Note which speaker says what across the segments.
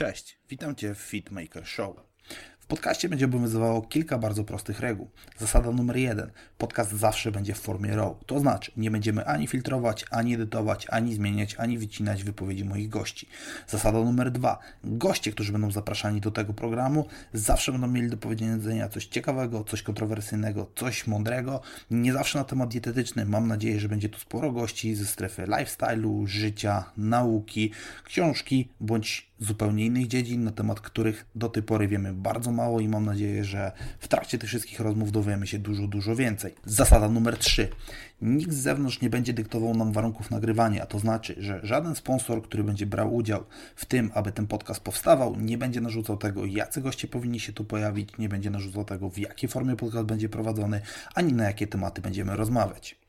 Speaker 1: Cześć, witam Cię w Fitmaker Show podcaście będzie obowiązywało kilka bardzo prostych reguł. Zasada numer jeden. Podcast zawsze będzie w formie RAW. To znaczy, nie będziemy ani filtrować, ani edytować, ani zmieniać, ani wycinać wypowiedzi moich gości. Zasada numer dwa. Goście, którzy będą zapraszani do tego programu, zawsze będą mieli do powiedzenia coś ciekawego, coś kontrowersyjnego, coś mądrego. Nie zawsze na temat dietetyczny. Mam nadzieję, że będzie tu sporo gości ze strefy lifestyle'u, życia, nauki, książki bądź zupełnie innych dziedzin, na temat których do tej pory wiemy bardzo mało i mam nadzieję, że w trakcie tych wszystkich rozmów dowiemy się dużo, dużo więcej. Zasada numer 3. Nikt z zewnątrz nie będzie dyktował nam warunków nagrywania, a to znaczy, że żaden sponsor, który będzie brał udział w tym, aby ten podcast powstawał, nie będzie narzucał tego, jacy goście powinni się tu pojawić, nie będzie narzucał tego, w jakiej formie podcast będzie prowadzony, ani na jakie tematy będziemy rozmawiać.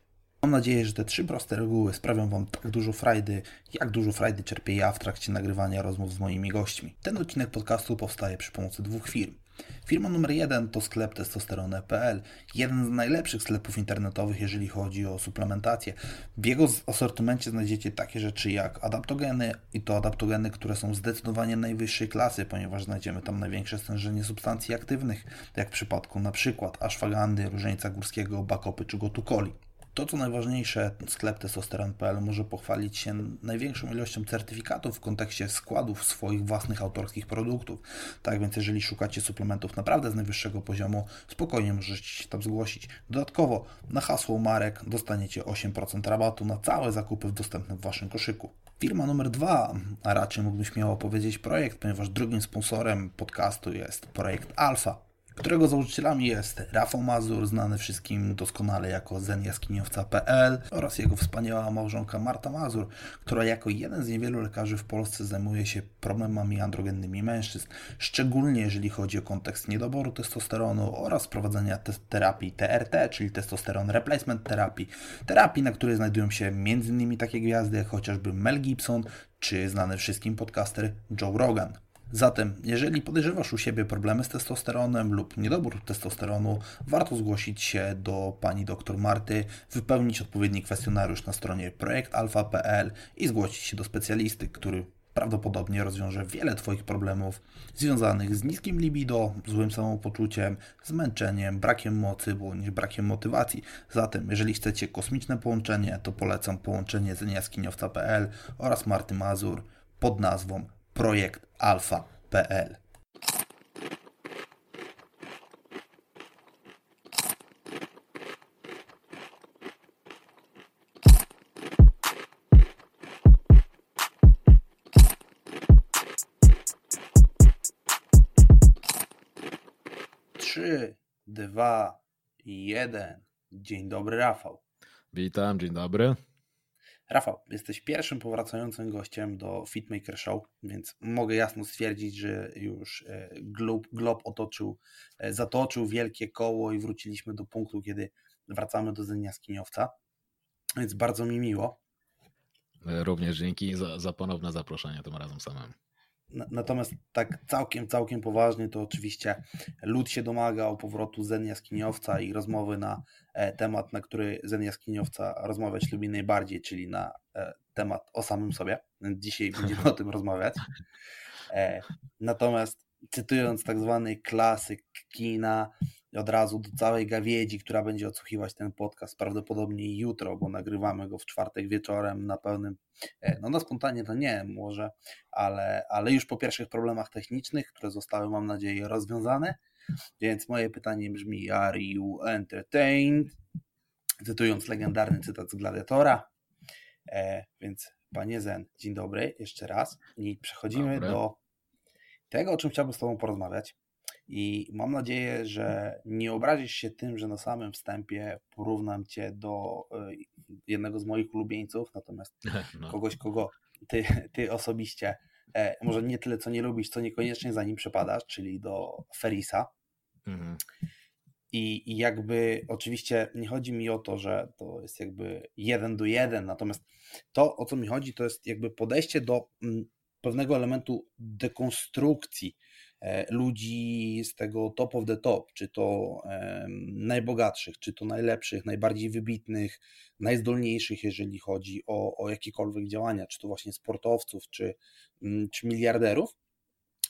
Speaker 1: Mam nadzieję, że te trzy proste reguły sprawią Wam tak dużo frajdy, jak dużo frajdy czerpię ja w trakcie nagrywania rozmów z moimi gośćmi. Ten odcinek podcastu powstaje przy pomocy dwóch firm. Firma numer jeden to sklep testosterone.pl, jeden z najlepszych sklepów internetowych, jeżeli chodzi o suplementację. W jego asortymencie znajdziecie takie rzeczy jak adaptogeny i to adaptogeny, które są zdecydowanie najwyższej klasy, ponieważ znajdziemy tam największe stężenie substancji aktywnych, jak w przypadku na przykład ashwagandy, różańca górskiego, bakopy czy gotukoli. To, co najważniejsze, sklep testosteron.pl może pochwalić się największą ilością certyfikatów w kontekście składów swoich własnych autorskich produktów. Tak więc, jeżeli szukacie suplementów naprawdę z najwyższego poziomu, spokojnie możecie się tam zgłosić. Dodatkowo na hasło marek dostaniecie 8% rabatu na całe zakupy dostępne w Waszym koszyku. Firma numer dwa, a raczej mógłbym śmiało powiedzieć projekt, ponieważ drugim sponsorem podcastu jest projekt Alfa którego założycielami jest Rafał Mazur, znany wszystkim doskonale jako zenjaskiniowca.pl oraz jego wspaniała małżonka Marta Mazur, która jako jeden z niewielu lekarzy w Polsce zajmuje się problemami androgennymi mężczyzn, szczególnie jeżeli chodzi o kontekst niedoboru testosteronu oraz prowadzenia te terapii TRT, czyli testosteron replacement terapii, terapii, na której znajdują się m.in. takie gwiazdy jak chociażby Mel Gibson czy znany wszystkim podcaster Joe Rogan. Zatem, jeżeli podejrzewasz u siebie problemy z testosteronem lub niedobór testosteronu, warto zgłosić się do pani dr Marty, wypełnić odpowiedni kwestionariusz na stronie projektalfa.pl i zgłosić się do specjalisty, który prawdopodobnie rozwiąże wiele Twoich problemów związanych z niskim libido, złym samopoczuciem, zmęczeniem, brakiem mocy bądź brakiem motywacji. Zatem, jeżeli chcecie kosmiczne połączenie, to polecam połączenie z jaskiniowca.pl oraz Marty Mazur pod nazwą Projekt alfa.pl. Trzy, dwa, jeden. Dzień dobry, Rafał.
Speaker 2: Witam, dzień dobry.
Speaker 1: Rafał, jesteś pierwszym powracającym gościem do Fitmaker Show, więc mogę jasno stwierdzić, że już e, glob, glob otoczył, e, zatoczył wielkie koło i wróciliśmy do punktu, kiedy wracamy do Zenia Skiniowca. Więc bardzo mi miło.
Speaker 2: Również dzięki za, za ponowne zaproszenie tym razem samemu.
Speaker 1: Natomiast tak całkiem, całkiem poważnie to oczywiście lud się domagał powrotu Zen Jaskiniowca i rozmowy na e, temat, na który Zen Jaskiniowca rozmawiać lubi najbardziej, czyli na e, temat o samym sobie. Dzisiaj będziemy o tym rozmawiać. E, natomiast cytując tak zwany klasyk kina, od razu do całej gawiedzi, która będzie odsłuchiwać ten podcast prawdopodobnie jutro, bo nagrywamy go w czwartek wieczorem na pełnym, e, no na spontanie to nie może, ale, ale już po pierwszych problemach technicznych, które zostały mam nadzieję rozwiązane, więc moje pytanie brzmi, are you entertained? Cytując legendarny cytat z Gladiatora, e, więc panie Zen, dzień dobry jeszcze raz i przechodzimy Dobre. do tego, o czym chciałbym z tobą porozmawiać. I mam nadzieję, że nie obrazisz się tym, że na samym wstępie porównam cię do e, jednego z moich ulubieńców, natomiast no. kogoś, kogo ty, ty osobiście e, może nie tyle, co nie lubisz, co niekoniecznie za nim przepadasz, czyli do Ferisa. Mhm. I, I jakby oczywiście nie chodzi mi o to, że to jest jakby jeden do jeden, natomiast to, o co mi chodzi, to jest jakby podejście do mm, pewnego elementu dekonstrukcji ludzi z tego top of the top, czy to najbogatszych, czy to najlepszych, najbardziej wybitnych, najzdolniejszych, jeżeli chodzi o, o jakiekolwiek działania, czy to właśnie sportowców, czy, mm, czy miliarderów.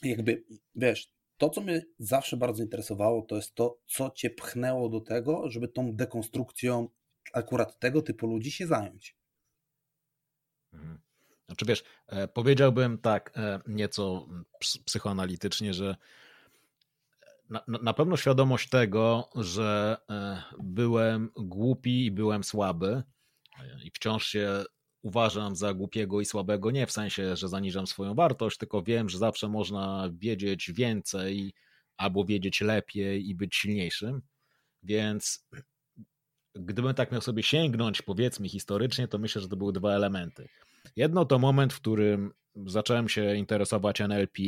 Speaker 1: jakby, wiesz, to, co mnie zawsze bardzo interesowało, to jest to, co cię pchnęło do tego, żeby tą dekonstrukcją akurat tego typu ludzi się zająć.
Speaker 2: Mhm. Znaczy wiesz, e, powiedziałbym tak e, nieco psychoanalitycznie, że na, na pewno świadomość tego, że e, byłem głupi i byłem słaby i wciąż się uważam za głupiego i słabego, nie w sensie, że zaniżam swoją wartość, tylko wiem, że zawsze można wiedzieć więcej albo wiedzieć lepiej i być silniejszym. Więc gdybym tak miał sobie sięgnąć, powiedzmy historycznie, to myślę, że to były dwa elementy. Jedno to moment, w którym zacząłem się interesować NLP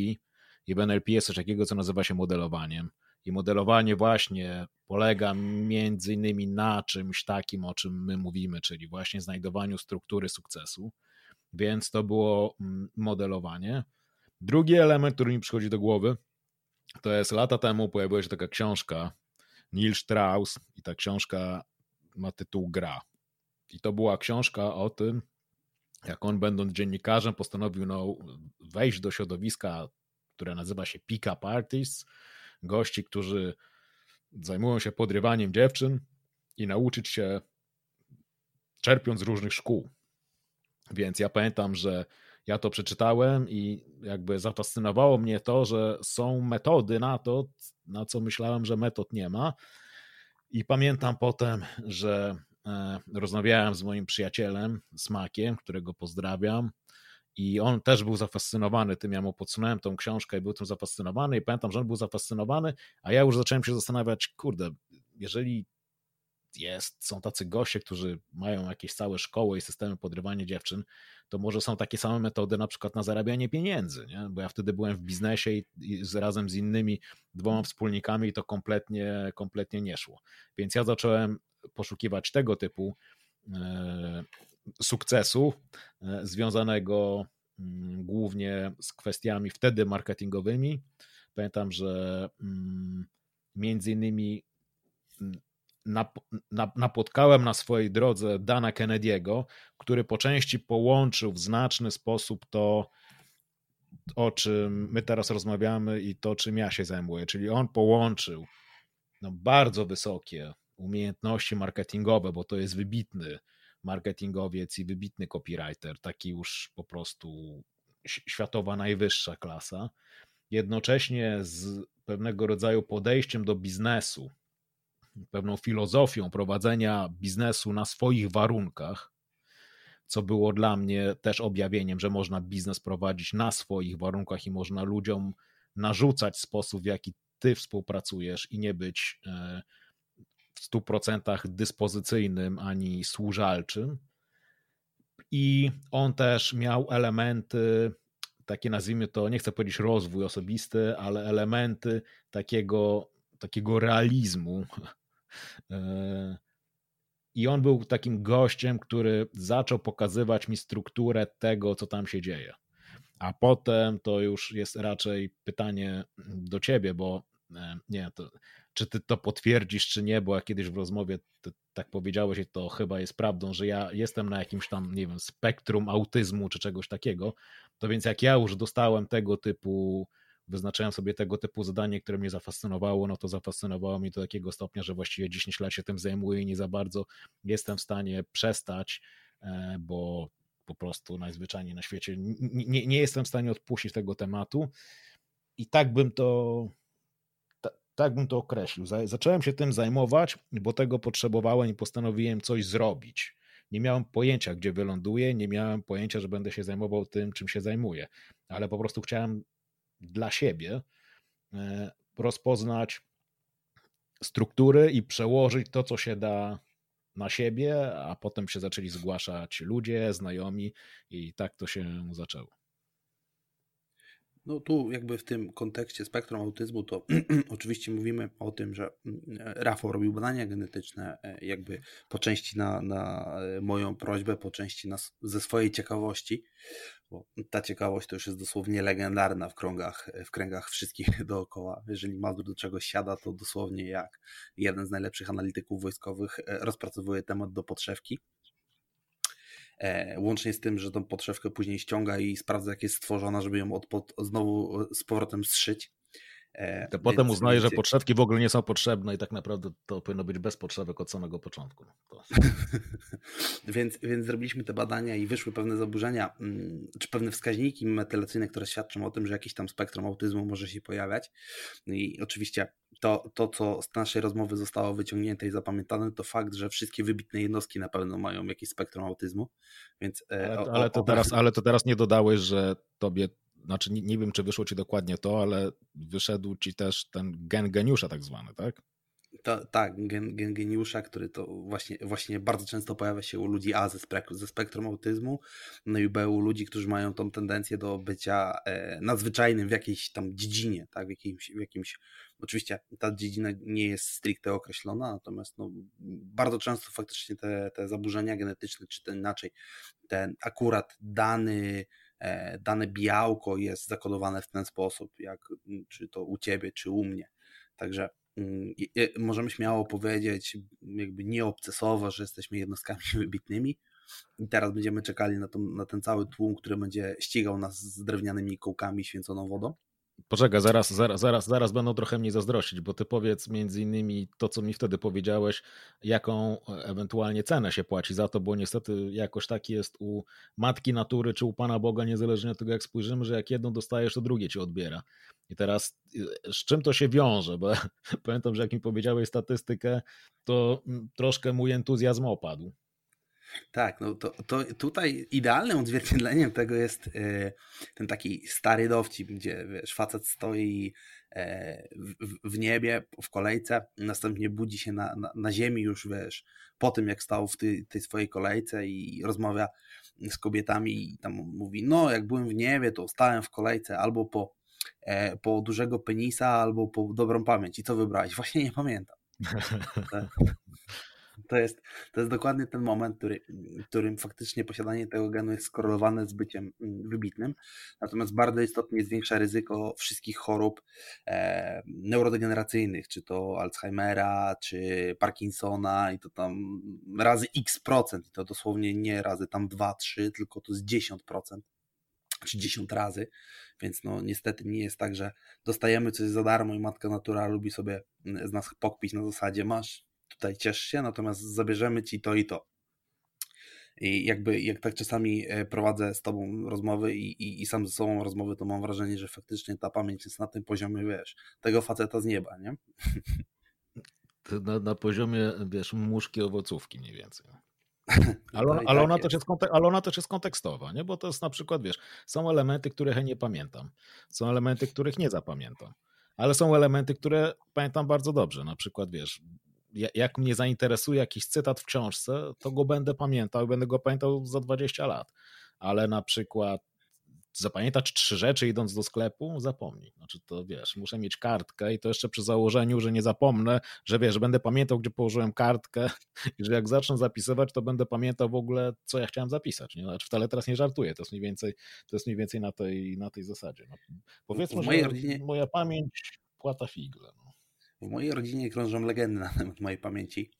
Speaker 2: i w NLP jest coś takiego, co nazywa się modelowaniem. I modelowanie właśnie polega między innymi na czymś takim, o czym my mówimy, czyli właśnie znajdowaniu struktury sukcesu. Więc to było mm, modelowanie. Drugi element, który mi przychodzi do głowy, to jest lata temu pojawiła się taka książka Neil Strauss i ta książka ma tytuł Gra. I to była książka o tym, jak on będąc dziennikarzem postanowił no, wejść do środowiska, które nazywa się Pick-up Artists, gości, którzy zajmują się podrywaniem dziewczyn i nauczyć się czerpiąc z różnych szkół. Więc ja pamiętam, że ja to przeczytałem i jakby zafascynowało mnie to, że są metody na to, na co myślałem, że metod nie ma. I pamiętam potem, że rozmawiałem z moim przyjacielem, Smakiem, którego pozdrawiam, i on też był zafascynowany tym, ja mu podsunąłem tą książkę i był tym zafascynowany i pamiętam, że on był zafascynowany, a ja już zacząłem się zastanawiać, kurde, jeżeli jest, są tacy goście, którzy mają jakieś całe szkoły i systemy podrywania dziewczyn, to może są takie same metody na przykład na zarabianie pieniędzy, nie? bo ja wtedy byłem w biznesie i, i z, razem z innymi dwoma wspólnikami to kompletnie, kompletnie nie szło. Więc ja zacząłem poszukiwać tego typu e, sukcesu e, związanego mm, głównie z kwestiami wtedy marketingowymi. Pamiętam, że mm, między innymi mm, napotkałem na swojej drodze Dana Kennedy'ego, który po części połączył w znaczny sposób to, o czym my teraz rozmawiamy i to, czym ja się zajmuję. Czyli on połączył no, bardzo wysokie umiejętności marketingowe, bo to jest wybitny marketingowiec i wybitny copywriter, taki już po prostu światowa najwyższa klasa, jednocześnie z pewnego rodzaju podejściem do biznesu, pewną filozofią prowadzenia biznesu na swoich warunkach, co było dla mnie też objawieniem, że można biznes prowadzić na swoich warunkach i można ludziom narzucać sposób, w jaki ty współpracujesz i nie być e, w 100% dyspozycyjnym ani służalczym. I on też miał elementy, takie nazwijmy to, nie chcę powiedzieć rozwój osobisty, ale elementy takiego, takiego realizmu. I on był takim gościem, który zaczął pokazywać mi strukturę tego, co tam się dzieje. A potem to już jest raczej pytanie do ciebie, bo e, nie, to czy ty to potwierdzisz, czy nie, bo jak kiedyś w rozmowie tak powiedziałeś, to chyba jest prawdą, że ja jestem na jakimś tam, nie wiem, spektrum autyzmu czy czegoś takiego, to więc jak ja już dostałem tego typu, wyznaczałem sobie tego typu zadanie, które mnie zafascynowało, no to zafascynowało mnie do takiego stopnia, że właściwie 10 lat się tym zajmuję i nie za bardzo jestem w stanie przestać, e, bo po prostu najzwyczajniej na świecie nie, nie jestem w stanie odpuścić tego tematu. I tak bym to tak bym to określił. Zacząłem się tym zajmować, bo tego potrzebowałem i postanowiłem coś zrobić. Nie miałem pojęcia, gdzie wyląduję, nie miałem pojęcia, że będę się zajmował tym, czym się zajmuję, ale po prostu chciałem dla siebie e, rozpoznać struktury i przełożyć to, co się da na siebie, a potem się zaczęli zgłaszać ludzie, znajomi i tak to się zaczęło.
Speaker 1: No tu jakby w tym kontekście spektrum autyzmu to oczywiście mówimy o tym, że mm, Rafał robił badania genetyczne e, jakby po części na, na e, moją prośbę, po części na, ze swojej ciekawości, bo ta ciekawość to już jest dosłownie legendarna w kręgach, w kręgach wszystkich dookoła. Jeżeli Mazur do czegoś siada, to dosłownie jak jeden z najlepszych analityków wojskowych e, rozpracowuje temat do podszewki. E, łącznie z tym, że tą podszewkę później ściąga i sprawdza, jak jest stworzona, żeby ją od, pod, znowu z powrotem zszyć.
Speaker 2: E, to potem uznaje, że podszewki w ogóle nie są potrzebne i tak naprawdę to powinno być bez podszewek od samego początku. No,
Speaker 1: więc, więc zrobiliśmy te badania i wyszły pewne zaburzenia, mm, czy pewne wskaźniki metylacyjne, które świadczą o tym, że jakiś tam spektrum autyzmu może się pojawiać. I oczywiście to, to co z naszej rozmowy zostało wyciągnięte i zapamiętane, to fakt, że wszystkie wybitne jednostki na pewno mają jakieś spektrum autyzmu. Więc,
Speaker 2: e, ale, ale, to, teraz, ale to teraz nie dodałeś, że tobie znaczy nie, nie, wiem, czy wyszło ci dokładnie to, ale wyszedł ci też ten gen geniusza tak zwany, tak?
Speaker 1: To, tak, gen, gen geniusza, który to właśnie, właśnie bardzo często pojawia się u ludzi A ze, ze spektrum autyzmu, no i B u ludzi, którzy mają tą tendencję do bycia e, nadzwyczajnym w jakiejś tam dziedzinie, tak, w jakimś, w jakimś, oczywiście ta dziedzina nie jest stricte określona, natomiast no, bardzo często faktycznie te, te zaburzenia genetyczne, czy ten inaczej, ten akurat dany dane białko jest zakodowane w ten sposób, jak czy to u ciebie, czy u mnie. Także mm, możemy śmiało powiedzieć, jakby nie obcesowo, że jesteśmy jednostkami wybitnymi. I teraz będziemy czekali na, to, na ten cały tłum, który będzie ścigał nas z drewnianymi kołkami święconą wodą.
Speaker 2: Poczekaj, zaraz, zaraz, zaraz, zaraz będą trochę mnie zazdrościć, bo ty powiedz między innymi to, co mi wtedy powiedziałeś, jaką ewentualnie cenę się płaci za to, bo niestety jakoś tak jest u matki natury czy u Pana Boga, niezależnie od tego, jak spojrzymy, że jak jedno dostajesz, to drugie ci odbiera. I teraz z czym to się wiąże? Bo pamiętam, że jak mi powiedziałeś statystykę, to troszkę mój entuzjazm opadł.
Speaker 1: Tak, no to, to tutaj idealnym odzwierciedleniem tego jest e, ten taki stary dowcip, gdzie wiesz, facet stoi e, w, w niebie, w kolejce, następnie budzi się na, na, na ziemi już, wiesz, po tym jak stał w tej, tej swojej kolejce i rozmawia z kobietami i tam mówi, no jak byłem w niebie, to stałem w kolejce albo po, e, po dużego penisa, albo po dobrą pamięć. I co wybrałeś? Właśnie nie pamiętam. To jest, to jest dokładnie ten moment, który, którym faktycznie posiadanie tego genu jest skorelowane z byciem mm, wybitnym. Natomiast bardzo istotnie zwiększa ryzyko wszystkich chorób e, neurodegeneracyjnych, czy to Alzheimera, czy Parkinsona i to tam razy x procent. I to dosłownie nie razy tam 2-3, tylko to jest 10% czy 10 razy, więc no niestety nie jest tak, że dostajemy coś za darmo i matka natura lubi sobie z nas pokpić na zasadzie masz tutaj ciesz się, natomiast zabierzemy ci to i to. I jakby jak tak czasami e, prowadzę z tobą rozmowy i, i, i, sam ze sobą rozmowy, to mam wrażenie, że faktycznie ta pamięć jest na tym poziomie, wiesz, tego faceta z nieba, nie?
Speaker 2: Na, na poziomie, wiesz, muszki owocówki mniej więcej. Ale, ona, ale, tak ona też jest ale ona też jest kontekstowa, nie? bo to jest na przykład, wiesz, są elementy, których ja nie pamiętam, są elementy, których nie zapamiętam, ale są elementy, które pamiętam bardzo dobrze, na przykład, wiesz, jak mnie zainteresuje jakiś cytat w książce, to go będę pamiętał i będę go pamiętał za 20 lat. Ale na przykład zapamiętać trzy rzeczy idąc do sklepu, zapomnij. Znaczy to wiesz, muszę mieć kartkę i to jeszcze przy założeniu, że nie zapomnę, że wiesz, że będę pamiętał, gdzie położyłem kartkę i że jak zacznę zapisywać, to będę pamiętał w ogóle, co ja chciałem zapisać. Nie? Znaczy wcale teraz nie żartuję, to jest mniej więcej, to jest mniej więcej na tej, na tej zasadzie. No, powiedzmy, że rodzinie... moja pamięć płata figle. No.
Speaker 1: W mojej rodzinie krążą legendy na temat mojej pamięci.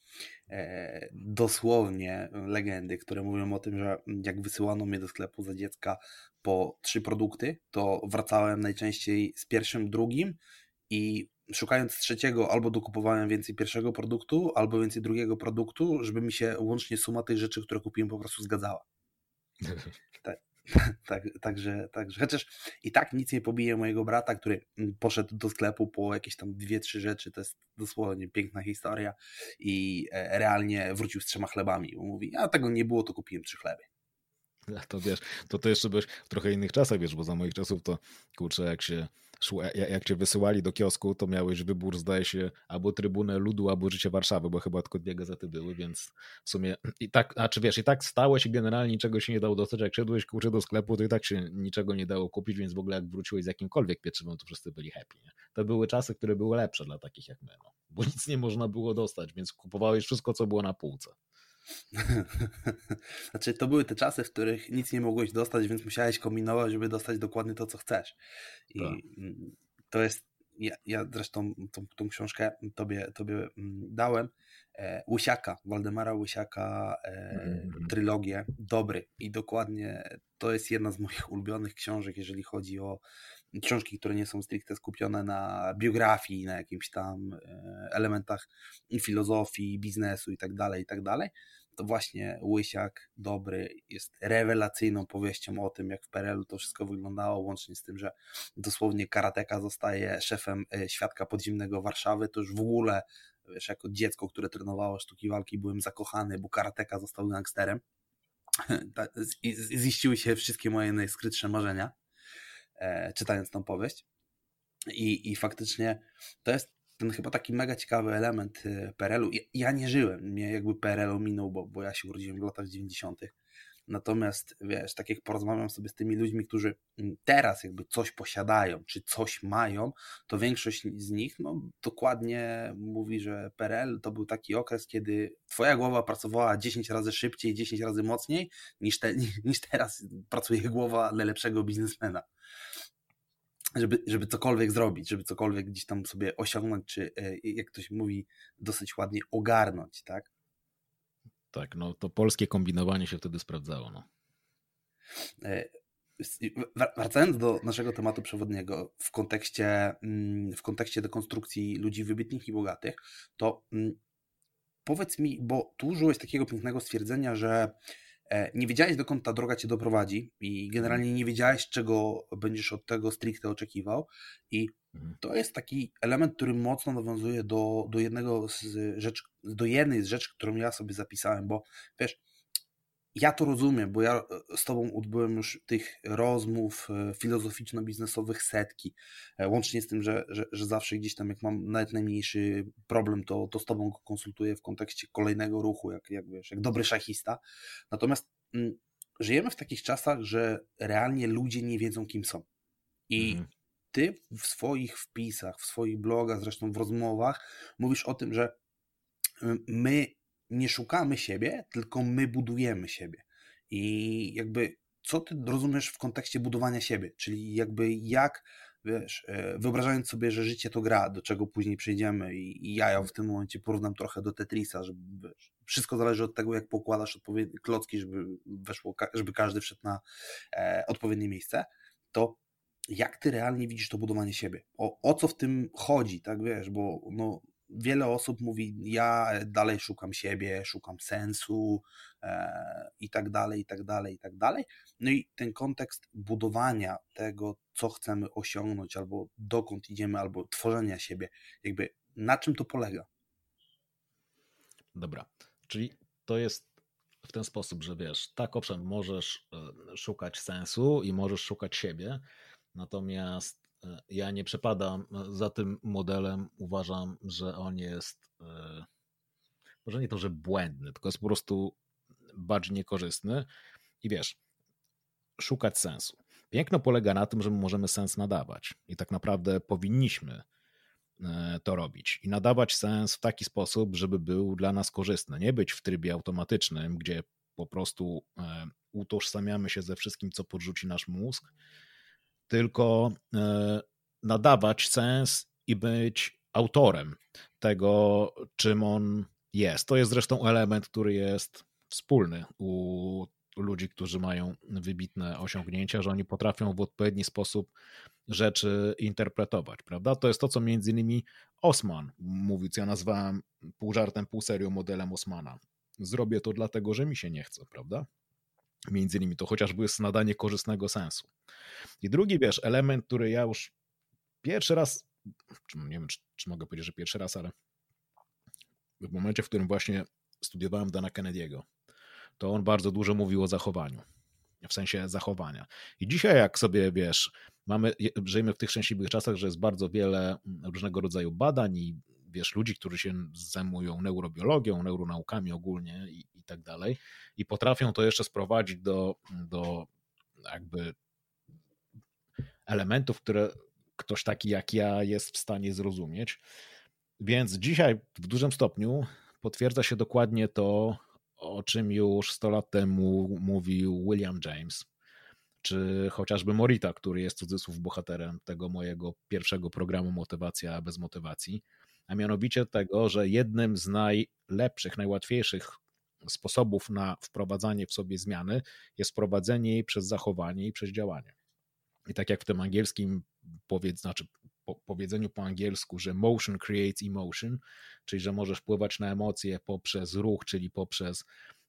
Speaker 1: E, dosłownie legendy, które mówią o tym, że jak wysyłano mnie do sklepu za dziecka po trzy produkty, to wracałem najczęściej z pierwszym, drugim i szukając trzeciego albo dokupowałem więcej pierwszego produktu, albo więcej drugiego produktu, żeby mi się łącznie suma tych rzeczy, które kupiłem po prostu zgadzała. Tak. tak, także, także, chociaż i tak nic nie pobije mojego brata, który mm, poszedł do sklepu po jakieś tam dwie, trzy rzeczy, to jest dosłownie piękna historia. I e, realnie wrócił z trzema chlebami, bo mówi, a tego nie było, to kupiłem trzy chleby.
Speaker 2: To wiesz, to to jeszcze byś w trochę innych czasach, wiesz, bo za moich czasów to kurczę, jak się jak cię wysyłali do kiosku, to miałeś wybór, zdaje się, albo Trybunę Ludu, albo Życie Warszawy, bo chyba tylko dwie gazety były, więc w sumie i tak, a czy wiesz, i tak stałeś i generalnie niczego się nie dało dostać, jak szedłeś kurczę do sklepu, to i tak się niczego nie dało kupić, więc w ogóle jak wróciłeś z jakimkolwiek pieczywem, to wszyscy byli happy. Nie? To były czasy, które były lepsze dla takich jak my, no. bo nic nie można było dostać, więc kupowałeś wszystko, co było na półce.
Speaker 1: znaczy, to były te czasy, w których nic nie mogłeś dostać, więc musiałeś kombinować, żeby dostać dokładnie to, co chcesz. I tak. to jest ja, ja zresztą tą, tą książkę tobie, tobie mm, dałem, e, Łysiaka, Waldemara Łysiaka, mm. trylogię, dobry i dokładnie to jest jedna z moich ulubionych książek, jeżeli chodzi o książki, które nie są stricte skupione na biografii, na jakimś tam elementach filozofii, biznesu i tak dalej, i tak to właśnie Łysiak Dobry jest rewelacyjną powieścią o tym, jak w PRL-u to wszystko wyglądało, łącznie z tym, że dosłownie karateka zostaje szefem e, świadka podziemnego Warszawy, to już w ogóle, wiesz, jako dziecko, które trenowało sztuki walki, byłem zakochany, bo karateka został gangsterem. Ziściły się wszystkie moje najskrytsze marzenia, e, czytając tą powieść. I, I faktycznie to jest ten chyba taki mega ciekawy element y, PRL-u. Ja nie żyłem, mnie jakby PRL minął, bo, bo ja się urodziłem w latach 90. Natomiast wiesz, tak jak porozmawiam sobie z tymi ludźmi, którzy teraz jakby coś posiadają, czy coś mają, to większość z nich no, dokładnie mówi, że PRL to był taki okres, kiedy twoja głowa pracowała 10 razy szybciej, 10 razy mocniej niż, te, niż teraz pracuje głowa najlepszego biznesmena żeby, żeby cokolwiek zrobić, żeby cokolwiek gdzieś tam sobie osiągnąć, czy e, jak ktoś mówi, dosyć ładnie ogarnąć, tak?
Speaker 2: Tak, no to polskie kombinowanie się wtedy sprawdzało. No.
Speaker 1: E, wracając do naszego tematu przewodniego w kontekście, mm, w kontekście dekonstrukcji ludzi wybitnych i bogatych, to mm, powiedz mi, bo tu użyłeś takiego pięknego stwierdzenia, że E, nie wiedziałeś, dokąd ta droga cię doprowadzi i generalnie nie wiedziałeś, czego będziesz od tego stricte oczekiwał i mhm. to jest taki element, który mocno nawiązuje do, do jednego z rzeczy, do jednej z rzeczy, którą ja sobie zapisałem, bo wiesz, ja to rozumiem, bo ja e, z Tobą odbyłem już tych rozmów e, filozoficzno-biznesowych setki, e, łącznie z tym, że, że, że, zawsze gdzieś tam, jak mam nawet najmniejszy problem, to, to z Tobą go konsultuję w kontekście kolejnego ruchu, jak, jak wiesz, jak dobry szachista. Natomiast mm, żyjemy w takich czasach, że realnie ludzie nie wiedzą, kim są. I mhm. Ty w swoich wpisach, w swoich blogach, zresztą w rozmowach, mówisz o tym, że my nie szukamy siebie, tylko my budujemy siebie. I jakby co ty rozumiesz w kontekście budowania siebie? Czyli jakby jak, wiesz, e, wyobrażając sobie, że życie to gra, do czego później przejdziemy i, ja ją w tym momencie porównam trochę do Tetrisa, że wiesz, wszystko zależy od tego, jak pokładasz odpowiednie klocki, żeby weszło, żeby każdy wszedł na e, odpowiednie miejsce, to jak ty realnie widzisz to budowanie siebie? O, o co w tym chodzi, tak wiesz, bo no, wiele osób mówi, ja dalej szukam siebie, szukam sensu e, i tak dalej, i tak dalej, i tak dalej. No i ten kontekst budowania tego, co chcemy osiągnąć, albo dokąd idziemy, albo tworzenia siebie, jakby na czym to polega?
Speaker 2: Dobra, czyli to jest w ten sposób, że wiesz, tak owszem, możesz e, szukać sensu i możesz szukać siebie, natomiast ja nie przepadam za tym modelem. Uważam, że on jest e, może nie to, że błędny, tylko jest po prostu bardziej niekorzystny. I wiesz, szukać sensu. Piękno polega na tym, że my możemy sens nadawać i tak naprawdę powinniśmy e, to robić i nadawać sens w taki sposób, żeby był dla nas korzystny. Nie być w trybie automatycznym, gdzie po prostu utożsamiamy się ze wszystkim, co podrzuci nasz mózg tylko e, nadawać sens i być autorem tego, czym on jest. To jest zresztą element, który jest wspólny u ludzi, którzy mają wybitne osiągnięcia, że oni potrafią w odpowiedni sposób rzeczy interpretować, prawda? To jest to, co między innymi Osman mówił, co ja nazwałem pół żartem, pół serią modelem Osmana. Zrobię to dlatego, że mi się nie chce, prawda? Między innymi to chociażby jest nadanie korzystnego sensu. I drugi, wiesz, element, który ja już pierwszy raz, nie wiem, czy, czy mogę powiedzieć, że pierwszy raz, ale w momencie, w którym właśnie studiowałem Dana Kennedy'ego, to on bardzo dużo mówił o zachowaniu, w sensie zachowania. I dzisiaj, jak sobie wiesz, mamy, żyjemy w tych szczęśliwych czasach, że jest bardzo wiele różnego rodzaju badań i wiesz, ludzi, którzy się zajmują neurobiologią, neuronaukami ogólnie i, i tak dalej, i potrafią to jeszcze sprowadzić do, do jakby elementów, które ktoś taki jak ja jest w stanie zrozumieć. Więc dzisiaj w dużym stopniu potwierdza się dokładnie to, o czym już 100 lat temu mówił William James, czy chociażby Morita, który jest cudzysłów bohaterem tego mojego pierwszego programu Motywacja bez motywacji, a mianowicie tego, że jednym z najlepszych, najłatwiejszych sposobów na wprowadzanie w sobie zmiany jest wprowadzenie jej przez zachowanie i przez działanie. I tak jak w tym angielskim powiedz, znaczy po, powiedzeniu po angielsku, że motion creates emotion, czyli że możesz wpływać na emocje poprzez ruch, czyli poprzez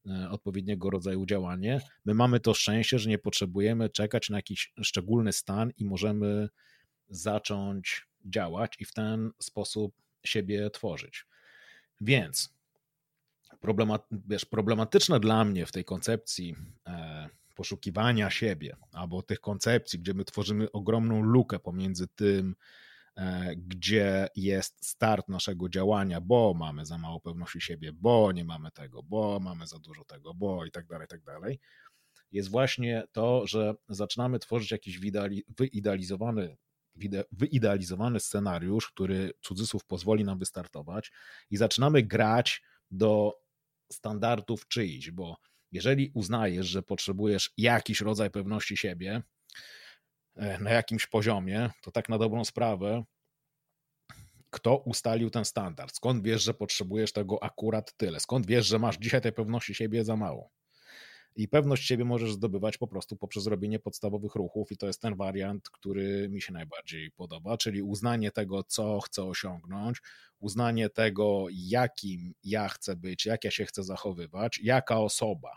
Speaker 2: e, odpowiedniego rodzaju działanie. My mamy to szczęście, że nie potrzebujemy czekać na jakiś szczególny stan i możemy zacząć działać i w ten sposób siebie tworzyć. Więc wiesz, problematyczne dla mnie w tej koncepcji e, poszukiwania siebie, albo tych koncepcji, gdzie my tworzymy ogromną lukę pomiędzy tym, e, gdzie jest start naszego działania, bo mamy za mało pewności siebie, bo nie mamy tego, bo mamy za dużo tego, bo i tak dalej, i tak dalej, jest właśnie to, że zaczynamy tworzyć jakiś wyidealizowany wyidealizowany scenariusz, który cudzysłów pozwoli nam wystartować i zaczynamy grać do standardów czyichś, bo jeżeli uznajesz, że potrzebujesz jakiś rodzaj pewności siebie e, na jakimś poziomie, to tak na dobrą sprawę, kto ustalił ten standard? Skąd wiesz, że potrzebujesz tego akurat tyle? Skąd wiesz, że masz dzisiaj tej pewności siebie za mało? I pewność siebie możesz zdobywać po prostu poprzez robienie podstawowych ruchów, i to jest ten wariant, który mi się najbardziej podoba, czyli uznanie tego, co chcę osiągnąć, uznanie tego, jakim ja chcę być, jak ja się chcę zachowywać, jaka osoba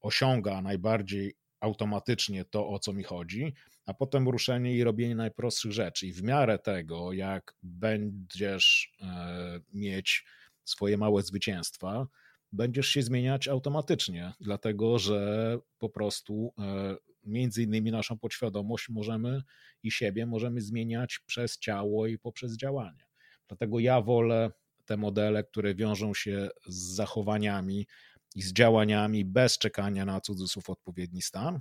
Speaker 2: osiąga najbardziej automatycznie to, o co mi chodzi, a potem ruszenie i robienie najprostszych rzeczy. I w miarę tego, jak będziesz e, mieć swoje małe zwycięstwa, będziesz się zmieniać automatycznie, dlatego że po prostu e, między innymi naszą podświadomość możemy i siebie możemy zmieniać przez ciało i poprzez działanie. Dlatego ja wolę te modele, które wiążą się z zachowaniami i z działaniami bez czekania na cudzysłów odpowiedni stan.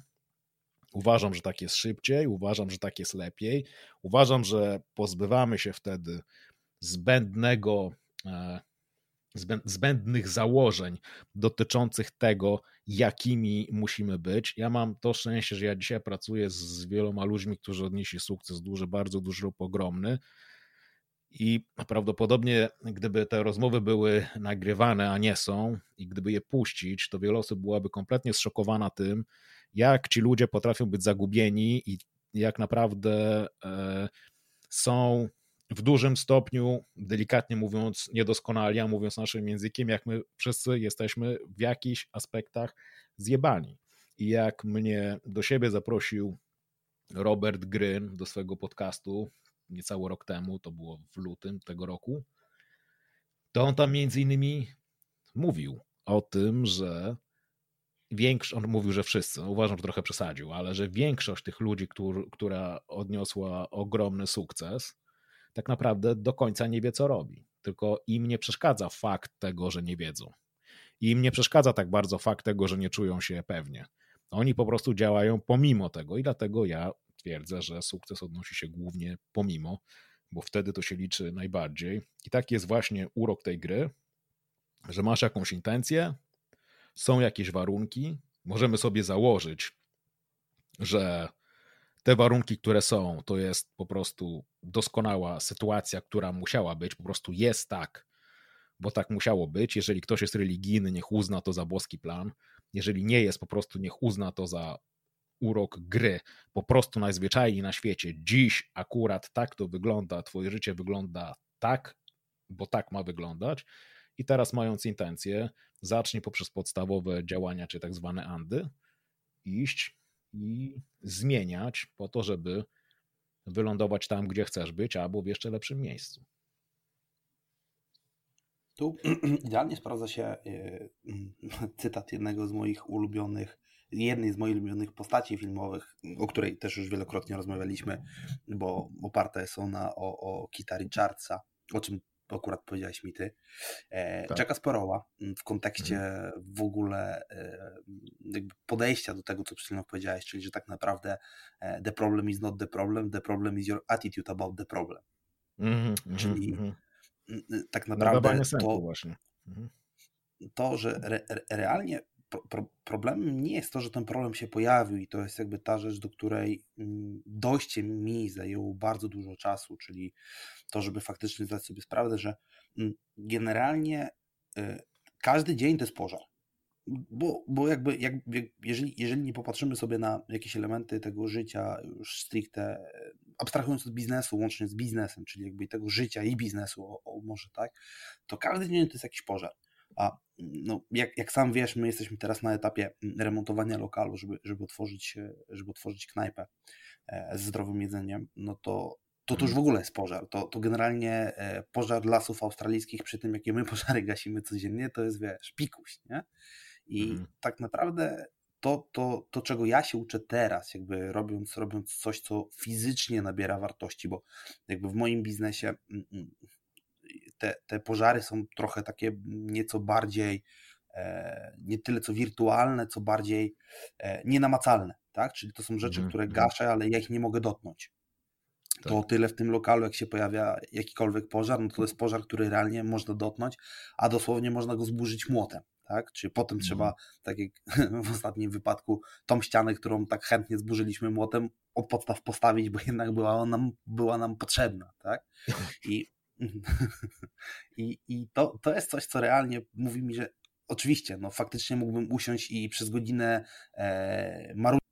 Speaker 2: Uważam, że tak jest szybciej, uważam, że tak jest lepiej. Uważam, że pozbywamy się wtedy zbędnego e, zbędnych założeń dotyczących tego, jakimi musimy być. Ja mam to szczęście, że ja dzisiaj pracuję z wieloma ludźmi, którzy odnieśli sukces duży, bardzo duży lub ogromny. I prawdopodobnie, gdyby te rozmowy były nagrywane, a nie są, i gdyby je puścić, to wiele osób byłaby kompletnie zszokowana tym, jak ci ludzie potrafią być zagubieni i jak naprawdę e, są w dużym stopniu, delikatnie mówiąc, niedoskonali, a mówiąc naszym językiem, jak my wszyscy jesteśmy w jakichś aspektach zjebani. I jak mnie do siebie zaprosił Robert Gryn do swojego podcastu niecały rok temu, to było w lutym tego roku, to on tam między innymi mówił o tym, że większość, on mówił, że wszyscy, no uważam, że trochę przesadził, ale że większość tych ludzi, który, która odniosła ogromny sukces, tak naprawdę do końca nie wie, co robi. Tylko im nie przeszkadza fakt tego, że nie wiedzą. I im nie przeszkadza tak bardzo fakt tego, że nie czują się pewnie. Oni po prostu działają pomimo tego i dlatego ja twierdzę, że sukces odnosi się głównie pomimo, bo wtedy to się liczy najbardziej. I taki jest właśnie urok tej gry, że masz jakąś intencję, są jakieś warunki, możemy sobie założyć, że te warunki, które są, to jest po prostu doskonała sytuacja, która musiała być, po prostu jest tak, bo tak musiało być. Jeżeli ktoś jest religijny, niech uzna to za boski plan. Jeżeli nie jest, po prostu niech uzna to za urok gry. Po prostu najzwyczajniej na świecie. Dziś akurat tak to wygląda, twoje życie wygląda tak, bo tak ma wyglądać. I teraz mając intencję, zacznij poprzez podstawowe działania, czy tak zwane andy, iść i zmieniać po to, żeby wylądować tam, gdzie chcesz być, albo w jeszcze lepszym miejscu.
Speaker 1: Tu idealnie sprawdza się y, cytat jednego z moich ulubionych, jednej z moich ulubionych postaci filmowych, o której też już wielokrotnie rozmawialiśmy, bo oparte jest ona o, o Kita Richardsa, o czym akurat powiedziałeś mi ty, e, tak. Jacka mm, w kontekście mhm. w ogóle e, podejścia do tego, co przed chwilą powiedziałeś, czyli że tak naprawdę e, the problem is not the problem, the problem is your attitude about the problem. Mm -hmm, czyli mm -hmm. tak naprawdę to,
Speaker 2: właśnie. Mm -hmm.
Speaker 1: to, że re, realnie pro, pro, problemem nie jest to, że ten problem się pojawił i to jest jakby ta rzecz, do której mm, dojście mi zajęło bardzo dużo czasu, czyli to, żeby faktycznie zdać sobie sprawę, że mm, generalnie y, każdy dzień to jest pożar. Bo, bo jakby, jak, jeżeli, jeżeli nie popatrzymy sobie na jakieś elementy tego życia już stricte, abstrahując od biznesu, łącznie z biznesem, czyli jakby tego życia i biznesu, o, o może tak, to każdy dzień to jest jakiś pożar. A no, jak, jak sam wiesz, my jesteśmy teraz na etapie remontowania lokalu, żeby, żeby, otworzyć, żeby otworzyć knajpę e, z zdrowym jedzeniem, no to to, to już w ogóle jest pożar. To, to generalnie e, pożar lasów australijskich przy tym, jakie my pożary gasimy codziennie, to jest, wiesz, pikuś, nie? I mhm. tak naprawdę to, to, to, czego ja się uczę teraz, jakby robiąc, robiąc coś, co fizycznie nabiera wartości, bo jakby w moim biznesie mm, mm, te, te pożary są trochę takie nieco bardziej, e, nie tyle co wirtualne, co bardziej e, nienamacalne, tak? Czyli to są rzeczy, mm, które gaszę, ale ja ich nie mogę dotknąć. Tak. To tyle w tym lokalu, jak się pojawia jakikolwiek pożar, no to, jest pożar, który realnie można dotknąć, a dosłownie można go zburzyć młotem tak? Czy potem trzeba, mhm. tak jak w ostatnim wypadku, tą ścianę, którą tak chętnie zburzyliśmy młotem, od podstaw postawić, bo jednak była nam, była nam potrzebna, tak? I, i, i to, to jest coś, co realnie mówi mi, że oczywiście, no faktycznie mógłbym usiąść i przez godzinę e, marudzić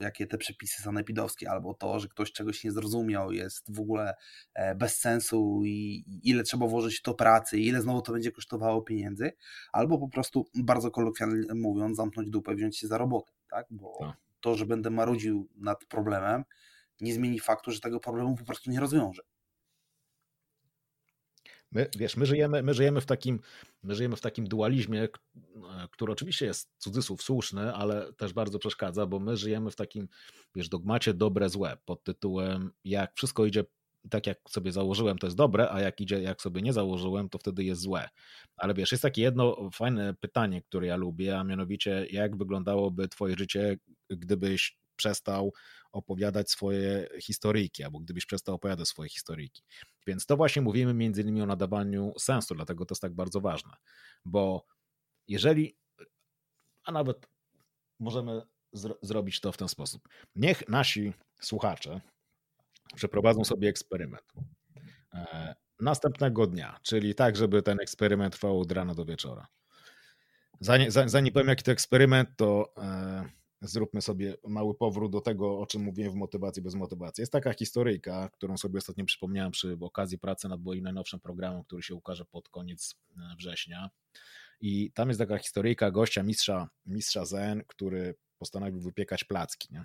Speaker 1: jakie te przepisy sanepidowskie, albo to, że ktoś czegoś nie zrozumiał, jest w ogóle e, bez sensu i ile trzeba włożyć to pracy, i ile znowu to będzie kosztowało pieniędzy, albo po prostu bardzo kolokwialnie mówiąc, zamknąć dupę, wziąć się za robotę, tak? Bo tak. to, że będę marudził nad problemem, nie zmieni faktu, że tego problemu po prostu nie rozwiążę.
Speaker 2: My, wiesz, my żyjemy, my żyjemy w takim, my żyjemy w takim dualizmie, który oczywiście jest cudzysłów słuszny, ale też bardzo przeszkadza, bo my żyjemy w takim, wiesz, dogmacie dobre, złe, pod tytułem jak wszystko idzie tak jak sobie założyłem, to jest dobre, a jak idzie, jak sobie nie założyłem, to wtedy jest złe. Ale wiesz, jest takie jedno fajne pytanie, które ja lubię, a mianowicie, jak wyglądałoby Twoje życie, gdybyś przestał opowiadać swoje historyjki, albo gdybyś przestał opowiadać swoje historyjki. Więc to właśnie mówimy między innymi o nadawaniu sensu, dlatego to jest tak bardzo ważne, bo jeżeli, a nawet możemy zro zrobić to w ten sposób. Niech nasi słuchacze przeprowadzą sobie eksperyment. E, następnego dnia, czyli tak, żeby ten eksperyment trwał od rana do wieczora. Zanim, zanim powiem, jaki to eksperyment, to e, zróbmy sobie mały powrót do tego, o czym mówiłem w motywacji bez motywacji. Jest taka historyjka, którą sobie ostatnio przypomniałem przy okazji pracy nad moim najnowszym programem, który się ukaże pod koniec e, września. I tam jest taka historyjka gościa, mistrza, mistrza Zen, który postanowił wypiekać placki. Nie?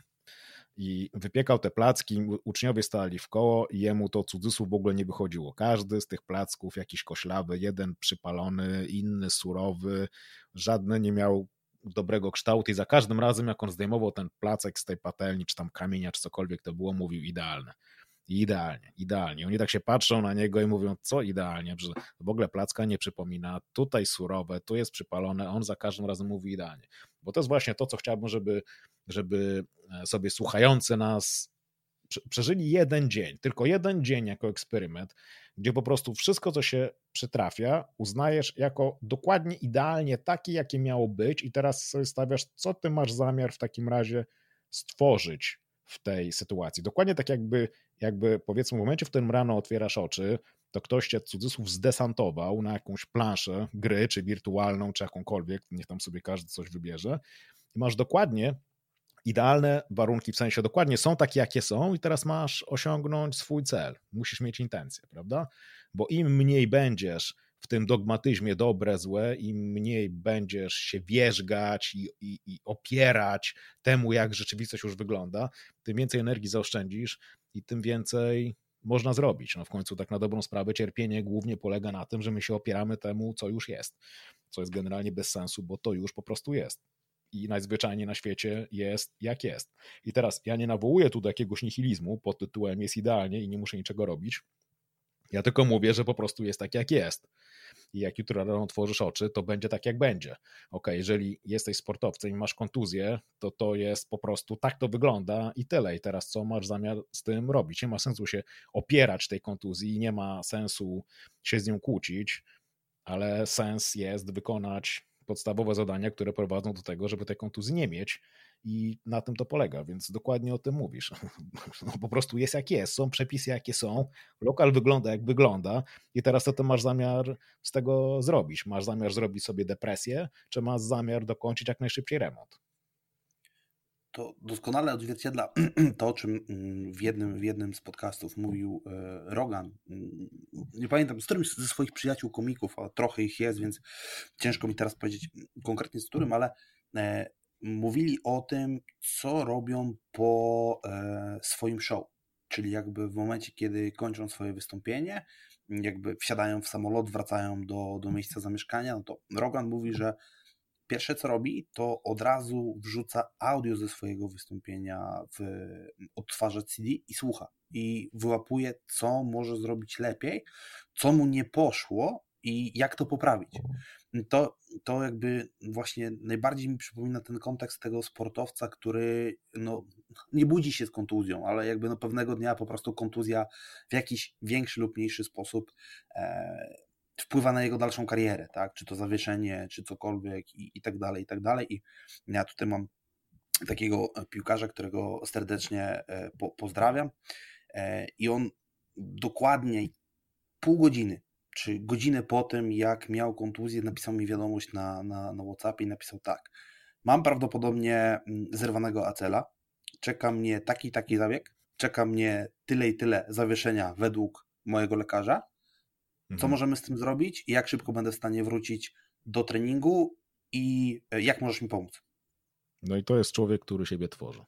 Speaker 2: I wypiekał te placki, uczniowie stali w koło i jemu to cudzysłów w ogóle nie wychodziło. Każdy z tych placków jakiś koślawy, jeden przypalony, inny surowy, żadny nie miał dobrego kształtu i za każdym razem, jak on zdejmował ten placek z tej patelni, czy tam kamienia, czy cokolwiek to było, mówił idealne. Idealnie, idealnie. Oni tak się patrzą na niego i mówią, co idealnie, że w ogóle placka nie przypomina, tutaj surowe, tu jest przypalone, on za każdym razem mówi idealnie. Bo to jest właśnie to, co chciałbym, żeby, żeby e, sobie słuchający nas przeżyli jeden dzień, tylko jeden dzień jako eksperyment, gdzie po prostu wszystko, co się przytrafia, uznajesz jako dokładnie idealnie takie, jakie miało być, i teraz sobie stawiasz, co ty masz zamiar w takim razie stworzyć w tej sytuacji. Dokładnie tak jakby, jakby powiedzmy w momencie, w którym rano otwierasz oczy, to ktoś cię cudzysłów zdesantował na jakąś planszę gry, czy wirtualną, czy jakąkolwiek, niech tam sobie każdy coś wybierze. I masz dokładnie idealne warunki, w sensie dokładnie są takie, jakie są, i teraz masz osiągnąć swój cel. Musisz mieć intencję, prawda? Bo im mniej będziesz w tym dogmatyzmie dobre, złe, im mniej będziesz się wierzgać i, i, i opierać temu, jak rzeczywistość już wygląda, tym więcej energii zaoszczędzisz i tym więcej można zrobić. No w końcu tak na dobrą sprawę cierpienie głównie polega na tym, że my się opieramy temu, co już jest, co jest generalnie bez sensu, bo to już po prostu jest i najzwyczajniej na świecie jest jak jest. I teraz ja nie nawołuję tu do jakiegoś nihilizmu pod tytułem jest idealnie i nie muszę niczego robić. Ja tylko mówię, że po prostu jest tak jak jest. I jak jutro rano otworzysz oczy, to będzie tak jak będzie. Ok, jeżeli jesteś sportowcem i masz kontuzję, to to jest po prostu tak to wygląda i tyle. I teraz co masz zamiar z tym robić? Nie ma sensu się opierać tej kontuzji, nie ma sensu się z nią kłócić, ale sens jest wykonać podstawowe zadania, które prowadzą do tego, żeby tej kontuzji nie mieć i na tym to polega, więc dokładnie o tym mówisz. No, po prostu jest jak jest, są przepisy jakie są, lokal wygląda jak wygląda i teraz co ty masz zamiar z tego zrobić? Masz zamiar zrobić sobie depresję, czy masz zamiar dokończyć jak najszybciej remont?
Speaker 1: To doskonale odzwierciedla to, o czym mm, w jednym, w jednym z podcastów mówił e, Rogan. Mm, nie pamiętam, z którymś ze swoich przyjaciół komików, a trochę ich jest, więc ciężko mi teraz powiedzieć konkretnie z którym, ale e, mówili o tym, co robią po e, swoim show. Czyli jakby w momencie, kiedy kończą swoje wystąpienie, jakby wsiadają w samolot, wracają do, do miejsca zamieszkania, no to Rogan mówi, że pierwsze co robi, to od razu wrzuca audio ze swojego wystąpienia w odtwarzacz CD i słucha. I wyłapuje, co może zrobić lepiej, co mu nie poszło i jak to poprawić. To, to jakby właśnie najbardziej mi przypomina ten kontekst tego sportowca, który no, nie budzi się z kontuzją, ale jakby no pewnego dnia po prostu kontuzja w jakiś większy lub mniejszy sposób e, wpływa na jego dalszą karierę, tak? Czy to zawieszenie, czy cokolwiek i, i tak dalej, i tak dalej. I ja tutaj mam takiego piłkarza, którego serdecznie e, po, pozdrawiam e, i on dokładnie pół godziny, czy godzinę po tym, jak miał kontuzję, napisał mi wiadomość na, na, na WhatsAppie i napisał tak. Mam prawdopodobnie mm, zerwanego acela, czeka mnie taki taki zabieg, czeka mnie tyle i tyle zawieszenia według mojego lekarza co mhm. możemy z tym zrobić jak szybko będę w stanie wrócić do treningu i e, jak możesz mi pomóc.
Speaker 2: No i to jest człowiek, który siebie tworzy.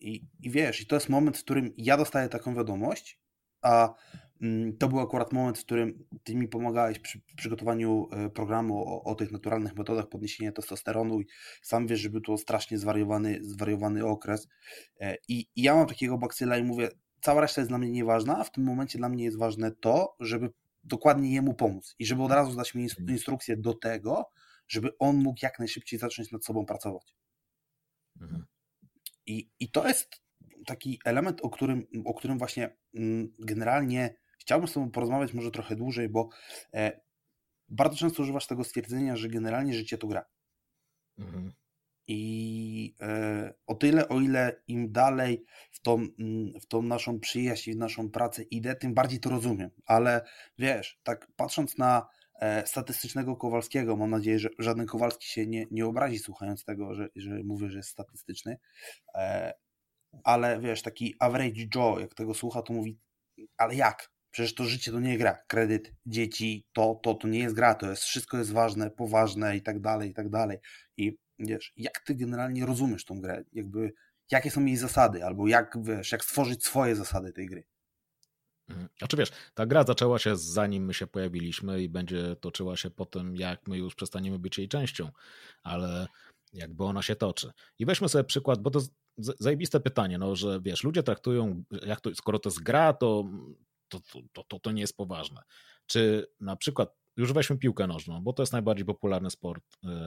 Speaker 1: I, I wiesz, i to jest moment, w którym ja dostaję taką wiadomość, a mm, to był akurat moment, w którym ty mi pomagałeś przy przygotowaniu e, programu o, o, tych naturalnych metodach podniesienia testosteronu i sam wiesz, że był to strasznie zwariowany, zwariowany okres. E, I, I, ja mam takiego bakcyla i mówię, cała reszta jest dla mnie nieważna, a w tym momencie dla mnie jest ważne to, żeby dokładnie jemu pomóc i żeby od razu dać mi mhm. instrukcję do tego, żeby on mógł jak najszybciej zacząć nad sobą pracować. Mhm. I, I to jest taki element, o którym, o którym właśnie mm, generalnie chciałbym z Tobą porozmawiać może trochę dłużej, bo e, bardzo często używasz tego stwierdzenia, że generalnie życie to gra. Mhm. I e, o tyle, o ile im dalej w tą, mm, w tą naszą przyjaźń, w naszą pracę idę, tym bardziej to rozumiem. Ale wiesz, tak patrząc na e, statystycznego Kowalskiego, mam nadzieję, że żaden Kowalski się nie, nie obrazi słuchając tego, że, że mówię, że jest statystyczny. E, ale wiesz, taki average Joe, jak tego słucha, to mówi, ale jak? Przecież to życie to nie gra. Kredyt, dzieci, to, to, to nie jest gra, to jest wszystko jest ważne, poważne i tak dalej, i tak dalej. I wiesz, jak ty generalnie rozumiesz tą grę, jakby jakie są jej zasady, albo jak, wiesz, jak stworzyć swoje zasady tej gry.
Speaker 2: Mhm. Znaczy wiesz, ta gra zaczęła się zanim my się pojawiliśmy i będzie toczyła się po tym, jak my już przestaniemy być jej częścią, ale jakby ona się toczy. I weźmy sobie przykład, bo to zajebiste pytanie, no, że wiesz, ludzie traktują, jak to, skoro to jest gra, to to, to, to, to nie jest poważne. Czy na przykład już weźmy piłkę nożną, bo to jest najbardziej popularny sport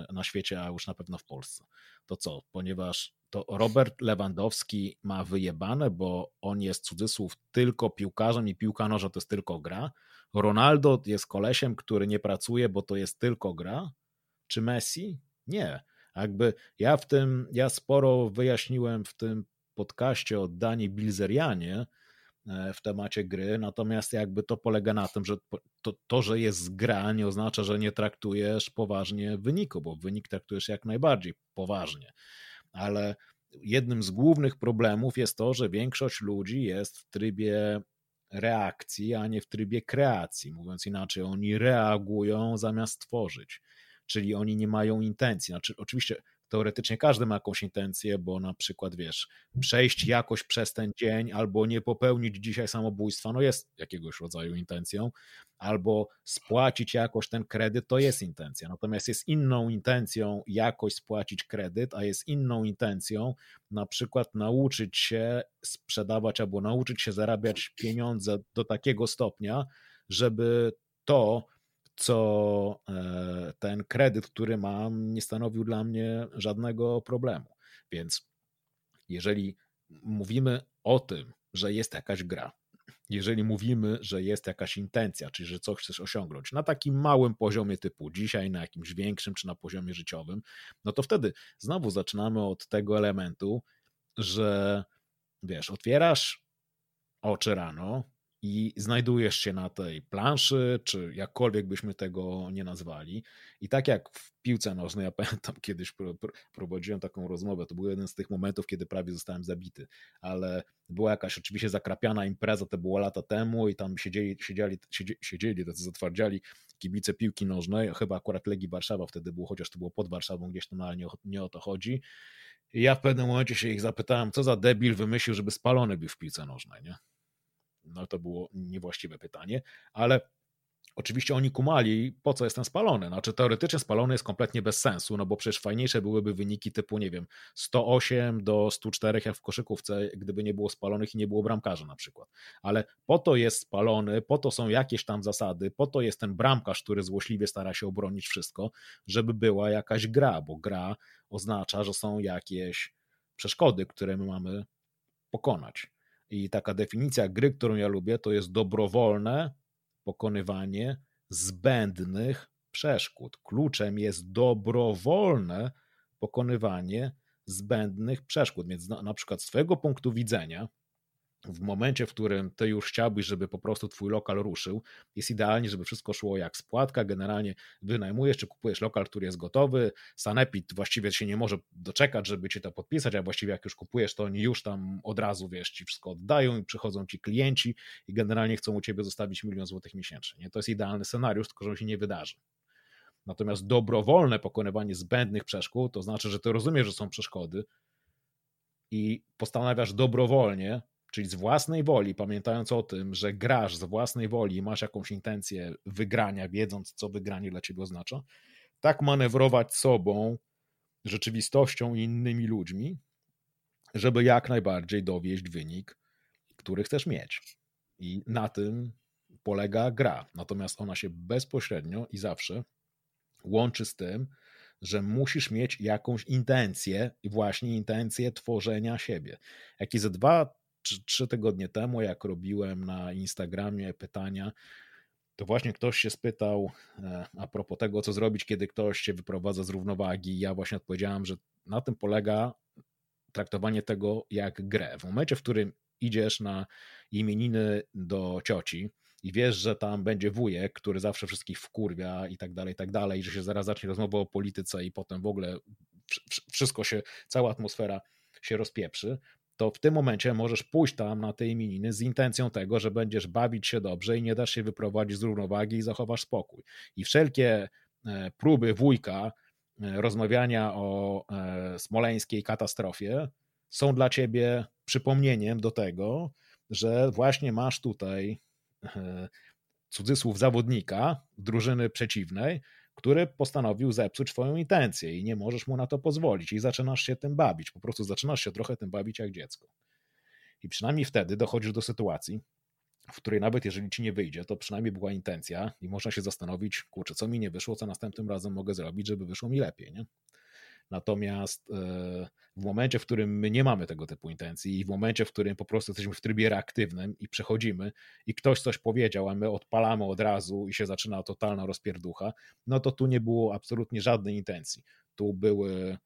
Speaker 2: y, na świecie, a już na pewno w Polsce. To co? Ponieważ to Robert Lewandowski ma wyjebane, bo on jest cudzysłów tylko piłkarzem i piłka nożna to jest tylko gra. Ronaldo jest kolesiem, który nie pracuje, bo to jest tylko gra. Czy Messi? Nie. Jakby ja w tym, ja sporo wyjaśniłem w tym podcaście o Dani Bilzerianie, w temacie gry, natomiast jakby to polega na tym, że to, to, że jest gra nie oznacza, że nie traktujesz poważnie wyniku, bo wynik traktujesz jak najbardziej poważnie, ale jednym z głównych problemów jest to, że większość ludzi jest w trybie reakcji, a nie w trybie kreacji. Mówiąc inaczej, oni reagują zamiast tworzyć, czyli oni nie mają intencji. Znaczy, oczywiście teoretycznie każdy ma jakąś intencję, bo na przykład wiesz, przejść jakoś przez ten dzień albo nie popełnić dzisiaj samobójstwa, no jest jakiegoś rodzaju intencją, albo spłacić jakoś ten kredyt, to jest intencja. Natomiast jest inną intencją jakoś spłacić kredyt, a jest inną intencją na przykład nauczyć się sprzedawać albo nauczyć się zarabiać pieniądze do takiego stopnia, żeby to, co e, ten kredyt, który mam, nie stanowił dla mnie żadnego problemu. Więc jeżeli mówimy o tym, że jest jakaś gra, jeżeli mówimy, że jest jakaś intencja, czyli że coś chcesz osiągnąć na takim małym poziomie typu dzisiaj, na jakimś większym czy na poziomie życiowym, no to wtedy znowu zaczynamy od tego elementu, że wiesz, otwierasz oczy rano, i znajdujesz się na tej planszy, czy jakkolwiek byśmy tego nie nazwali. I tak jak w piłce nożnej, ja pamiętam kiedyś prowadziłem taką rozmowę, to był jeden z tych momentów, kiedy prawie zostałem zabity, ale była jakaś oczywiście zakrapiana impreza, to było lata temu i tam siedzieli, siedzieli, siedzieli tacy zatwardziali kibice piłki nożnej, chyba akurat Legii Warszawa wtedy było, chociaż to było pod Warszawą gdzieś tam, ale nie, nie o to chodzi. I ja w pewnym momencie się ich zapytałem, co za debil wymyślił, żeby spalony był w piłce nożnej, nie? No to było niewłaściwe pytanie, ale Oczywiście oni kumali, po co jestem spalony. Znaczy, teoretycznie spalony jest kompletnie bez sensu, no bo przecież fajniejsze byłyby wyniki typu, nie wiem, 108 do 104 jak w koszykówce, gdyby nie było spalonych i nie było bramkarza na przykład. Ale po to jest spalony, po to są jakieś tam zasady, po to jest ten bramkarz, który złośliwie stara się obronić wszystko, żeby była jakaś gra, bo gra oznacza, że są jakieś przeszkody, które my mamy pokonać. I taka definicja gry, którą ja lubię, to jest dobrowolne pokonywanie zbędnych przeszkód. Kluczem jest dobrowolne pokonywanie zbędnych przeszkód. Więc na, na przykład z Twojego punktu widzenia, w momencie, w którym ty już chciałbyś, żeby po prostu twój lokal ruszył, jest idealnie, żeby wszystko szło jak spłatka. Generalnie wynajmujesz czy kupujesz lokal, który jest gotowy. Sanepid właściwie się nie może doczekać, żeby ci to podpisać, a właściwie jak już kupujesz, to oni już tam od razu wiesz, ci wszystko oddają i przychodzą ci klienci i generalnie chcą u ciebie zostawić milion złotych miesięcznie. Nie? To jest idealny scenariusz, tylko że on się nie wydarzy. Natomiast dobrowolne pokonywanie zbędnych przeszkód, to znaczy, że ty rozumiesz, że są przeszkody i postanawiasz dobrowolnie czyli z własnej woli, pamiętając o tym, że grasz z własnej woli i masz jakąś intencję wygrania, wiedząc, co wygranie dla ciebie oznacza, tak manewrować sobą, rzeczywistością i innymi ludźmi, żeby jak najbardziej dowieść wynik, który chcesz mieć. I na tym polega gra. Natomiast ona się bezpośrednio i zawsze łączy z tym, że musisz mieć jakąś intencję właśnie intencję tworzenia siebie. Jak i ze dwa trzy tygodnie temu, jak robiłem na Instagramie pytania, to właśnie ktoś się spytał e, a propos tego, co zrobić, kiedy ktoś się wyprowadza z równowagi. Ja właśnie odpowiedziałem, że na tym polega traktowanie tego jak grę. W momencie, w którym idziesz na imieniny do cioci i wiesz, że tam będzie wujek, który zawsze wszystkich wkurwia i tak dalej, i tak dalej, że się zaraz zacznie rozmowa o polityce i potem w ogóle wszystko się, cała atmosfera się rozpieprzy, to w tym momencie możesz pójść tam na te imieniny z intencją tego, że będziesz bawić się dobrze i nie dasz się wyprowadzić z równowagi i zachowasz spokój. I wszelkie e, próby wujka e, rozmawiania o e, smoleńskiej katastrofie są dla ciebie przypomnieniem do tego, że właśnie masz tutaj cudzysłów zawodnika drużyny przeciwnej, który postanowił zepsuć Twoją intencję i nie możesz mu na to pozwolić i zaczynasz się tym bawić. Po prostu zaczynasz się trochę tym bawić jak dziecko. I przynajmniej wtedy dochodzisz do sytuacji, w której nawet jeżeli ci nie wyjdzie, to przynajmniej była intencja i można się zastanowić, kurczę, co mi nie wyszło, co następnym razem mogę zrobić, żeby wyszło mi lepiej. Nie? Natomiast e, w momencie, w którym my nie mamy tego typu intencji i w momencie, w którym po prostu jesteśmy w trybie reaktywnym i przechodzimy i ktoś coś powiedział, a my odpalamy od razu i się zaczyna totalna rozpierducha, no to tu nie było absolutnie żadnej intencji. Tu były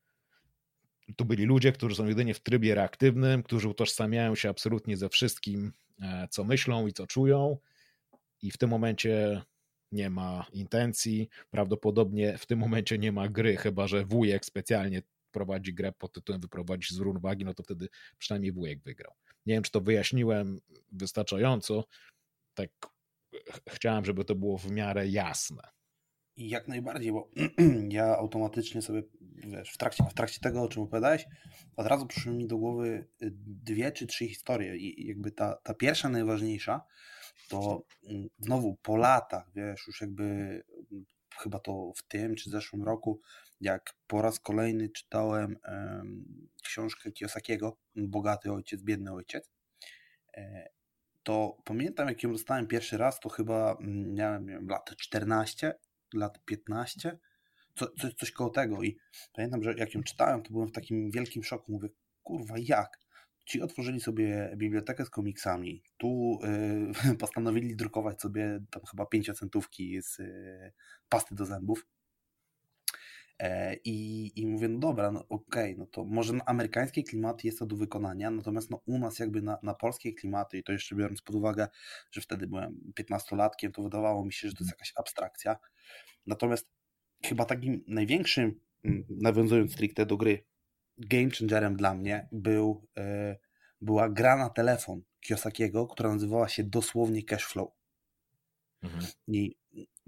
Speaker 2: tu byli ludzie, którzy są jedynie w trybie reaktywnym, którzy utożsamiają się absolutnie ze wszystkim, e, co myślą i co czują, i w tym momencie nie ma intencji, prawdopodobnie w tym momencie nie ma gry, chyba że wujek specjalnie prowadzi grę pod tytułem wyprowadzić z równowagi, no to wtedy przynajmniej wujek wygrał. Nie wiem, czy to wyjaśniłem wystarczająco, tak chciałem, żeby to było w miarę jasne.
Speaker 1: Jak najbardziej, bo ja automatycznie sobie, wiesz, w trakcie, w trakcie tego, o czym opowiadałeś, od razu przyszły mi do głowy dwie czy trzy historie i jakby ta, ta pierwsza, najważniejsza, to mm, znowu po latach, wiesz, już jakby mm, chyba to w tym czy zeszłym roku, jak po raz kolejny czytałem książkę Kiyosakiego, Bogaty ojciec, biedny ojciec, e, to pamiętam jak ją dostałem pierwszy raz, to chyba mm, miałem, miałem lat 14, lat 15, co, coś, coś koło tego i pamiętam, że jak ją czytałem, to byłem w takim wielkim szoku, mówię, kurwa jak? Ci otworzyli sobie bibliotekę z komiksami, tu y, postanowili drukować sobie tam chyba pięciocentówki z y, pasty do zębów. E, I, I mówię, no dobra, no okej, okay, no to może na amerykańskie klimaty jest to do wykonania, natomiast no u nas jakby na, na polskie klimaty, i to jeszcze biorąc pod uwagę, że wtedy byłem 15-latkiem, to wydawało mi się, że to jest jakaś abstrakcja. Natomiast chyba takim największym, mm, nawiązując stricte do gry, game changerem dla mnie był, e, była gra na telefon Kiyosakiego, która nazywała się dosłownie Cashflow. Mhm. I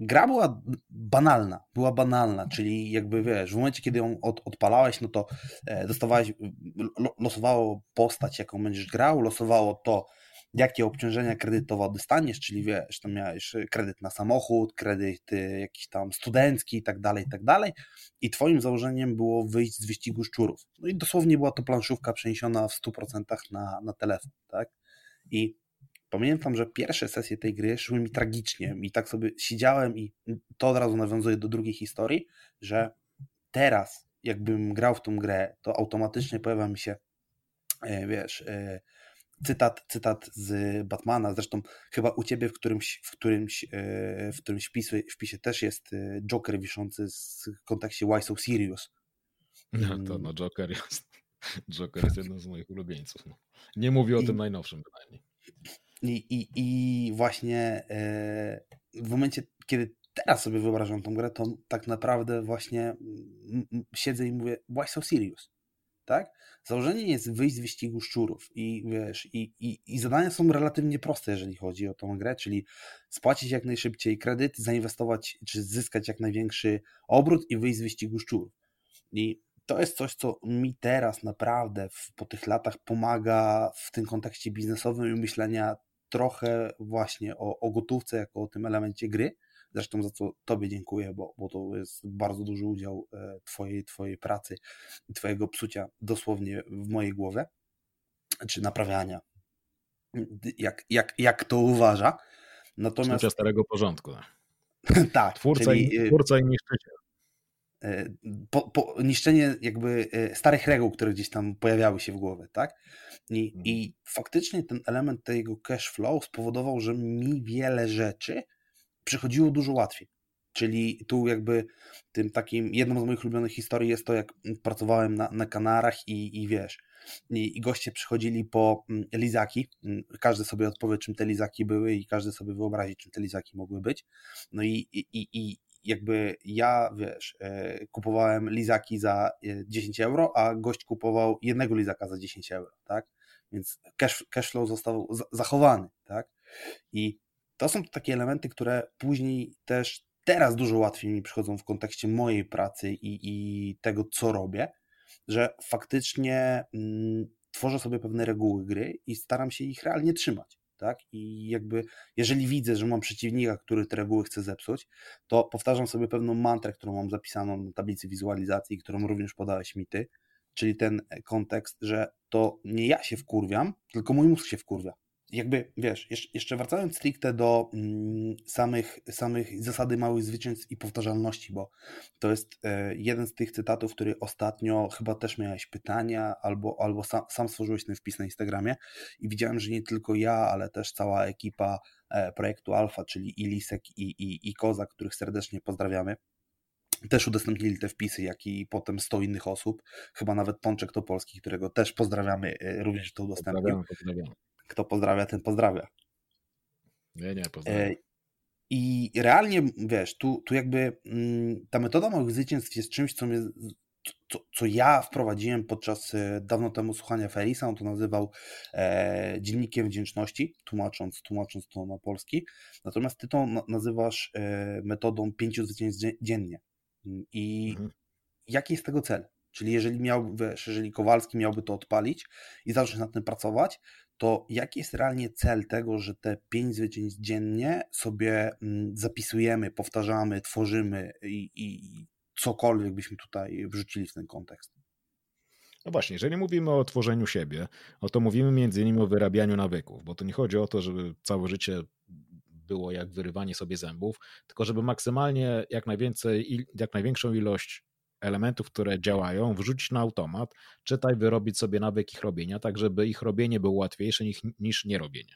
Speaker 1: gra była banalna, była banalna, czyli jakby wiesz, w momencie, kiedy ją od, odpalałeś, no to e, dostawałeś, losowało postać, jaką będziesz grał, losowało to, jakie obciążenia kredytowe dostaniesz, czyli wiesz, tam miałeś kredyt na samochód, kredyt y, jakiś tam studencki i tak dalej, i tak dalej. I twoim założeniem było wyjść z wyścigu szczurów. No i dosłownie była to planszówka przeniesiona w 100% na, na telefon, tak? I pamiętam, że pierwsze sesje tej gry szły mi tragicznie i tak sobie siedziałem i to od razu nawiązuje do drugiej historii, że teraz jakbym grał w tą grę, to automatycznie pojawia mi się e, wiesz, e, cytat, cytat z Batmana, zresztą chyba u ciebie w którymś, w którymś, e, w którymś wpisie, wpisie też jest e, Joker wiszący w kontekście Why So Serious.
Speaker 2: No to mm. no Joker jest, Joker jest jednym z moich ulubieńców. No. Nie mówię o I, tym najnowszym bynajmniej.
Speaker 1: I, i, I właśnie e, w momencie, kiedy teraz sobie wyobrażam tą grę, to tak naprawdę właśnie siedzę i mówię Why So Serious? Tak? Założenie jest wyjść z wyścigu szczurów i wiesz, i, i, i zadania są relatywnie proste, jeżeli chodzi o tą grę, czyli spłacić jak najszybciej kredyt, zainwestować, czy zyskać jak największy obrót i wyjść z wyścigu szczurów. I to jest coś, co mi teraz naprawdę w, po tych latach pomaga w tym kontekście biznesowym i myślenia trochę właśnie o, o gotówce jako o tym elemencie gry, Zresztą za co Tobie dziękuję, bo, bo to jest bardzo duży udział e, twojej, twojej pracy i Twojego psucia dosłownie w mojej głowie, czy naprawiania, jak, jak, jak to uważa.
Speaker 2: Natomiast... Psucia starego porządku.
Speaker 1: tak.
Speaker 2: Twórca, czyli, i, e, twórca i niszczyciel.
Speaker 1: E, po, po, niszczenie jakby starych reguł, które gdzieś tam pojawiały się w głowie, tak? I, hmm. I faktycznie ten element tego cash flow spowodował, że mi wiele rzeczy przychodziło dużo łatwiej. Czyli tu jakby tym takim, jedną z moich ulubionych historii jest to, jak pracowałem na, na Kanarach i, i wiesz, i, i goście przychodzili po mm, lizaki, mm, każdy sobie odpowie, czym te lizaki były i każdy sobie wyobrazi, czym te lizaki mogły być. No i, i, i jakby ja, wiesz, e, kupowałem lizaki za 10 e, euro, a gość kupował jednego lizaka za 10 euro, tak? Więc cash, cash flow został zachowany, tak? I to są takie elementy, które później też teraz dużo łatwiej mi przychodzą w kontekście mojej pracy i, i tego, co robię, że faktycznie mm, tworzę sobie pewne reguły gry i staram się ich realnie trzymać. Tak? I jakby, jeżeli widzę, że mam przeciwnika, który te reguły chce zepsuć, to powtarzam sobie pewną mantrę, którą mam zapisaną na tablicy wizualizacji, którą również podałeś mi ty, czyli ten kontekst, że to nie ja się wkurwiam, tylko mój mózg się wkurwia jakby, wiesz, jeszcze wracając stricte do mm, samych, samych zasady małych zwycięstw i powtarzalności, bo to jest e, jeden z tych cytatów, który ostatnio chyba też miałeś pytania, albo, albo sam, sam stworzyłeś ten wpis na Instagramie i widziałem, że nie tylko ja, ale też cała ekipa e, projektu Alfa, czyli i Lisek i, i, i Koza, których serdecznie pozdrawiamy, też udostępnili te wpisy, jak i potem 100 innych osób, chyba nawet Pączek Topolski, którego też pozdrawiamy, e, również to udostępnił. Pozdrawiamy, pozdrawiamy kto pozdrawia, ten pozdrawia.
Speaker 2: Nie, nie, pozdrawiam. E,
Speaker 1: I realnie, wiesz, tu, tu jakby mm, ta metoda moich zwycięstw jest czymś, co mnie co, co, ja wprowadziłem podczas e, dawno temu słuchania Ferisa, on to nazywał e, dziennikiem wdzięczności, tłumacząc, tłumacząc to na polski. Natomiast ty to nazywasz e, metodą pięciu zwycięstw dziennie. I mhm. jaki jest tego cel? Czyli jeżeli miał, wiesz, jeżeli Kowalski miałby to odpalić i zacząć nad tym pracować, to jaki jest realnie cel tego, że te pięć zwycięstw dziennie sobie mm, zapisujemy, powtarzamy, tworzymy i, i cokolwiek byśmy tutaj wrzucili w ten kontekst?
Speaker 2: No właśnie, jeżeli mówimy o tworzeniu siebie, no to mówimy między innymi o wyrabianiu nawyków, bo to nie chodzi o to, żeby całe życie było jak wyrywanie sobie zębów, tylko żeby maksymalnie jak najwięcej, jak największą ilość elementów, które działają, wrzucić na automat, czytaj, wyrobić sobie nawyk ich robienia, tak żeby ich robienie było łatwiejsze niż, niż nierobienie.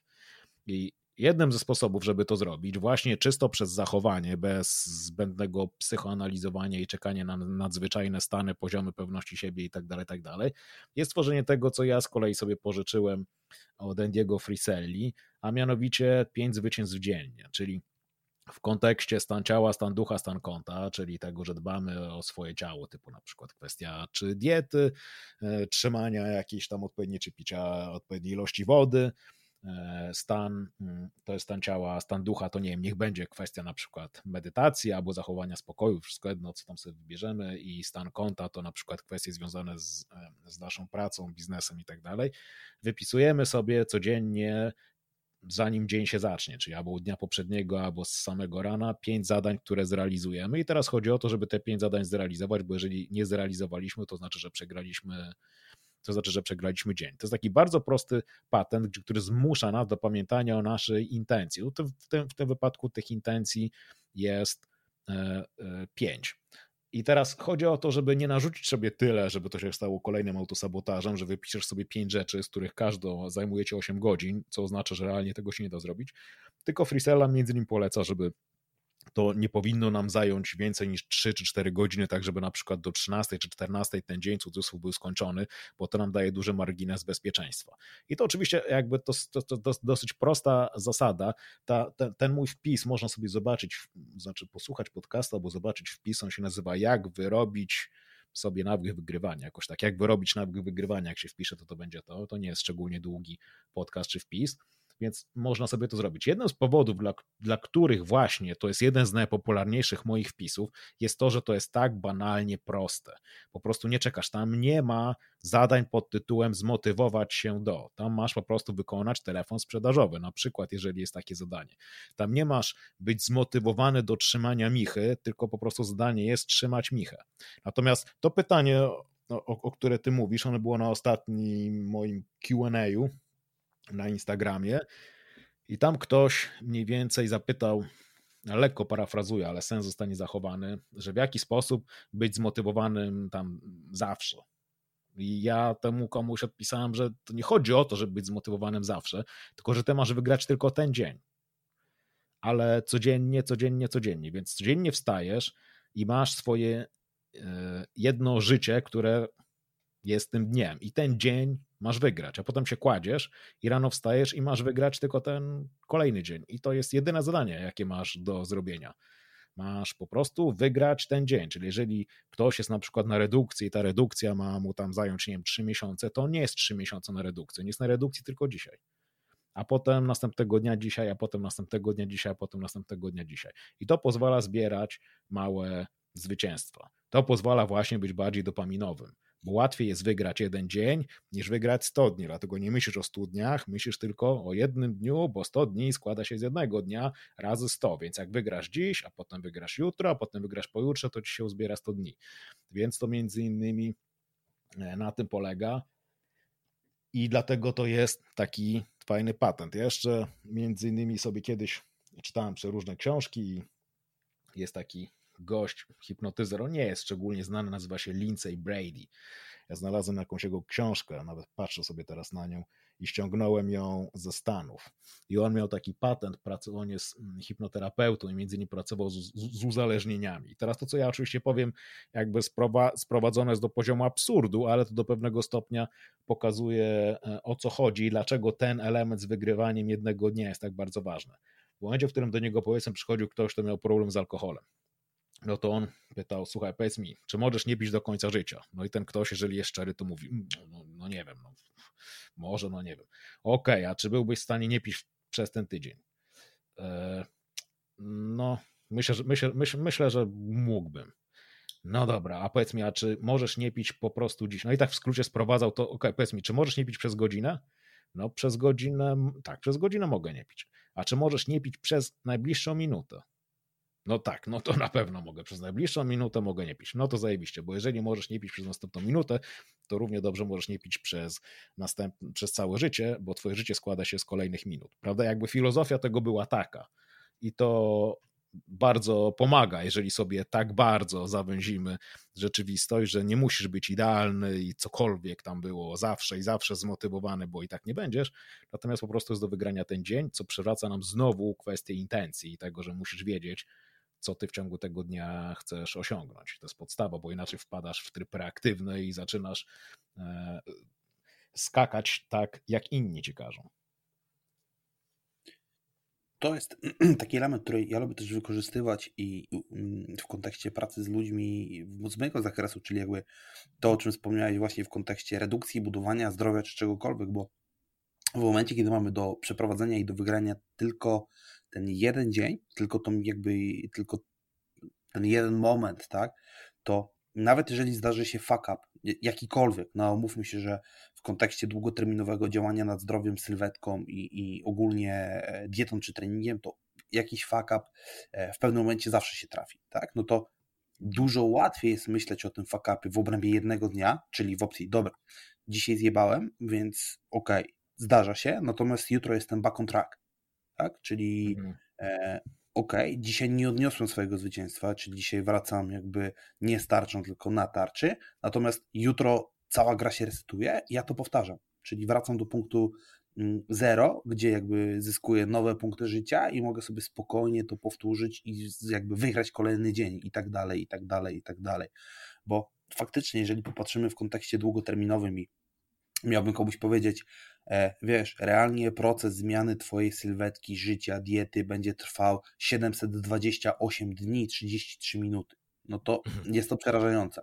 Speaker 2: I jednym ze sposobów, żeby to zrobić, właśnie czysto przez zachowanie, bez zbędnego psychoanalizowania i czekania na nadzwyczajne stany, poziomy pewności siebie i tak dalej, tak jest tworzenie tego, co ja z kolei sobie pożyczyłem od Andiego Friselli, a mianowicie pięć zwycięstw dziennie, czyli w kontekście stan ciała, stan ducha, stan konta, czyli tego, że dbamy o swoje ciało, typu na przykład kwestia czy diety, e, trzymania jakiejś tam odpowiedniej, czy picia odpowiedniej ilości wody, e, stan, mm, to jest stan ciała, stan ducha, to nie wiem, niech będzie kwestia na przykład medytacji albo zachowania spokoju, wszystko jedno, co tam sobie wybierzemy i stan konta to na przykład kwestie związane z, e, z naszą pracą, biznesem i tak dalej. Wypisujemy sobie codziennie zanim dzień się zacznie, czyli albo dnia poprzedniego, albo z samego rana, pięć zadań, które zrealizujemy. I teraz chodzi o to, żeby te pięć zadań zrealizować, bo jeżeli nie zrealizowaliśmy, to znaczy, że przegraliśmy. To znaczy, że przegraliśmy dzień. To jest taki bardzo prosty patent, który zmusza nas do pamiętania o naszej intencji. No w, tym, w tym wypadku tych intencji jest e, e, pięć. I teraz chodzi o to, żeby nie narzucić sobie tyle, żeby to się stało kolejnym autosabotażem, że wypiszesz sobie pięć rzeczy, z których każdą zajmuje ci 8 godzin, co oznacza, że realnie tego się nie da zrobić. Tylko Frisella między innymi poleca, żeby to nie powinno nam zająć więcej niż 3 czy 4 godziny, tak żeby na przykład do 13 czy 14 ten dzień cudzysłów był skończony, bo to nam daje duży margines bezpieczeństwa. I to oczywiście jakby to, to, to, dosyć prosta zasada. Ta, ten, ten, mój wpis można sobie zobaczyć, znaczy posłuchać podcasta albo zobaczyć wpis, on się nazywa jak wyrobić sobie nawyk wygrywania, jakoś tak, jak wyrobić nawyk wygrywania, jak się wpisze, to to będzie to, to nie jest szczególnie długi podcast czy wpis, więc można sobie to zrobić. Jednym z powodów, dla, dla których właśnie to jest jeden z najpopularniejszych moich wpisów, jest to, że to jest tak banalnie proste. Po prostu nie czekasz, tam nie ma zadań pod tytułem zmotywować się do. Tam masz po prostu wykonać telefon sprzedażowy, na przykład, jeżeli jest takie zadanie. Tam nie masz być zmotywowany do trzymania michy, tylko po prostu zadanie jest trzymać michę. Natomiast to pytanie, o, o, które ty mówisz, ono było na ostatnim moim QA na Instagramie i tam ktoś mniej więcej zapytał, lekko parafrazuję, ale sens zostanie zachowany, że w jaki sposób być zmotywowanym tam zawsze. I ja temu komuś odpisałem, że to nie chodzi o to, żeby być zmotywowanym zawsze, tylko że ty masz wygrać tylko ten dzień. Ale codziennie, codziennie, codziennie. Więc codziennie wstajesz i masz swoje e, jedno życie, które jest tym dniem. I ten dzień masz wygrać, a potem się kładziesz i rano wstajesz i masz wygrać tylko ten kolejny dzień. I to jest jedyne zadanie, jakie masz do zrobienia. Masz po prostu wygrać ten dzień. Czyli jeżeli ktoś jest na przykład na redukcji i ta redukcja ma mu tam zająć, nie wiem, 3 miesiące, to nie jest 3 miesiące na redukcji. Nie jest na redukcji tylko dzisiaj. A potem następnego dnia dzisiaj, a potem następnego dnia dzisiaj, a potem następnego dnia dzisiaj. I to pozwala zbierać małe zwycięstwa. To pozwala właśnie być bardziej dopaminowym bo łatwiej jest wygrać jeden dzień niż wygrać 100 dni, dlatego nie myślisz o 100 dniach, myślisz tylko o jednym dniu, bo 100 dni składa się z jednego dnia razy 100, więc jak wygrasz dziś, a potem wygrasz jutro, a potem wygrasz pojutrze, to ci się uzbiera 100 dni. Więc to między innymi e, na tym polega i dlatego to jest taki fajny patent. Ja jeszcze między innymi sobie kiedyś czytałem przeróżne książki i jest taki gość, hipnotyzer, on nie jest szczególnie znany, nazywa się Lindsay Brady. Ja znalazłem jakąś jego książkę, nawet patrzę sobie teraz na nią i ściągnąłem ją ze Stanów. I on miał taki patent, on jest mm, hipnoterapeutą i między innymi pracował z, z uzależnieniami. I teraz to, co ja oczywiście powiem, jakby sprowa, sprowadzone jest do poziomu absurdu, ale to do pewnego stopnia pokazuje e, o co chodzi i dlaczego ten element z wygrywaniem jednego dnia jest tak bardzo ważny. W momencie, w którym do niego powiedzmy przychodził ktoś, kto miał problem z alkoholem, no to on pytał, słuchaj, powiedz mi, czy możesz nie pić do końca życia? No i ten ktoś, jeżeli jest szczery, to mówi, mm, no, no nie wiem, no, może, no nie wiem. Okej, okay, a czy byłbyś w stanie nie pić przez ten tydzień? E, no, myślę, że, myślę, myślę, myślę, że mógłbym. No dobra, a powiedz mi, a czy możesz nie pić po prostu dziś? No i tak w skrócie sprowadzał to, okej, okay, powiedz mi, czy możesz nie pić przez godzinę? No przez godzinę, tak, przez godzinę mogę nie pić. A czy możesz nie pić przez najbliższą minutę? No tak, no to na pewno mogę przez najbliższą minutę mogę nie pić. No to zajebiście, bo jeżeli możesz nie pić przez następną minutę, to równie dobrze możesz nie pić przez, następ, przez całe życie, bo twoje życie składa się z kolejnych minut. Prawda? Jakby filozofia tego była taka. I to bardzo pomaga, jeżeli sobie tak bardzo zawęzimy rzeczywistość, że nie musisz być idealny i cokolwiek tam było zawsze i zawsze zmotywowany, bo i tak nie będziesz. Natomiast po prostu jest do wygrania ten dzień, co przywraca nam znowu kwestię intencji i tego, że musisz wiedzieć, co ty w ciągu tego dnia chcesz osiągnąć. To jest podstawa, bo inaczej wpadasz w tryb reaktywny i zaczynasz e, skakać tak, jak inni ci każą
Speaker 1: to jest taki element, który ja lubię też wykorzystywać i mm, w kontekście pracy z ludźmi z mojego zakresu, czyli jakby to, o czym wspomniałeś właśnie w kontekście redukcji, budowania zdrowia czy czegokolwiek, bo w momencie, kiedy mamy do przeprowadzenia i do wygrania tylko ten jeden dzień, tylko to jakby, tylko ten jeden moment, tak, to nawet jeżeli zdarzy się fuck up, jakikolwiek, no umówmy się, że w kontekście długoterminowego działania nad zdrowiem, sylwetką i, i ogólnie e, dietą czy treningiem, to jakiś fuck up e, w pewnym momencie zawsze się trafi, tak? No to dużo łatwiej jest myśleć o tym fuck upie w obrębie jednego dnia, czyli w opcji, dobra, dzisiaj zjebałem, więc okej, okay, zdarza się, natomiast jutro jestem back on track, tak? Czyli mhm. e, ok, dzisiaj nie odniosłem swojego zwycięstwa, czyli dzisiaj wracam jakby nie z tarczą, tylko na tarczy, natomiast jutro cała gra się resetuje i ja to powtarzam, czyli wracam do punktu mm, zero, gdzie jakby zyskuję nowe punkty życia i mogę sobie spokojnie to powtórzyć i jakby wygrać kolejny dzień i tak dalej, i tak dalej, i tak dalej, bo faktycznie, jeżeli popatrzymy w kontekście długoterminowym i miałbym komuś powiedzieć, wiesz, realnie proces zmiany twojej sylwetki, życia, diety będzie trwał 728 dni, 33 minuty. No to mhm. jest to przerażające.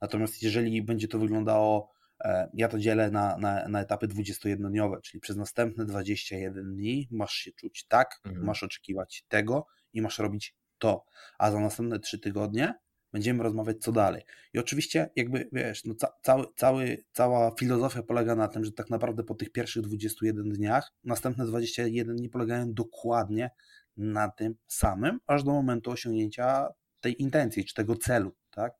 Speaker 1: Natomiast jeżeli będzie to wyglądało, e, ja to dzielę na, na, na etapy 21-dniowe, czyli przez następne 21 dni masz się czuć tak, mhm. masz oczekiwać tego i masz robić to, a za następne 3 tygodnie będziemy rozmawiać co dalej. I oczywiście jakby, wiesz, no ca cały, cały, cała filozofia polega na tym, że tak naprawdę po tych pierwszych 21 dniach następne 21 dni polegają dokładnie na tym samym, aż do momentu osiągnięcia tej intencji, czy tego celu, tak?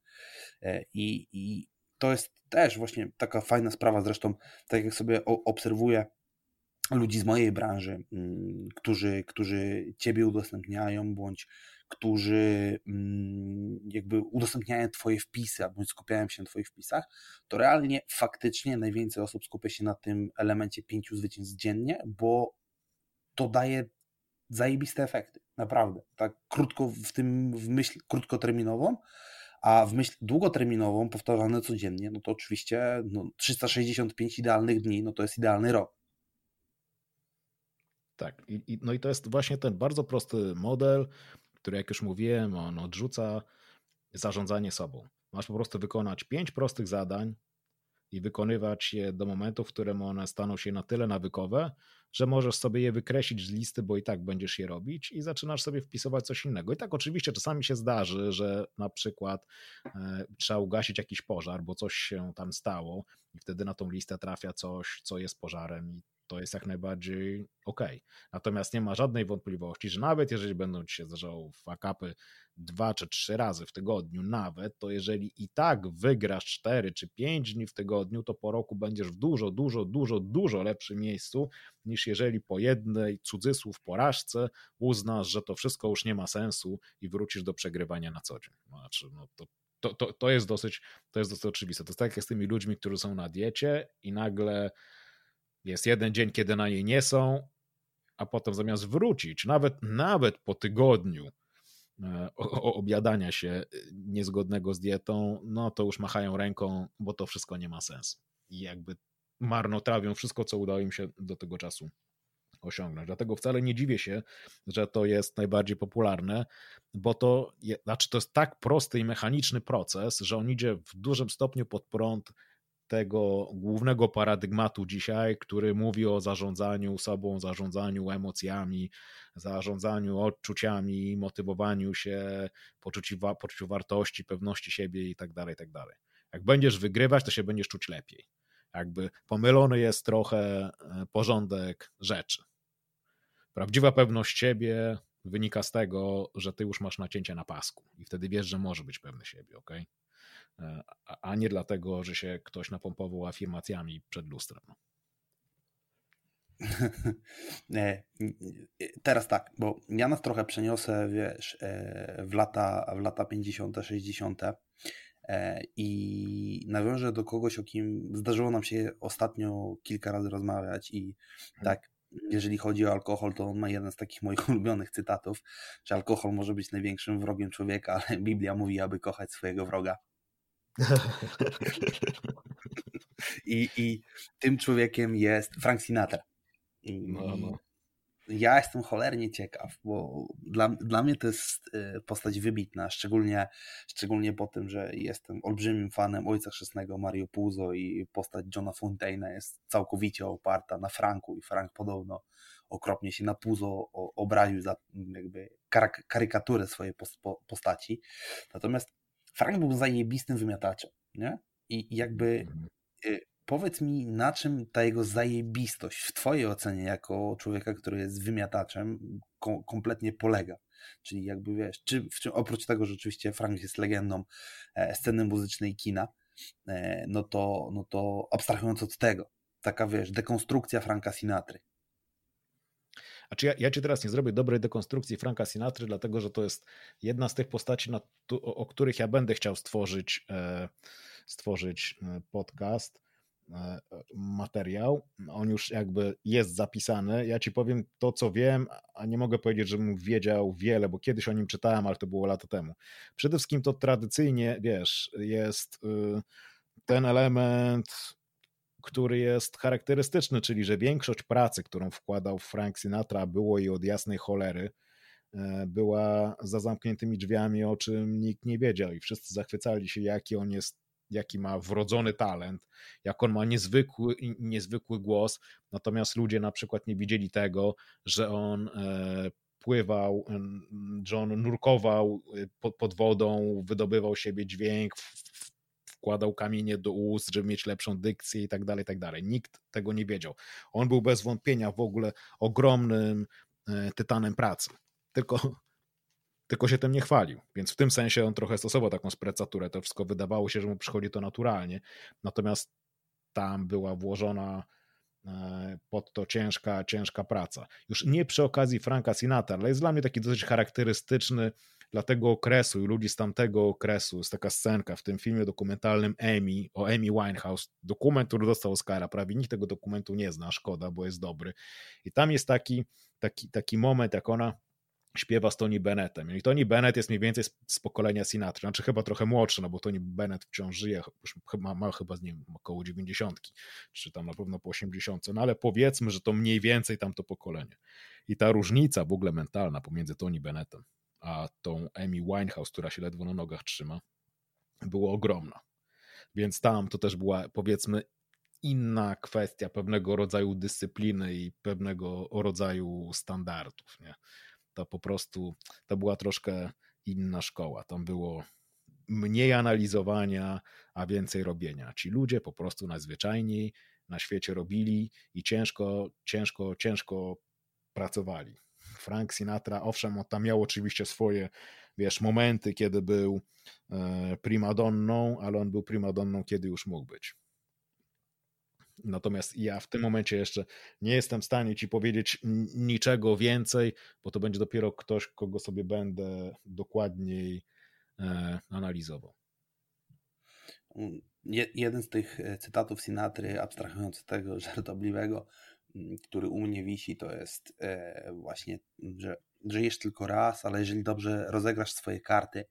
Speaker 1: E, I, i to jest też właśnie taka fajna sprawa, zresztą tak jak sobie obserwuję ludzi z mojej branży, mm, którzy, którzy ciebie udostępniają, bądź którzy mm, jakby udostępniają Twoje wpisy, albo skupiają się na Twoich wpisach, to realnie faktycznie najwięcej osób skupia się na tym elemencie pięciu zwycięstw dziennie, bo to daje zajebiste efekty, naprawdę. Tak krótko w tym, w myśl krótkoterminową, a w myśl długoterminową, powtarzane codziennie, no to oczywiście no, 365 idealnych dni, no to jest idealny rok.
Speaker 2: Tak, i, no i to jest właśnie ten bardzo prosty model, który, jak już mówiłem, on odrzuca zarządzanie sobą. Masz po prostu wykonać pięć prostych zadań i wykonywać je do momentu, w którym one staną się na tyle nawykowe, że możesz sobie je wykreślić z listy, bo i tak będziesz je robić i zaczynasz sobie wpisywać coś innego. I tak oczywiście czasami się zdarzy, że na przykład e, trzeba ugasić jakiś pożar, bo coś się tam stało i wtedy na tą listę trafia coś, co jest pożarem i to jest jak najbardziej ok. Natomiast nie ma żadnej wątpliwości, że nawet jeżeli będą ci się zdarzały fakapy dwa czy trzy razy w tygodniu, nawet, to jeżeli i tak wygrasz cztery czy pięć dni w tygodniu, to po roku będziesz w dużo, dużo, dużo, dużo lepszym miejscu, niż jeżeli po jednej cudzysłów porażce uznasz, że to wszystko już nie ma sensu i wrócisz do przegrywania na co dzień. Znaczy, no to to, to, to, jest dosyć, to jest dosyć oczywiste. To jest tak jak z tymi ludźmi, którzy są na diecie i nagle jest jeden dzień, kiedy na niej nie są, a potem zamiast wrócić, nawet, nawet po tygodniu e, objadania się niezgodnego z dietą, no to już machają ręką, bo to wszystko nie ma sensu. I jakby marnotrawią wszystko, co udało im się do tego czasu osiągnąć. Dlatego wcale nie dziwię się, że to jest najbardziej popularne, bo to, znaczy to jest tak prosty i mechaniczny proces, że on idzie w dużym stopniu pod prąd tego głównego paradygmatu dzisiaj, który mówi o zarządzaniu sobą, zarządzaniu emocjami, zarządzaniu odczuciami, motywowaniu się, poczuciu, poczuciu wartości, pewności siebie itd., tak itd. Tak Jak będziesz wygrywać, to się będziesz czuć lepiej. Jakby pomylony jest trochę e, porządek rzeczy. Prawdziwa pewność siebie wynika z tego, że ty już masz nacięcie na pasku i wtedy wiesz, że może być pewny siebie, ok? A nie dlatego, że się ktoś napompował afirmacjami przed lustrem.
Speaker 1: Teraz tak, bo ja nas trochę przeniosę, wiesz, w lata, w lata 50., 60. i nawiążę do kogoś, o kim zdarzyło nam się ostatnio kilka razy rozmawiać i mhm. tak, jeżeli chodzi o alkohol, to on ma jeden z takich moich ulubionych cytatów, że alkohol może być największym wrogiem człowieka, ale Biblia mówi, aby kochać swojego wroga. I, I tym człowiekiem jest Frank Sinatra. No, no. Ja jestem cholernie ciekaw, bo dla, dla mnie to jest y, postać wybitna, szczególnie, szczególnie po tym, że jestem olbrzymim fanem Ojca Chrzestnego Mario Puzo i postać Johna Fontaina jest całkowicie oparta na Franku i Frank podobno okropnie się na Puzo obraził za jakby karykaturę swojej postaci. Natomiast Frank był zajebistym wymiataczem, nie? I jakby mhm. y, powiedz mi, na czym ta jego zajebistość w Twojej ocenie, jako człowieka, który jest wymiataczem, kom kompletnie polega? Czyli jakby wiesz, czy, czym, oprócz tego, że oczywiście Frank jest legendą e, sceny muzycznej kina, e, no, to, no to abstrahując od tego, taka wiesz, dekonstrukcja Franka Sinatry.
Speaker 2: A czy ja, ja ci teraz nie zrobię dobrej dekonstrukcji Franka Sinatry, dlatego że to jest jedna z tych postaci, na, o, o, których ja będę chciał stworzyć, e, stworzyć e, podcast e, materiał. On już jakby jest zapisany. Ja ci powiem to, co wiem, a nie mogę powiedzieć, żebym wiedział wiele, bo kiedyś o nim czytałem, ale to było lata temu. Przede wszystkim to tradycyjnie, wiesz, jest y, ten element który jest charakterystyczny, czyli że większość pracy, którą wkładał Frank Sinatra, było i od jasnej cholery, e, była za zamkniętymi drzwiami, o czym nikt nie wiedział. I wszyscy zachwycali się, jaki on jest, jaki ma wrodzony talent, jak on ma niezwykły, niezwykły głos, natomiast ludzie na przykład nie widzieli tego, że on e, pływał, John nurkował e, pod, pod wodą, wydobywał siebie dźwięk, wkładał kamienie do ust, żeby mieć lepszą dykcję i tak dalej, tak dalej. Nikt tego nie wiedział. On był bez wątpienia w ogóle ogromnym e, tytanem pracy. Tylko, tylko się tym nie chwalił. Więc w tym sensie on trochę stosował taką sprecaturę. To wszystko wydawało się, że mu przychodzi to naturalnie. Natomiast tam była włożona e, pod to ciężka, ciężka praca. Już nie przy okazji Franka Sinatra, ale jest dla mnie taki dosyć charakterystyczny dla tego okresu i ludzi z tamtego okresu. Jest taka scenka w tym filmie dokumentalnym Amy, o Amy Winehouse. Dokument, który dostał Oscara. Prawie nikt tego dokumentu nie zna, szkoda, bo jest dobry. I tam jest taki, taki, taki moment, jak ona śpiewa z Tony Bennettem. I Tony Bennett jest mniej więcej z, z pokolenia Sinatra, znaczy chyba trochę młodszy, no bo Tony Bennett wciąż żyje, ma, ma chyba z nim około 90, czy tam na pewno po 80, no ale powiedzmy, że to mniej więcej tamto pokolenie. I ta różnica w ogóle mentalna pomiędzy Tony Bennettem a tą Amy Winehouse, która się ledwo na nogach trzyma, była ogromna. Więc tam to też była, powiedzmy, inna kwestia pewnego rodzaju dyscypliny i pewnego rodzaju standardów. Nie? To po prostu to była troszkę inna szkoła. Tam było mniej analizowania, a więcej robienia. Ci ludzie po prostu najzwyczajniej na świecie robili i ciężko, ciężko, ciężko pracowali. Frank Sinatra, owszem, on tam miał oczywiście swoje, wiesz, momenty, kiedy był e, primadonną, ale on był primadonną, kiedy już mógł być. Natomiast ja w tym momencie jeszcze nie jestem w stanie ci powiedzieć niczego więcej, bo to będzie dopiero ktoś, kogo sobie będę dokładniej e, analizował.
Speaker 1: Jeden z tych e, cytatów Sinatry, abstrahując od tego żartobliwego, który u mnie wisi, to jest e, właśnie, że żyjesz tylko raz, ale jeżeli dobrze rozegrasz swoje karty,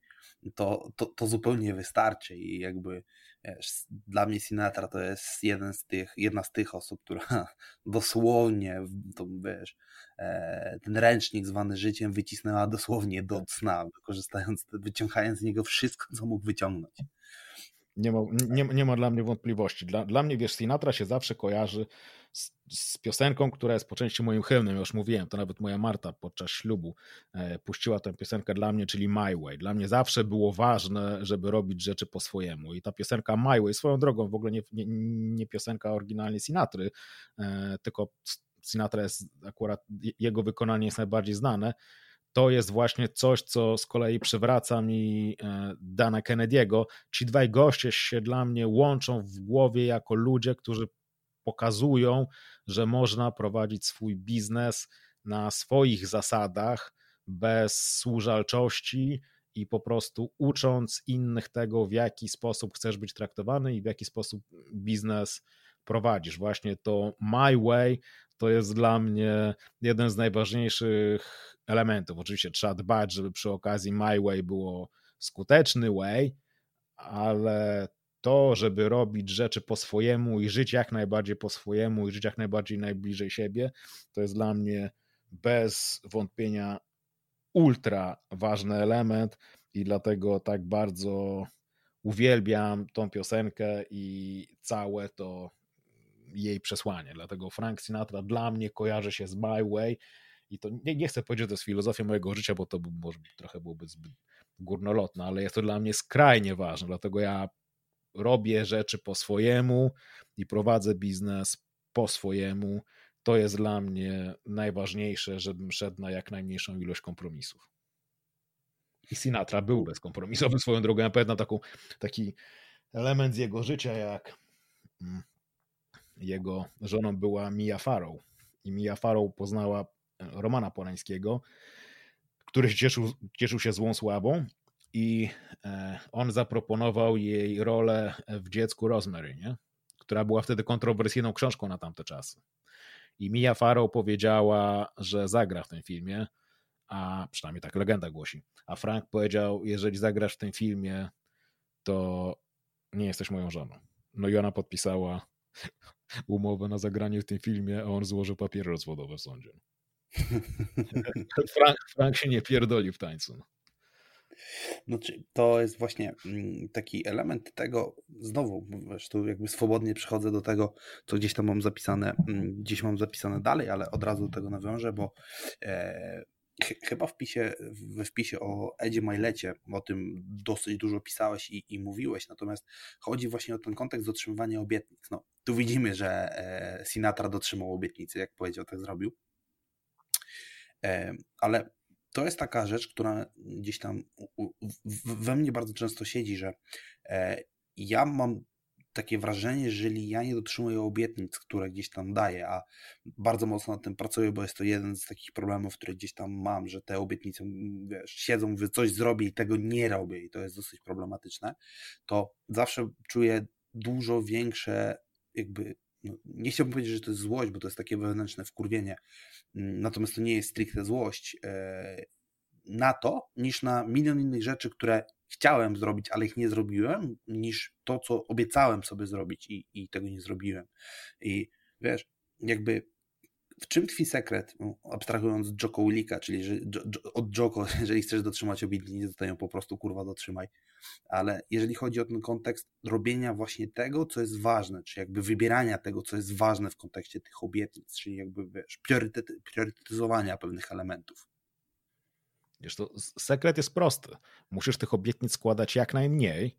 Speaker 1: to, to, to zupełnie wystarczy i jakby wiesz, dla mnie Sinatra to jest jeden z tych, jedna z tych osób, która dosłownie to, wiesz, e, ten ręcznik zwany życiem wycisnęła dosłownie do cna, wykorzystając, wyciągając z niego wszystko, co mógł wyciągnąć.
Speaker 2: Nie ma, nie, nie ma dla mnie wątpliwości. Dla, dla mnie, wiesz, Sinatra się zawsze kojarzy z, z, piosenką, która jest po części moim hymnem, ja już mówiłem, to nawet moja Marta podczas ślubu e, puściła tę piosenkę dla mnie, czyli My Way. Dla mnie zawsze było ważne, żeby robić rzeczy po swojemu i ta piosenka My Way, swoją drogą w ogóle nie, nie, nie piosenka oryginalnie Sinatry, e, tylko Sinatra jest akurat, jego wykonanie jest najbardziej znane, to jest właśnie coś, co z kolei przywraca mi e, Dana Kennedy'ego. Ci dwaj goście się dla mnie łączą w głowie jako ludzie, którzy pokazują, że można prowadzić swój biznes na swoich zasadach, bez służalczości i po prostu ucząc innych tego, w jaki sposób chcesz być traktowany i w jaki sposób biznes prowadzisz. Właśnie to My Way to jest dla mnie jeden z najważniejszych elementów. Oczywiście trzeba dbać, żeby przy okazji My Way było skuteczny way, ale to, żeby robić rzeczy po swojemu i żyć jak najbardziej po swojemu i żyć jak najbardziej najbliżej siebie, to jest dla mnie bez wątpienia ultra ważny element i dlatego tak bardzo uwielbiam tą piosenkę i całe to jej przesłanie. Dlatego Frank Sinatra dla mnie kojarzy się z My Way i to nie, nie chcę powiedzieć, że to jest filozofia mojego życia, bo to by, może trochę byłoby zbyt górnolotne, ale jest to dla mnie skrajnie ważne, dlatego ja robię rzeczy po swojemu i prowadzę biznes po swojemu. To jest dla mnie najważniejsze, żebym szedł na jak najmniejszą ilość kompromisów. I Sinatra był bezkompromisowy swoją drogą. Ja pamiętam taką, taki element z jego życia, jak mm, jego żoną była Mia Farrow. I Mia Farrow poznała Romana Polańskiego, który cieszył, cieszył się złą sławą i e, on zaproponował jej rolę w dziecku Rosemary, nie? która była wtedy kontrowersyjną książką na tamte czasy. I Mia Farrow powiedziała, że zagra w tym filmie, a przynajmniej tak legenda głosi. A Frank powiedział, jeżeli zagrasz w tym filmie, to nie jesteś moją żoną. No i ona podpisała umowę na zagranie w tym filmie, a on złożył papiery rozwodowe w sądzie. Frank, Frank się nie pierdoli w tańcu.
Speaker 1: Znaczy, to jest właśnie mm, taki element tego, znowu, tu jakby swobodnie przechodzę do tego, co gdzieś tam mam zapisane, mm, gdzieś mam zapisane dalej, ale od razu do tego nawiążę, bo e, chyba w wpisie, we wpisie o Edzie Majlecie o tym dosyć dużo pisałeś i, i, mówiłeś, natomiast chodzi właśnie o ten kontekst dotrzymywania obietnic. No, tu widzimy, że e, Sinatra dotrzymał obietnicy, jak powiedział, tak zrobił. Ale to jest taka rzecz, która gdzieś tam we mnie bardzo często siedzi, że e, ja mam takie wrażenie, jeżeli ja nie dotrzymuję obietnic, które gdzieś tam daję, a bardzo mocno nad tym pracuję, bo jest to jeden z takich problemów, które gdzieś tam mam, że te obietnice wiesz, siedzą, mówię, coś zrobię i tego nie robię i to jest dosyć problematyczne, to zawsze czuję dużo większe jakby nie chciałbym powiedzieć, że to jest złość, bo to jest takie wewnętrzne wkurwienie, mm, natomiast to nie jest stricte złość e, na to, niż na milion innych rzeczy, które chciałem zrobić, ale ich nie zrobiłem, niż to, co obiecałem sobie zrobić i, i tego nie zrobiłem. I wiesz, jakby w czym tkwi sekret, abstrahując od Joko Willika, czyli że, od Joko, jeżeli chcesz dotrzymać obietnicy, to ją po prostu kurwa dotrzymaj. Ale jeżeli chodzi o ten kontekst robienia właśnie tego, co jest ważne, czy jakby wybierania tego, co jest ważne w kontekście tych obietnic, czyli jakby wiesz, priorytety, priorytetyzowania pewnych elementów.
Speaker 2: Wiesz, to sekret jest prosty. Musisz tych obietnic składać jak najmniej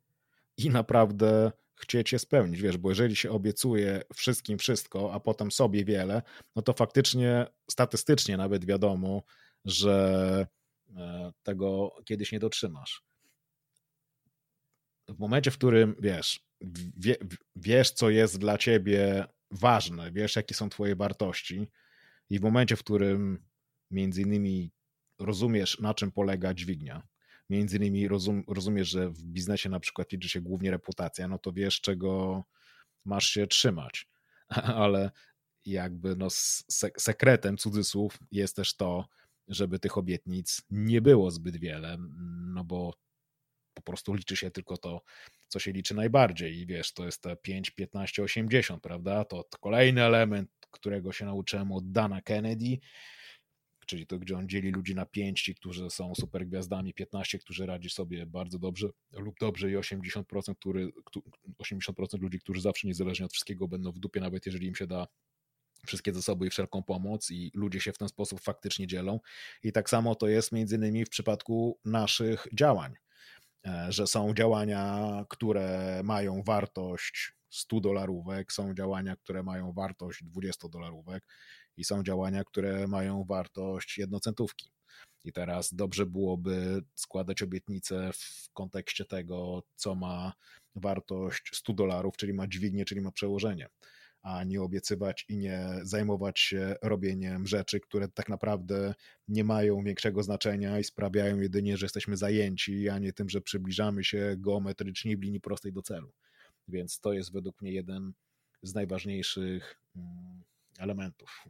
Speaker 2: i naprawdę chcieć je spełnić, wiesz, bo jeżeli się obiecuje wszystkim wszystko, a potem sobie wiele, no to faktycznie statystycznie nawet wiadomo, że e, tego kiedyś nie dotrzymasz. W momencie, w którym wiesz, wie, wiesz, co jest dla ciebie ważne, wiesz, jakie są twoje wartości, i w momencie, w którym między innymi rozumiesz, na czym polega dźwignia, między innymi rozum, rozumiesz, że w biznesie na przykład liczy się głównie reputacja, no to wiesz, czego masz się trzymać. Ale jakby no sekretem cudzysłów jest też to, żeby tych obietnic nie było zbyt wiele, no bo po prostu liczy się tylko to, co się liczy najbardziej i wiesz, to jest te 5, 15, 80, prawda? To kolejny element, którego się nauczyłem od Dana Kennedy, czyli to, gdzie on dzieli ludzi na pięć, ci, którzy są super gwiazdami, 15, którzy radzi sobie bardzo dobrze lub dobrze i 80%, który, 80% ludzi, którzy zawsze niezależnie od wszystkiego będą w dupie, nawet jeżeli im się da wszystkie zasoby i wszelką pomoc i ludzie się w ten sposób faktycznie dzielą. I tak samo to jest między innymi w przypadku naszych działań, e, że są działania, które mają wartość 100 dolarówek, są działania, które mają wartość 20 dolarówek i są działania, które mają wartość jednocentówki. I teraz dobrze byłoby składać obietnice w kontekście tego, co ma wartość 100 dolarów, czyli ma dźwignię, czyli ma przełożenie. a nie obiecywać i nie zajmować się robieniem rzeczy, które tak naprawdę nie mają większego znaczenia i sprawiają jedynie, że jesteśmy zajęci, a nie tym, że przybliżamy się geometrycznie w linii prostej do celu. Więc to jest według mnie jeden z najważniejszych mm, elementów.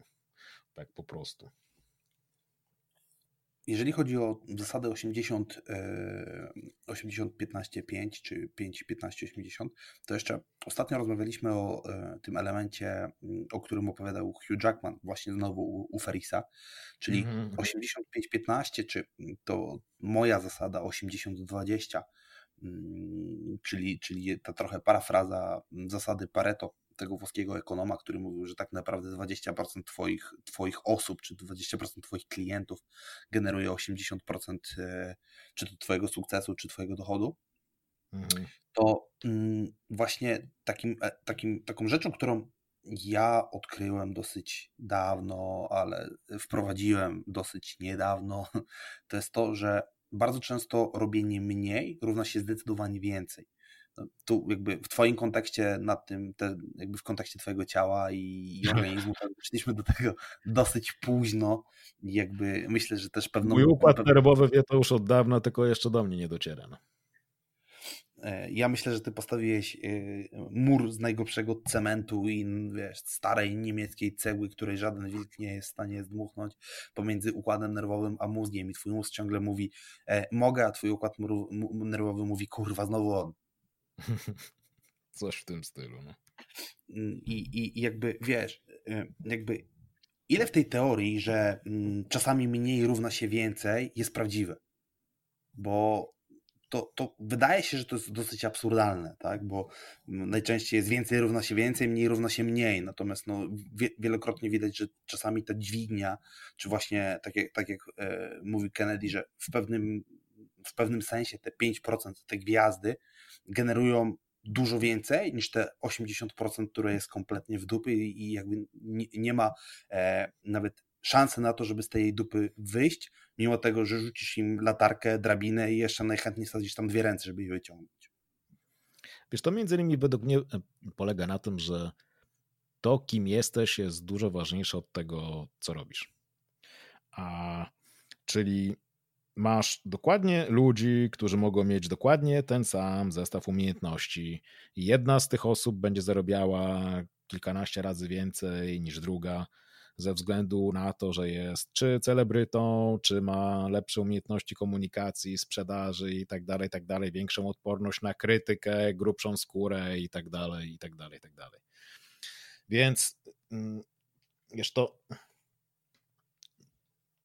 Speaker 2: Tak po prostu.
Speaker 1: Jeżeli chodzi o zasadę 80, 80 15 5 czy 5 15 80, to jeszcze ostatnio rozmawialiśmy o e, tym elemencie, mm, o którym opowiadał Hugh Jackman, właśnie znowu u, u Ferisa, czyli mm -hmm. 85 15, czy to moja zasada 80 20, mm, czyli, czyli ta trochę parafraza zasady Pareto, tego włoskiego ekonoma, który mówił, że tak naprawdę 20% twoich, twoich osób, czy 20% Twoich klientów generuje 80% e, czy to Twojego sukcesu, czy Twojego dochodu, mhm. to mm, właśnie takim, e, takim, taką rzeczą, którą ja odkryłem dosyć dawno, ale wprowadziłem dosyć niedawno, to jest to, że bardzo często robienie mniej równa się zdecydowanie więcej tu jakby w Twoim kontekście nad tym, te, jakby w kontekście Twojego ciała i, i organizmu, przyszliśmy do tego dosyć późno. Jakby myślę, że też pewną.
Speaker 2: Mój układ nerwowy wie to już od dawna, tylko jeszcze do mnie nie dociera. No.
Speaker 1: E, ja myślę, że ty postawiłeś e, mur z najgorszego cementu i wiesz, starej niemieckiej cegły, której żaden wilk nie jest w stanie zdmuchnąć pomiędzy układem nerwowym a mózgiem i twój mózg ciągle mówi e, mogę, a twój układ nerwowy mówi kurwa znowu on.
Speaker 2: Coś w tym stylu. No.
Speaker 1: I, I jakby wiesz, y, jakby ile w tej teorii, że mm, czasami mniej równa się więcej, jest prawdziwe? Bo to, to wydaje się, że to jest dosyć absurdalne, tak? Bo najczęściej jest więcej równa się więcej, mniej równa się mniej. Natomiast no, wie, wielokrotnie widać, że czasami ta dźwignia, czy właśnie tak jak, tak jak e, mówi Kennedy, że w pewnym, w pewnym sensie te 5% te gwiazdy generują dużo więcej niż te 80%, które jest kompletnie w dupy i jakby nie, ma e, nawet szansy na to, żeby z tej dupy wyjść, mimo tego, że rzucisz im latarkę, drabinę i jeszcze najchętniej sadzisz tam dwie ręce, żeby je wyciągnąć.
Speaker 2: Wiesz, to między innymi według mnie e, polega na tym, że to, kim jesteś, jest dużo ważniejsze od tego, co robisz. A czyli masz dokładnie ludzi, którzy mogą mieć dokładnie ten sam zestaw umiejętności. Jedna z tych osób będzie zarabiała kilkanaście razy więcej niż druga, ze względu na to, że jest czy celebrytą, czy ma lepsze umiejętności komunikacji, sprzedaży i tak dalej, tak dalej, większą odporność na krytykę, grubszą skórę i tak dalej, i tak dalej, i tak dalej. Więc mm, wiesz, to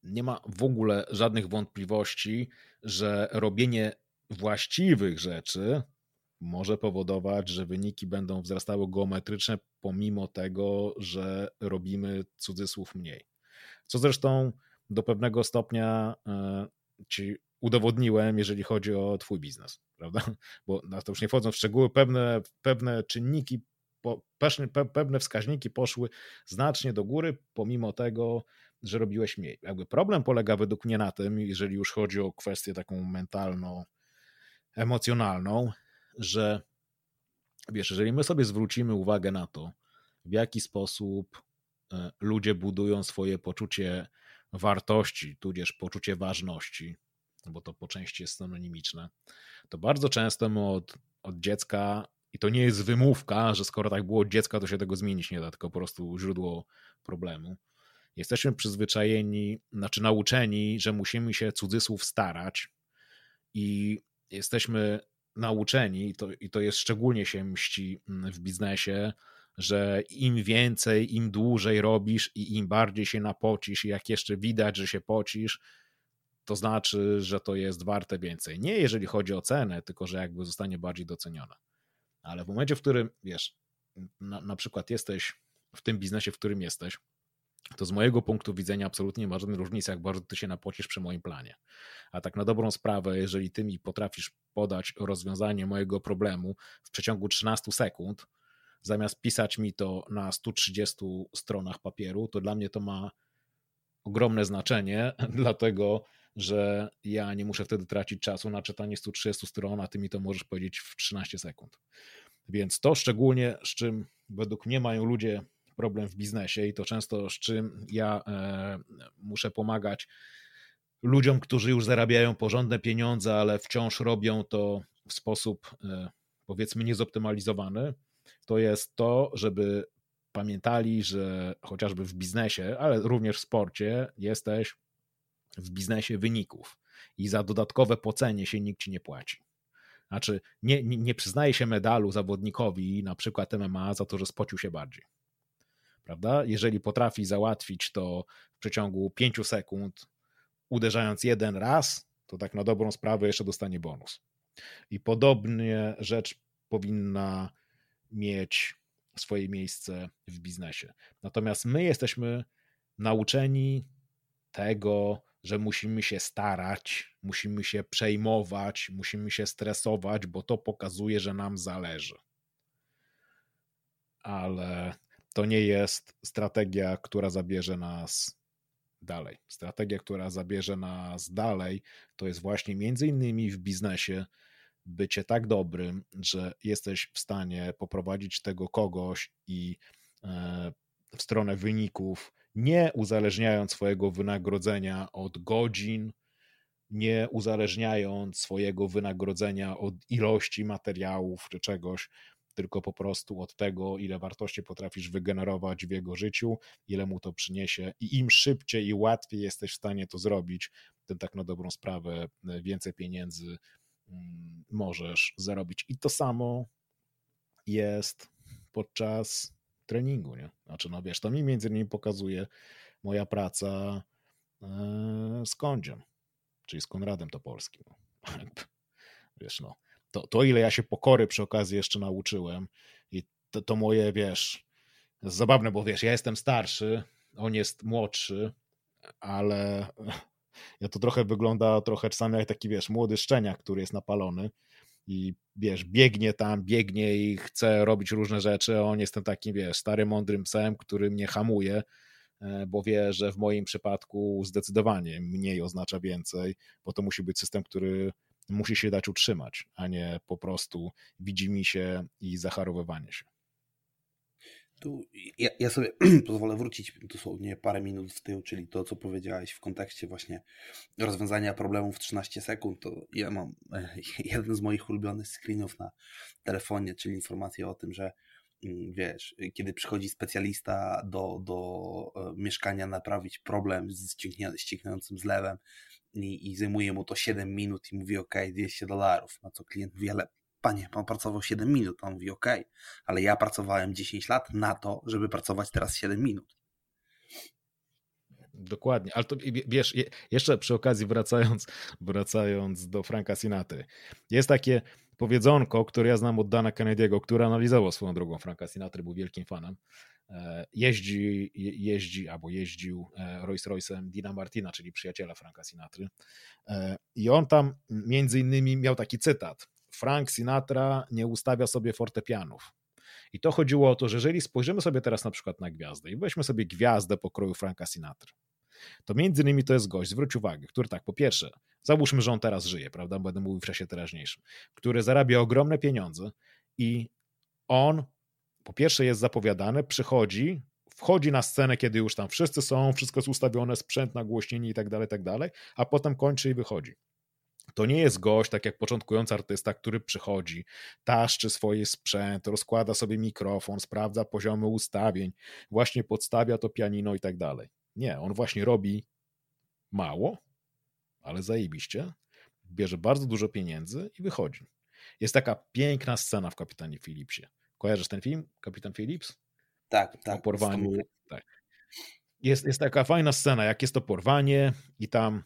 Speaker 2: nie ma w ogóle żadnych wątpliwości, że robienie właściwych rzeczy może powodować, że wyniki będą wzrastały geometryczne, pomimo tego, że robimy cudzysłów mniej. Co zresztą do pewnego stopnia e, ci udowodniłem, jeżeli chodzi o Twój biznes, prawda? Bo na to już nie wchodzą w szczegóły, pewne, pewne czynniki, pewne wskaźniki poszły znacznie do góry, pomimo tego, że robiłeś mniej. Jakby problem polega według mnie na tym, jeżeli już chodzi o kwestię taką mentalną, emocjonalną, że wiesz, jeżeli my sobie zwrócimy uwagę na to, w jaki sposób e, ludzie budują swoje poczucie wartości, tudzież poczucie ważności, bo to po części jest synonimiczne, to bardzo często my od, od dziecka, i to nie jest wymówka, że skoro tak było od dziecka, to się tego zmienić nie da, tylko po prostu źródło problemu jesteśmy przyzwyczajeni, znaczy nauczeni, że musimy się cudzysłów starać i jesteśmy nauczeni, i to, i to jest szczególnie się mści mm, w biznesie, że im więcej, im dłużej robisz i im bardziej się napocisz, i jak jeszcze widać, że się pocisz, to znaczy, że to jest warte więcej. Nie jeżeli chodzi o cenę, tylko że jakby zostanie bardziej doceniona. Ale w momencie, w którym, wiesz, na, na przykład jesteś w tym biznesie, w którym jesteś, to z mojego punktu widzenia absolutnie nie ma żadnej różnicy, jak bardzo ty się napocisz przy moim planie. A tak na dobrą sprawę, jeżeli ty mi potrafisz podać rozwiązanie mojego problemu w przeciągu 13 sekund, zamiast pisać mi to na 130 stronach papieru, to dla mnie to ma ogromne znaczenie, dlatego że ja nie muszę wtedy tracić czasu na czytanie 130 stron, a ty mi to możesz powiedzieć w 13 sekund. Więc to szczególnie, z czym według mnie mają ludzie problem w biznesie i to często z czym ja e, muszę pomagać ludziom, którzy już zarabiają porządne pieniądze, ale wciąż robią to w sposób e, powiedzmy niezoptymalizowany, to jest to, żeby pamiętali, że chociażby w biznesie, ale również w sporcie jesteś w biznesie wyników i za dodatkowe płacenie się nikt ci nie płaci. Znaczy, nie, nie, nie przyznaje się medalu zawodnikowi, na przykład MMA, za to, że spocił się bardziej. Prawda? Jeżeli potrafi załatwić to w przeciągu 5 sekund, uderzając jeden raz, to tak na dobrą sprawę jeszcze dostanie bonus. I podobnie rzecz powinna mieć swoje miejsce w biznesie. Natomiast my jesteśmy nauczeni tego, że musimy się starać, musimy się przejmować, musimy się stresować, bo to pokazuje, że nam zależy. Ale to nie jest strategia, która zabierze nas dalej. Strategia, która zabierze nas dalej, to jest właśnie między innymi w biznesie bycie tak dobrym, że jesteś w stanie poprowadzić tego kogoś i e, w stronę wyników, nie uzależniając swojego wynagrodzenia od godzin, nie uzależniając swojego wynagrodzenia od ilości materiałów czy czegoś, tylko po prostu od tego, ile wartości potrafisz wygenerować w jego życiu, ile mu to przyniesie i im szybciej i łatwiej jesteś w stanie to zrobić, tym tak na dobrą sprawę e, więcej pieniędzy mm, możesz zarobić. I to samo jest podczas treningu, nie? Znaczy, no wiesz, to mi między innymi pokazuje moja praca e, z Kądziem, czyli z Konradem Topolskim. Wiesz, no, to, to ile ja się pokory przy okazji jeszcze nauczyłem i to, to moje, wiesz, zabawne, bo wiesz, ja jestem starszy, on jest młodszy, ale ja to trochę wygląda trochę czasami jak taki, wiesz, młody szczeniak, który jest napalony i wiesz, biegnie tam, biegnie i chce robić różne rzeczy, a on jest ten takim, wiesz, starym, mądrym psem, który mnie hamuje, e, bo wie, że w moim przypadku zdecydowanie mniej oznacza więcej, bo to musi być system, który musi się dać utrzymać, a nie po prostu widzi mi się i zacharowywanie się.
Speaker 1: Tu ja, ja, sobie pozwolę wrócić dosłownie parę minut w tył, czyli to, co powiedziałeś w kontekście właśnie rozwiązania problemów w 13 sekund. To ja mam jeden z moich ulubionych screenów na telefonie, czyli informacja o tym, że mm, wiesz, kiedy przychodzi specjalista do, do e, mieszkania naprawić problem z ścieknącym zlewem, i, i zajmuje mu to 7 minut i mówi ok, 200 dolarów. Na co klient mówi, ale panie, pan pracował 7 minut. On mówi ok, ale ja pracowałem 10 lat na to, żeby pracować teraz 7 minut.
Speaker 2: Dokładnie, ale to wiesz, jeszcze przy okazji wracając, wracając do Franka Sinatry, jest takie powiedzonko, które ja znam od Dana Kennedy'ego, który analizował swoją drogą Franka Sinatry, był wielkim fanem. E, jeździ, jeździ albo jeździł e, Rolls Royce'em Dina Martina, czyli przyjaciela Franka Sinatry. E, I on tam między innymi miał taki cytat. Frank Sinatra nie ustawia sobie fortepianów. I to chodziło o to, że jeżeli spojrzymy sobie teraz na przykład na gwiazdę i weźmy sobie gwiazdę pokroju Franka Sinatra, to między innymi to jest gość, zwróć uwagę, który tak, po pierwsze, załóżmy, że on teraz żyje, prawda, będę mówił w czasie teraźniejszym, który zarabia ogromne pieniądze i on po pierwsze jest zapowiadane, przychodzi, wchodzi na scenę, kiedy już tam wszyscy są, wszystko jest ustawione, sprzęt, nagłośnienie i tak dalej, tak dalej, a potem kończy i wychodzi. To nie jest gość, tak jak początkujący artysta, który przychodzi, taszczy swoje sprzęt, rozkłada sobie mikrofon, sprawdza poziomy ustawień, właśnie podstawia to pianino i tak dalej. Nie, on właśnie robi mało, ale zajebiście, bierze bardzo dużo pieniędzy i wychodzi. Jest taka piękna scena w Kapitanie Philipsie. Kojarzysz ten film, Kapitan Phillips?
Speaker 1: Tak, tak.
Speaker 2: O porwaniu. Tak. Jest, jest taka fajna scena, jak jest to porwanie i tam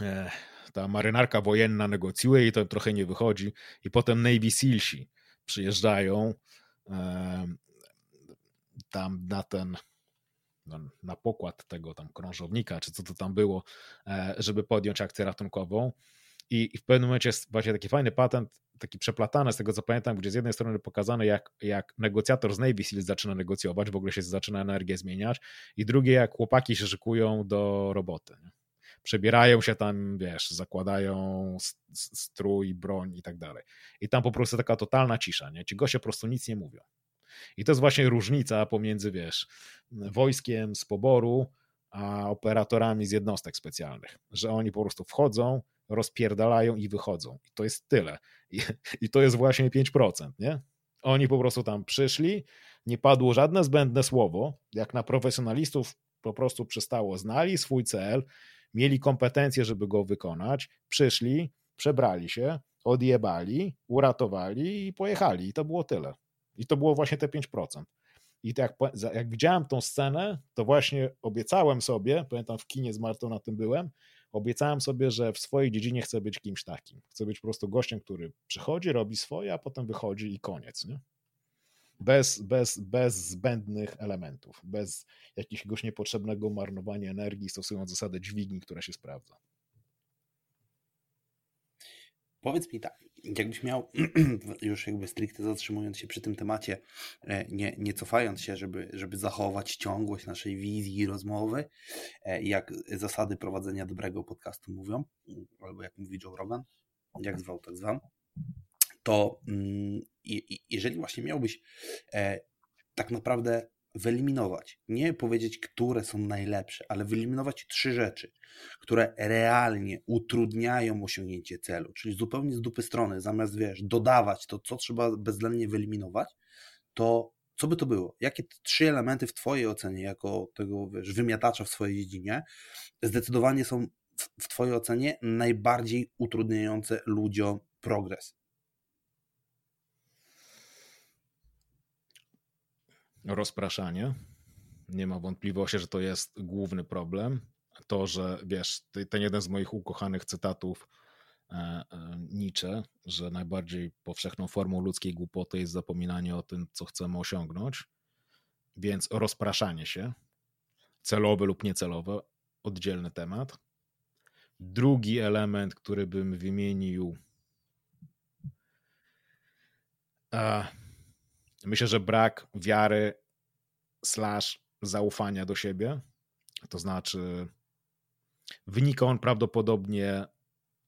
Speaker 2: e, ta marynarka wojenna negocjuje i to trochę nie wychodzi i potem Navy Sealsi przyjeżdżają tam na ten no, na pokład tego tam krążownika, czy co to tam było, e, żeby podjąć akcję ratunkową i, w pewnym momencie jest właśnie taki fajny patent, taki przeplatany z tego co pamiętam, gdzie z jednej strony pokazane jak, jak negocjator z Navy Seals zaczyna negocjować, w ogóle się zaczyna energię zmieniać i drugie jak chłopaki się szykują do roboty. Nie? Przebierają się tam, wiesz, zakładają strój, broń i tak dalej. I tam po prostu taka totalna cisza, nie? Ci goście po prostu nic nie mówią. I to jest właśnie różnica pomiędzy, wiesz, wojskiem z poboru, a operatorami z jednostek specjalnych, że oni po prostu wchodzą, rozpierdalają i wychodzą. I to jest tyle. I, i to jest właśnie 5%, nie? Oni po prostu tam przyszli, nie padło żadne zbędne słowo, jak na profesjonalistów po prostu przystało, znali swój cel, mieli kompetencje, żeby go wykonać, przyszli, przebrali się, odjebali, uratowali i pojechali. I to było tyle. I to było właśnie te 5%. I jak, jak widziałem tą scenę, to właśnie obiecałem sobie, pamiętam w kinie z Martą na tym byłem, obiecałem sobie, że w swojej dziedzinie chcę być kimś takim. Chcę być po prostu gościem, który przychodzi, robi swoje, a potem wychodzi i koniec. Nie? Bez, bez, bez zbędnych elementów, bez jakiegoś niepotrzebnego marnowania energii, stosując zasadę dźwigni, która się sprawdza.
Speaker 1: Powiedz mi tak, jakbyś miał, już jakby stricte zatrzymując się przy tym temacie, e, nie, nie cofając się, żeby, żeby zachować ciągłość naszej wizji i rozmowy, e, jak zasady prowadzenia dobrego podcastu mówią, albo jak mówi Joe Rogan, jak zwał, tak zwał, to mm, jeżeli właśnie miałbyś e, tak naprawdę wyeliminować, nie powiedzieć, które są najlepsze, ale wyeliminować trzy rzeczy, które realnie utrudniają osiągnięcie celu, czyli zupełnie z dupy strony, zamiast wiesz, dodawać to, co trzeba bezwzględnie wyeliminować, to co by to było? Jakie trzy elementy w Twojej ocenie, jako tego wiesz, wymiatacza w swojej dziedzinie, zdecydowanie są w, w Twojej ocenie najbardziej utrudniające ludziom progres?
Speaker 2: Rozpraszanie. Nie ma wątpliwości, że to jest główny problem. To, że wiesz, ten jeden z moich ukochanych cytatów e, e, Nietzsche, że najbardziej powszechną formą ludzkiej głupoty jest zapominanie o tym, co chcemy osiągnąć. Więc rozpraszanie się, celowe lub niecelowe, oddzielny temat. Drugi element, który bym wymienił, a Myślę, że brak wiary slash zaufania do siebie, to znaczy wynika on prawdopodobnie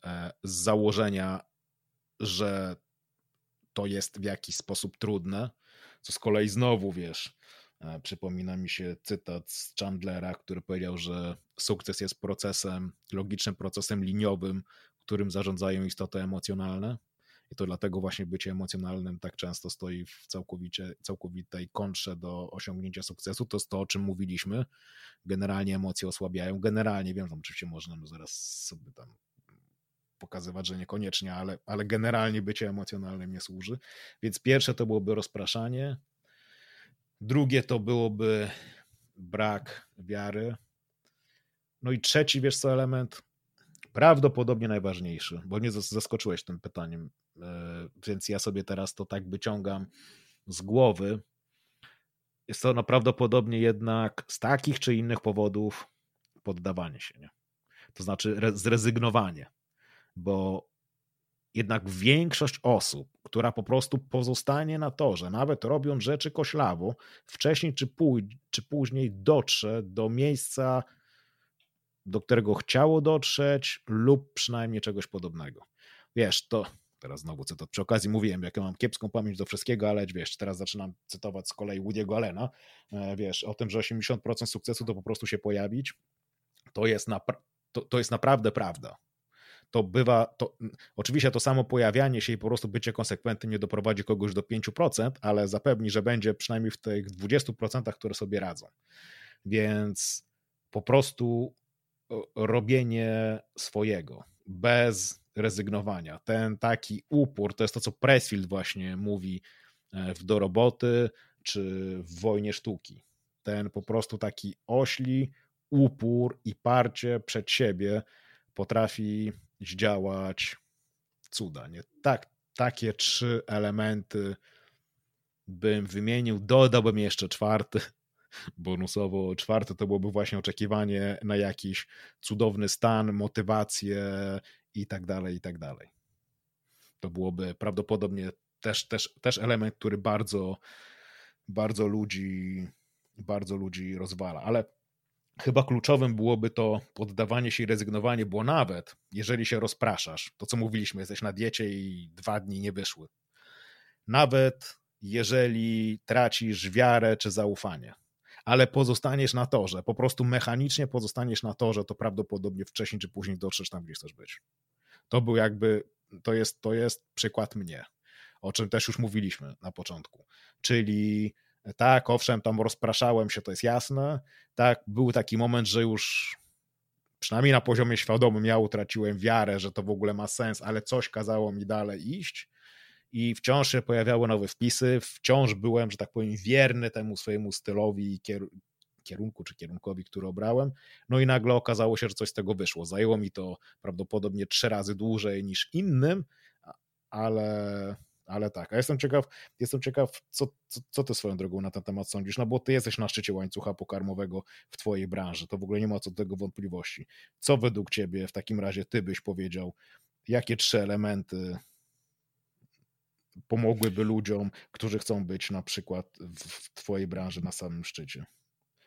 Speaker 2: e, z założenia, że to jest w jakiś sposób trudne, co z kolei znowu, wiesz, e, przypomina mi się cytat z Chandlera, który powiedział, że sukces jest procesem, logicznym procesem liniowym, którym zarządzają istoty emocjonalne. I to dlatego właśnie bycie emocjonalnym tak często stoi w całkowicie, całkowitej kontrze do osiągnięcia sukcesu. To jest to, o czym mówiliśmy. Generalnie emocje osłabiają. Generalnie wiem, że oczywiście można zaraz sobie tam pokazywać, że niekoniecznie, ale, ale generalnie bycie emocjonalnym nie służy. Więc pierwsze to byłoby rozpraszanie. Drugie to byłoby brak wiary. No i trzeci, wiesz co, element, prawdopodobnie najważniejszy, bo mnie zaskoczyłeś tym pytaniem. E, więc ja sobie teraz to tak wyciągam z głowy. Jest to prawdopodobnie jednak z takich czy innych powodów poddawanie się, nie? To znaczy zrezygnowanie, bo jednak większość osób, która po prostu pozostanie na torze, nawet robiąc rzeczy koślawo, wcześniej czy, pój- czy później dotrze do miejsca, do którego chciało dotrzeć, lub przynajmniej czegoś podobnego. Wiesz, to teraz znowu cytat. Przy okazji mówiłem, jak ja mam kiepską pamięć do wszystkiego, ale wiesz, teraz zaczynam cytować z kolei Woody'ego Allena, e, wiesz, o tym, że 80% sukcesu to po prostu się pojawić, to jest, to, to jest naprawdę prawda. To bywa, to, oczywiście to samo pojawianie się i po prostu bycie konsekwentnym nie doprowadzi kogoś do 5%, ale zapewni, że będzie przynajmniej w tych 20%, które sobie radzą. Więc po prostu robienie swojego bez rezygnowania. Ten taki upór, to jest to, co Pressfield właśnie mówi e, w Do roboty czy w Wojnie Sztuki. Ten po prostu taki ośli upór i parcie przed siebie potrafi zdziałać cuda. Nie? Tak, takie trzy elementy bym wymienił. Dodałbym jeszcze czwarty, bonusowo czwarte to byłoby właśnie oczekiwanie na jakiś cudowny stan, motywację i tak dalej, i tak dalej. To byłoby prawdopodobnie też, też, też element, który bardzo, bardzo ludzi, bardzo ludzi rozwala. Ale chyba kluczowym byłoby to poddawanie się i rezygnowanie, bo nawet jeżeli się rozpraszasz, to co mówiliśmy, jesteś na diecie i dwa dni nie wyszły. Nawet jeżeli tracisz wiarę czy zaufanie, ale pozostaniesz na torze, po prostu mechanicznie pozostaniesz na torze, to prawdopodobnie wcześniej czy później dotrzesz tam, gdzie chcesz być. To był jakby, to jest, to jest przykład mnie, o czym też już mówiliśmy na początku. Czyli tak, owszem, tam rozpraszałem się, to jest jasne. Tak, był taki moment, że już przynajmniej na poziomie świadomym ja utraciłem wiarę, że to w ogóle ma sens, ale coś kazało mi dalej iść i wciąż się pojawiały nowe wpisy, wciąż byłem, że tak powiem, wierny temu swojemu stylowi i kierunku czy kierunkowi, który obrałem. No i nagle okazało się, że coś z tego wyszło. Zajęło mi to prawdopodobnie trzy razy dłużej niż innym, ale, ale tak. A jestem ciekaw, jestem ciekaw, co, co, co ty swoją drogą na ten temat sądzisz, no bo ty jesteś na szczycie łańcucha pokarmowego w twojej branży, to w ogóle nie ma co do tego wątpliwości. Co według ciebie w takim razie ty byś powiedział, jakie trzy elementy pomogłyby ludziom, którzy chcą być na przykład w Twojej branży na samym szczycie?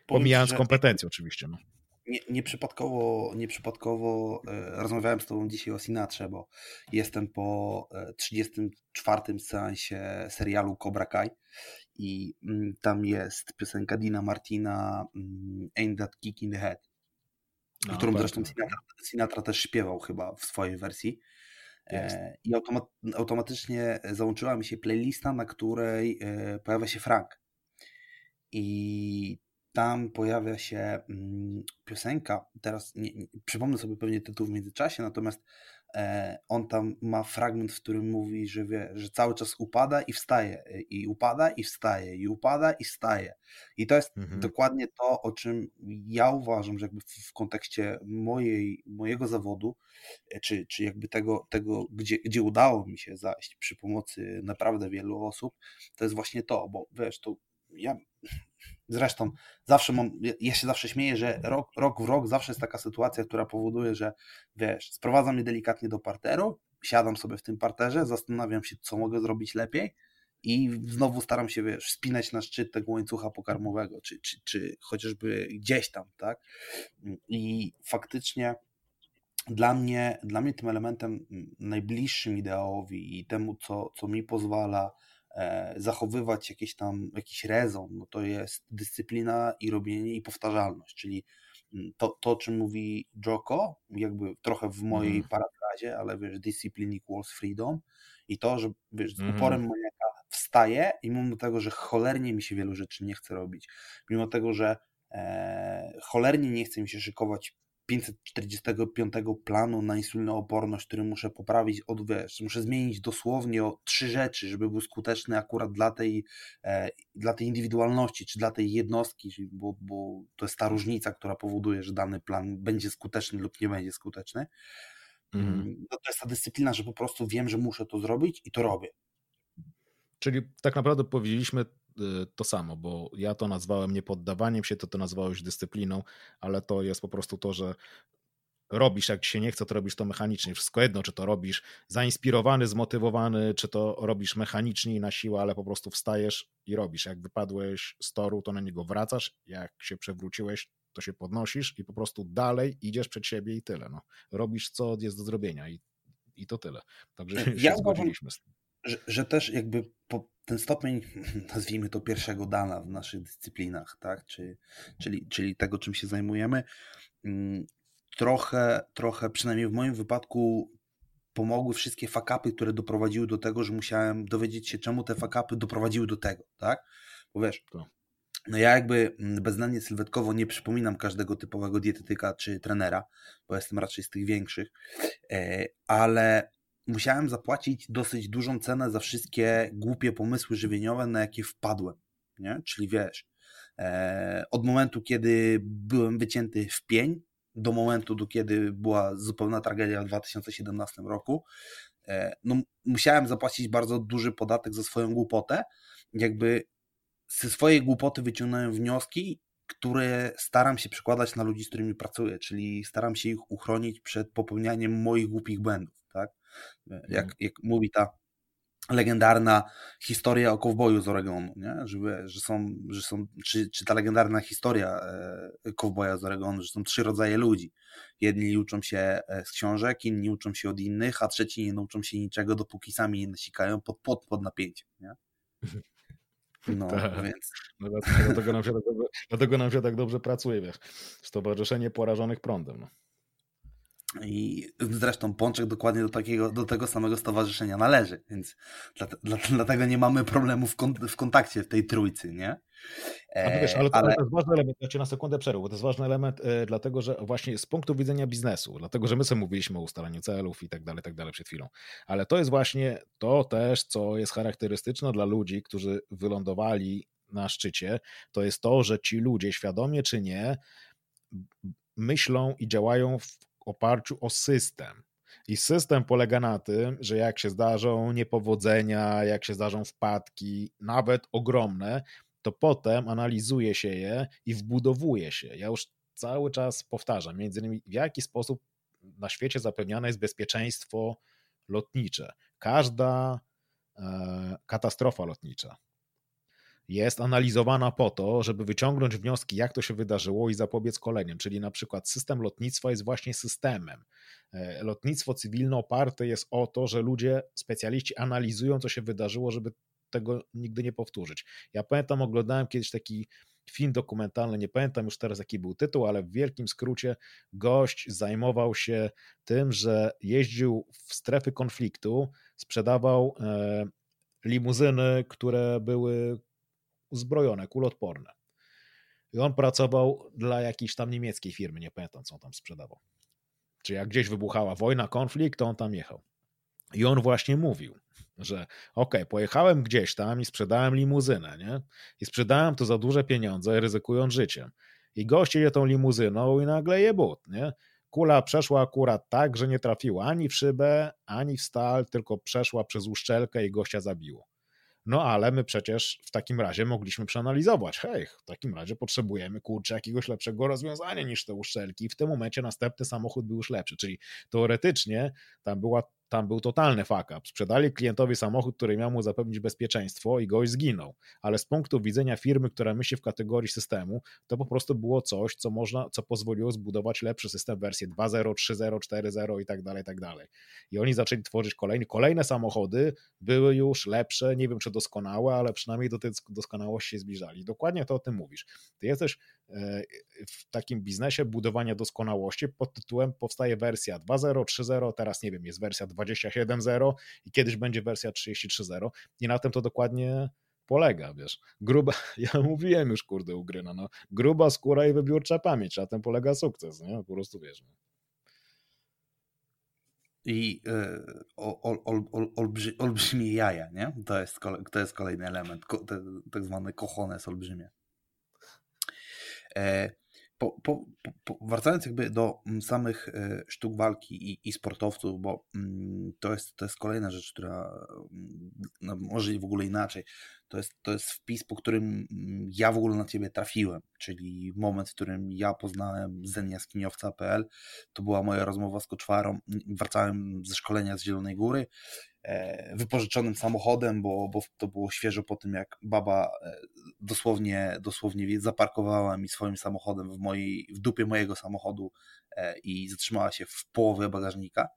Speaker 2: Pomijając kompetencje oczywiście. No.
Speaker 1: Nie, nieprzypadkowo, nieprzypadkowo e, rozmawiałem z Tobą dzisiaj o Sinatrze, bo jestem po 34. E, seansie serialu Cobra Kai i mm, tam jest piosenka Dina Martina mm, Ain't That Kick in the Head, no, którą zresztą Sinatra, Sinatra też śpiewał chyba w swojej wersji. E, I automat automatycznie załączyła mi się playlista, na której e, pojawia się Frank. I tam pojawia się mm, piosenka. Teraz nie, nie, przypomnę sobie pewnie tytuł w międzyczasie, natomiast on tam ma fragment, w którym mówi, że wie, że cały czas upada i wstaje, e, i upada i wstaje, i upada i wstaje. I to jest mhm. dokładnie to, o czym ja uważam, że jakby w, w kontekście mojej, mojego zawodu, e, czy, czy jakby tego, tego gdzie, gdzie udało mi się zajść przy pomocy naprawdę wielu osób, to jest właśnie to, bo wiesz, to ja Zresztą zawsze mam, ja się zawsze śmieję, że rok, rok w rok zawsze jest taka sytuacja, która powoduje, że wiesz, sprowadza mnie delikatnie do parteru, siadam sobie w tym parterze, zastanawiam się, co mogę zrobić lepiej i znowu staram się, wiesz, spinać na szczyt tego łańcucha pokarmowego, czy, czy, czy chociażby gdzieś tam, tak? I faktycznie dla mnie, dla mnie tym elementem najbliższym ideałowi i temu, co, co mi pozwala zachowywać jakieś tam, jakiś rezon, no to jest dyscyplina i robienie i powtarzalność, czyli mm, to, to o czym mówi Joko, jakby trochę w mojej mm. parafrazie, ale wiesz, discipline equals freedom i to, że wiesz, z mm. uporem maniaka wstaje i mimo tego, że cholernie mi się wielu rzeczy nie chce robić, mimo tego, że e, cholernie nie chce mi się szykować 545 planu na insulinooporność, który muszę poprawić, od, wiesz, muszę zmienić dosłownie o trzy rzeczy, żeby był skuteczny akurat dla tej, e, dla tej indywidualności, czy dla tej jednostki, bo, bo to jest ta różnica, która powoduje, że dany plan będzie skuteczny lub nie będzie skuteczny. Mhm. No to jest ta dyscyplina, że po prostu wiem, że muszę to zrobić i to robię.
Speaker 2: Czyli tak naprawdę powiedzieliśmy to samo, bo ja to nazwałem nie poddawaniem się, to to nazwałeś dyscypliną, ale to jest po prostu to, że robisz, jak się nie chce, to robisz to mechanicznie. Wszystko jedno, czy to robisz zainspirowany, zmotywowany, czy to robisz mechanicznie i na siłę, ale po prostu wstajesz i robisz. Jak wypadłeś z toru, to na niego wracasz, jak się przewróciłeś, to się podnosisz i po prostu dalej idziesz przed siebie i tyle. No. Robisz, co jest do zrobienia i, i to tyle. Także ja się zgodziliśmy z tym.
Speaker 1: Że, że też jakby po, ten stopień, nazwijmy to pierwszego dana w naszych dyscyplinach, tak? Czy, czyli, czyli tego, czym się zajmujemy, mm, trochę, trochę, przynajmniej w moim wypadku, pomogły wszystkie fakapy, które doprowadziły do tego, że musiałem dowiedzieć się, czemu te fakapy doprowadziły do tego, tak? Bo wiesz, no ja jakby mm, beznamiętnie sylwetkowo nie przypominam każdego typowego dietetyka czy trenera, bo jestem raczej z tych większych, e, ale musiałem zapłacić dosyć dużą cenę za wszystkie głupie pomysły żywieniowe, na jakie wpadłem. Nie? Czyli wiesz, e, od momentu, kiedy byłem wycięty w pień, do momentu, do kiedy była zupełna tragedia w 2017 roku, e, no, musiałem zapłacić bardzo duży podatek za swoją głupotę. Jakby ze swojej głupoty wyciągnąłem wnioski, które staram się przekładać na ludzi, z którymi pracuję, czyli staram się ich uchronić przed popełnianiem moich głupich błędów. Jak, mhm. jak mówi ta legendarna historia o kowboju z Oregonu, nie? Że, że są, że są czy, czy ta legendarna historia e, kowboja z Oregonu, że są trzy rodzaje ludzi. Jedni uczą się e, z książek, inni uczą się od innych, a trzeci nie nauczą się niczego, dopóki sami nie nasikają pod, pod, pod napięciem, nie?
Speaker 2: No, tak. więc... No, dlatego, nam się tak dobrze, dlatego nam się tak dobrze pracuje, wiesz, Stowarzyszenie Porażonych Prądem. No.
Speaker 1: I zresztą Pączek dokładnie do, takiego, do tego samego stowarzyszenia należy, więc dla, dlatego nie mamy problemu w, w kontakcie w tej trójcy, nie?
Speaker 2: E, wiesz, ale to, ale to, jest ważny element, ja cię na sekundę przerwę, bo to jest ważny element, e, dlatego że właśnie z punktu widzenia biznesu, dlatego że my sobie mówiliśmy o ustalaniu celów i tak dalej, tak dalej przed chwilą, ale to jest właśnie to też, co jest charakterystyczne dla ludzi, którzy wylądowali na szczycie, to jest to, że ci ludzie, świadomie czy nie, myślą i działają w oparciu o system. I system polega na tym, że jak się zdarzą niepowodzenia, jak się zdarzą wpadki, nawet ogromne, to potem analizuje się je i wbudowuje się. Ja już cały czas powtarzam, między innymi w jaki sposób na świecie zapewniane jest bezpieczeństwo lotnicze. Każda e, katastrofa lotnicza jest analizowana po to, żeby wyciągnąć wnioski, jak to się wydarzyło i zapobiec kolejnym. Czyli na przykład system lotnictwa jest właśnie systemem. E, lotnictwo cywilne oparte jest o to, że ludzie, specjaliści analizują, co się wydarzyło, żeby tego nigdy nie powtórzyć. Ja pamiętam, oglądałem kiedyś taki film dokumentalny, nie pamiętam już teraz jaki był tytuł, ale w wielkim skrócie gość zajmował się tym, że jeździł w strefy konfliktu, sprzedawał e, limuzyny, które były uzbrojone, kulotporne. I on pracował dla jakiejś tam niemieckiej firmy, nie pamiętam co on tam sprzedawał. Czy jak gdzieś wybuchała wojna, konflikt, to on tam jechał. I on właśnie mówił, że ok, pojechałem gdzieś tam i sprzedałem limuzynę, nie? I sprzedałem to za duże pieniądze, ryzykując życiem. I gość jedzie tą limuzyną i nagle je but, nie? Kula przeszła akurat tak, że nie trafiła ani w szybę, ani w stal, tylko przeszła przez uszczelkę i gościa zabiło. No ale my przecież w takim razie mogliśmy przeanalizować, hej, w takim razie potrzebujemy kurczę jakiegoś lepszego rozwiązania niż te uszczelki. I w tym momencie następny samochód był już lepszy, czyli teoretycznie tam była tam był totalny fuck up. Sprzedali klientowi samochód, który miał mu zapewnić bezpieczeństwo i gość zginął. Ale z punktu widzenia firmy, która myśli w kategorii systemu, to po prostu było coś, co można, co pozwoliło zbudować lepszy system, wersję 2.0, 3.0, 4.0 i tak dalej, i tak dalej. I oni zaczęli tworzyć kolejne, kolejne samochody, były już lepsze, nie wiem czy doskonałe, ale przynajmniej do tej doskonałości się zbliżali. Dokładnie to o tym mówisz. Ty jesteś w takim biznesie budowania doskonałości pod tytułem powstaje wersja 2.0, 3.0, teraz nie wiem, jest wersja 27.0 i kiedyś będzie wersja 33.0 i na tym to dokładnie polega, wiesz. Gruba, ja mówiłem już, kurde, u Gryna, no, gruba skóra i wybiórcza pamięć, na tym polega sukces, nie? Po prostu wiesz. No.
Speaker 1: I y, ol, ol, ol, olbrzy, olbrzymie jaja, nie? To jest, to jest kolejny element, ko, te, tak zwany kochones olbrzymie. E, po, po, po, wracając jakby do mm, samych e, sztuk walki i, i sportowców, bo mm, to jest, to jest kolejna rzecz, która mm, no, może w ogóle inaczej. To jest, to jest wpis, po którym ja w ogóle na ciebie trafiłem, czyli moment, w którym ja poznałem zenjaskiniowca.pl. To była moja rozmowa z Koczwarą. Wracałem ze szkolenia z Zielonej Góry wypożyczonym samochodem, bo, bo to było świeżo po tym, jak baba e, dosłownie, dosłownie zaparkowała mi swoim samochodem w, mojej, w dupie mojego samochodu e, i zatrzymała się w połowie bagażnika.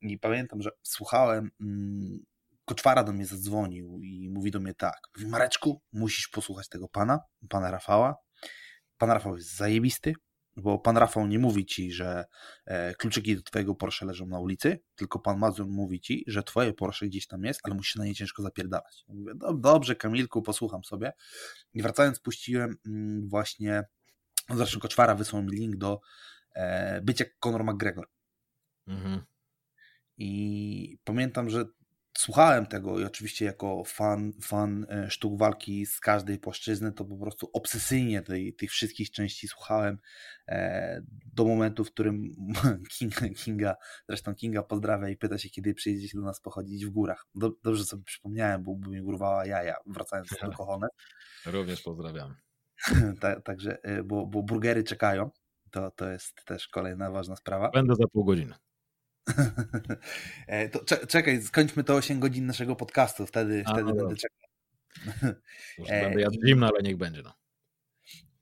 Speaker 1: I pamiętam, że słuchałem, mm, Koczwara do mnie zadzwonił i mówi do mnie tak, mówi Mareczku, musisz posłuchać tego pana, pana Rafała. Pan Rafał jest zajebisty, bo pan Rafał nie mówi ci, że e, kluczyki do twojego Porsche leżą na ulicy, tylko pan Mazur mówi ci, że twoje Porsche gdzieś tam jest, ale musisz na nie ciężko zapierdalać. mówię, dobrze Kamilku, posłucham sobie. I wracając puściłem mm, właśnie, zresztą Koczwara wysłał mi link do e, bycia Conor McGregor. Mhm. I pamiętam, że słuchałem tego i oczywiście jako fan, fan e, sztuk walki z każdej płaszczyzny, to po prostu obsesyjnie tej, tych wszystkich części słuchałem e, do momentu, w którym Kinga, Kinga, zresztą Kinga pozdrawia i pyta się, kiedy przyjedziecie do nas pochodzić w górach. Dobrze sobie przypomniałem, bo mi urwała jaja, wracając do Kochone.
Speaker 2: Również pozdrawiam.
Speaker 1: Także, e, bo, bo burgery czekają, to, to jest też kolejna ważna sprawa.
Speaker 2: Będę za pół godziny.
Speaker 1: E, to czekaj, skończmy to 8 godzin naszego podcastu, wtedy, A, wtedy no będę czekał.
Speaker 2: Może będę jadł zimno, ale niech będzie. No.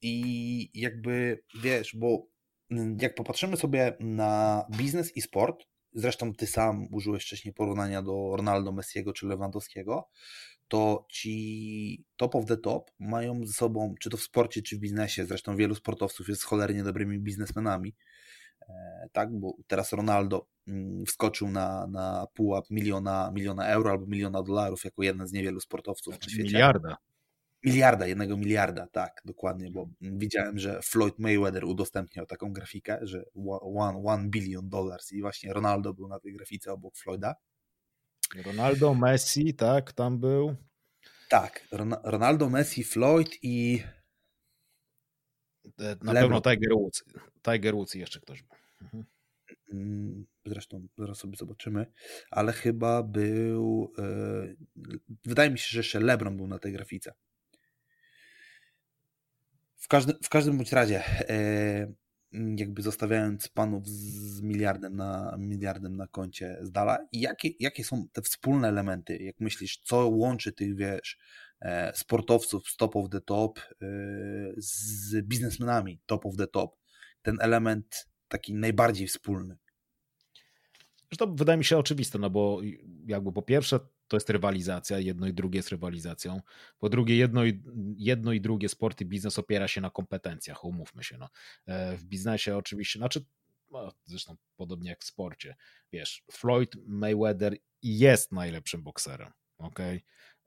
Speaker 1: I jakby, wiesz, bo mm, jak popatrzymy sobie na biznes i sport, zresztą ty sam użyłeś wcześniej porównania do Ronaldo, Messiego czy Lewandowskiego, to ci top of the top mają ze sobą, czy to w sporcie, czy w biznesie, zresztą wielu sportowców jest cholernie dobrymi biznesmenami, e, tak, bo teraz Ronaldo wskoczył na, na pułap miliona, miliona euro albo miliona dolarów jako jeden z niewielu sportowców
Speaker 2: znaczy na świecie. Miliarda.
Speaker 1: Miliarda, jednego miliarda, tak, dokładnie, bo widziałem, że Floyd Mayweather udostępniał taką grafikę, że one, one billion dollars i właśnie Ronaldo był na tej grafice obok Floyda.
Speaker 2: Ronaldo, Messi, tak, tam był.
Speaker 1: Tak, Ronaldo, Messi, Floyd i.
Speaker 2: E, na Lebron. pewno Tiger Woods. Tiger Woods jeszcze ktoś był. Mhm.
Speaker 1: Mm, zresztą zaraz sobie zobaczymy, ale chyba był. E, wydaje mi się, że jeszcze LeBron był na tej grafice. W każdym, w każdym bądź razie, e, jakby zostawiając panów z miliardem na, miliardem na koncie z dala, jakie, jakie są te wspólne elementy, jak myślisz, co łączy tych, wiesz, e, sportowców z top of the top z biznesmenami top of the top, ten element taki najbardziej wspólny?
Speaker 2: To wydaje mi się oczywiste, no bo jakby po pierwsze to jest rywalizacja, jedno i drugie jest rywalizacją. Po drugie, jedno i, jedno i drugie sport i biznes opiera się na kompetencjach, umówmy się. No. E, w biznesie oczywiście, znaczy no, zresztą podobnie jak w sporcie, wiesz, Floyd Mayweather jest najlepszym bokserem, okay?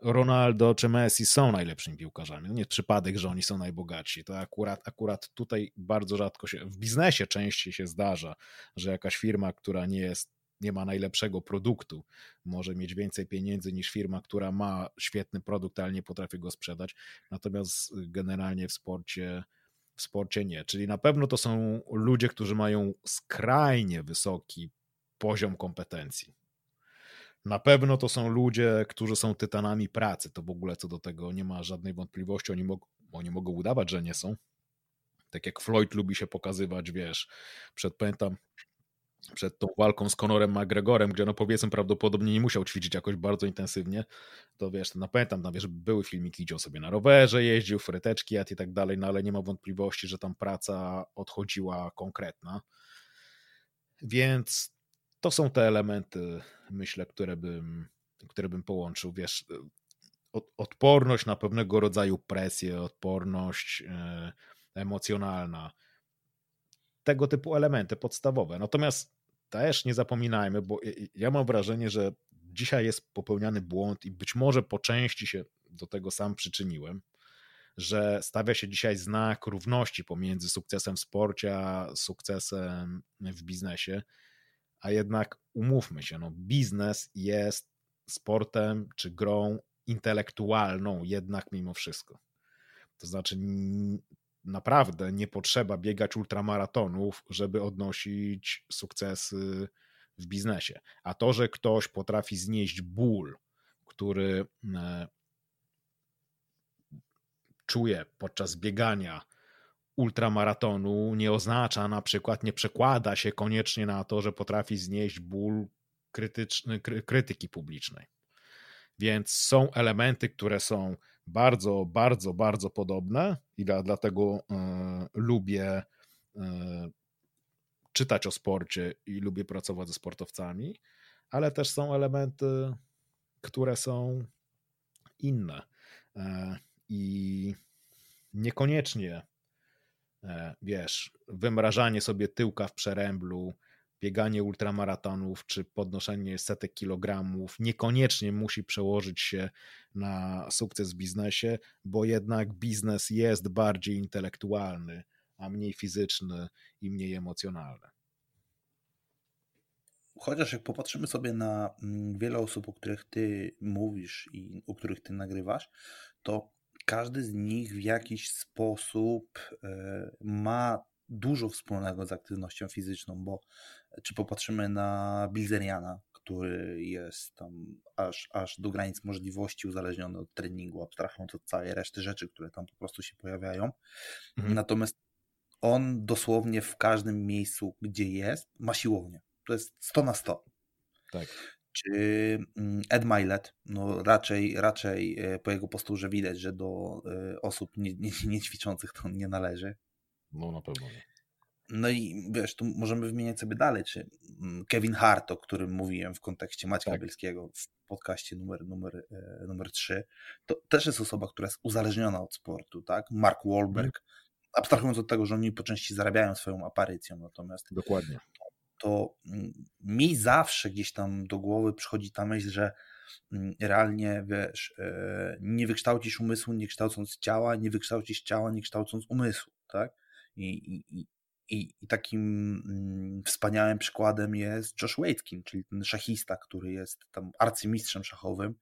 Speaker 2: Ronaldo czy Messi są najlepszymi piłkarzami. No nie przypadek, że oni są najbogatsi. To akurat, akurat tutaj bardzo rzadko się, w biznesie częściej się zdarza, że jakaś firma, która nie jest nie ma najlepszego produktu, może mieć więcej pieniędzy niż firma, która ma świetny produkt, ale nie potrafi go sprzedać. Natomiast generalnie w sporcie w sporcie nie. Czyli na pewno to są ludzie, którzy mają skrajnie wysoki poziom kompetencji. Na pewno to są ludzie, którzy są tytanami pracy. To w ogóle co do tego nie ma żadnej wątpliwości. Oni, mog oni mogą udawać, że nie są. Tak jak Floyd lubi się pokazywać, wiesz, przed pamiętam przed tą walką z Conorem McGregorem, gdzie no powiedzmy prawdopodobnie nie musiał ćwiczyć jakoś bardzo intensywnie, to wiesz, no pamiętam, no wiesz, były filmiki, gdzie on sobie na rowerze jeździł, fryteczki jadł i tak dalej, no ale nie ma wątpliwości, że tam praca odchodziła konkretna. Więc to są te elementy, myślę, które bym, które bym połączył, wiesz, odporność na pewnego rodzaju presję, odporność e, emocjonalna, tego typu elementy podstawowe. Natomiast też nie zapominajmy, bo ja mam wrażenie, że dzisiaj jest popełniany błąd i być może po części się do tego sam przyczyniłem, że stawia się dzisiaj znak równości pomiędzy sukcesem w sporcie a sukcesem w biznesie, a jednak umówmy się, no, biznes jest sportem czy grą intelektualną jednak mimo wszystko. To znaczy naprawdę nie potrzeba biegać ultramaratonów, żeby odnosić sukcesy w biznesie. A to, że ktoś potrafi znieść ból, który e, czuje podczas biegania ultramaratonu, nie oznacza na przykład, nie przekłada się koniecznie na to, że potrafi znieść ból krytyczny, krytyki publicznej. Więc są elementy, które są bardzo, bardzo, bardzo podobne i dla, dlatego e, lubię e, czytać o sporcie i lubię pracować ze sportowcami, ale też są elementy, które są inne e, i niekoniecznie wiesz, wymrażanie sobie tyłka w przeręblu, bieganie ultramaratonów czy podnoszenie setek kilogramów niekoniecznie musi przełożyć się na sukces w biznesie, bo jednak biznes jest bardziej intelektualny, a mniej fizyczny i mniej emocjonalny.
Speaker 1: Chociaż jak popatrzymy sobie na mm, wiele osób, o których ty mówisz i o których ty nagrywasz, to każdy z nich w jakiś sposób e, ma dużo wspólnego z aktywnością fizyczną, bo czy popatrzymy na Bilzeriana, który jest tam aż, aż do granic możliwości uzależniony od treningu, abstrahując od całej reszty rzeczy, które tam po prostu się pojawiają. Mhm. Natomiast on dosłownie w każdym miejscu, gdzie jest, ma siłownię. To jest 100 na 100.
Speaker 2: Tak.
Speaker 1: Czy mm, Ed Milet, no raczej, raczej e, po jego posturze widać, że do e, osób nie, nie, nie ćwiczących to nie należy.
Speaker 2: No na pewno nie.
Speaker 1: No i wiesz, tu możemy wymieniać sobie dalej, czy mm, Kevin Hart, o którym mówiłem w kontekście Maćka tak. Bielskiego w podcaście numer, numer, e, numer 3, to też jest osoba, która jest uzależniona od sportu, tak? Mark Wahlberg, mm. abstrahując od tego, że oni po części zarabiają swoją aparycją, natomiast
Speaker 2: Dokładnie.
Speaker 1: To, mm, mi zawsze gdzieś tam do głowy przychodzi ta myśl, że mm, realnie, wiesz, e, nie wykształcisz umysłu, nie kształcąc ciała, nie wykształcisz ciała, nie kształcąc umysłu, tak? I, i, i, takim mm, wspaniałym przykładem jest Josh Waitkin, czyli ten szachista, który jest tam arcymistrzem szachowym,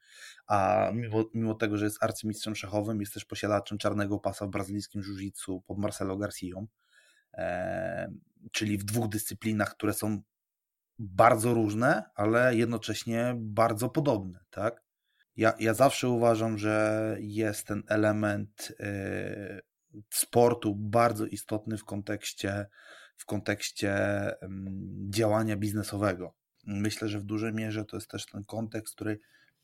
Speaker 1: a mimo, mimo tego, że jest arcymistrzem szachowym, jest też posiadaczem czarnego pasa w brazylijskim jiu-jitsu pod Marcelo Garcją, e, czyli w dwóch dyscyplinach, które są bardzo różne, ale jednocześnie bardzo podobne, tak? Ja, ja zawsze uważam, że jest ten element y, sportu bardzo istotny w kontekście, w kontekście działania biznesowego. Myślę, że w dużej mierze to jest też ten kontekst, który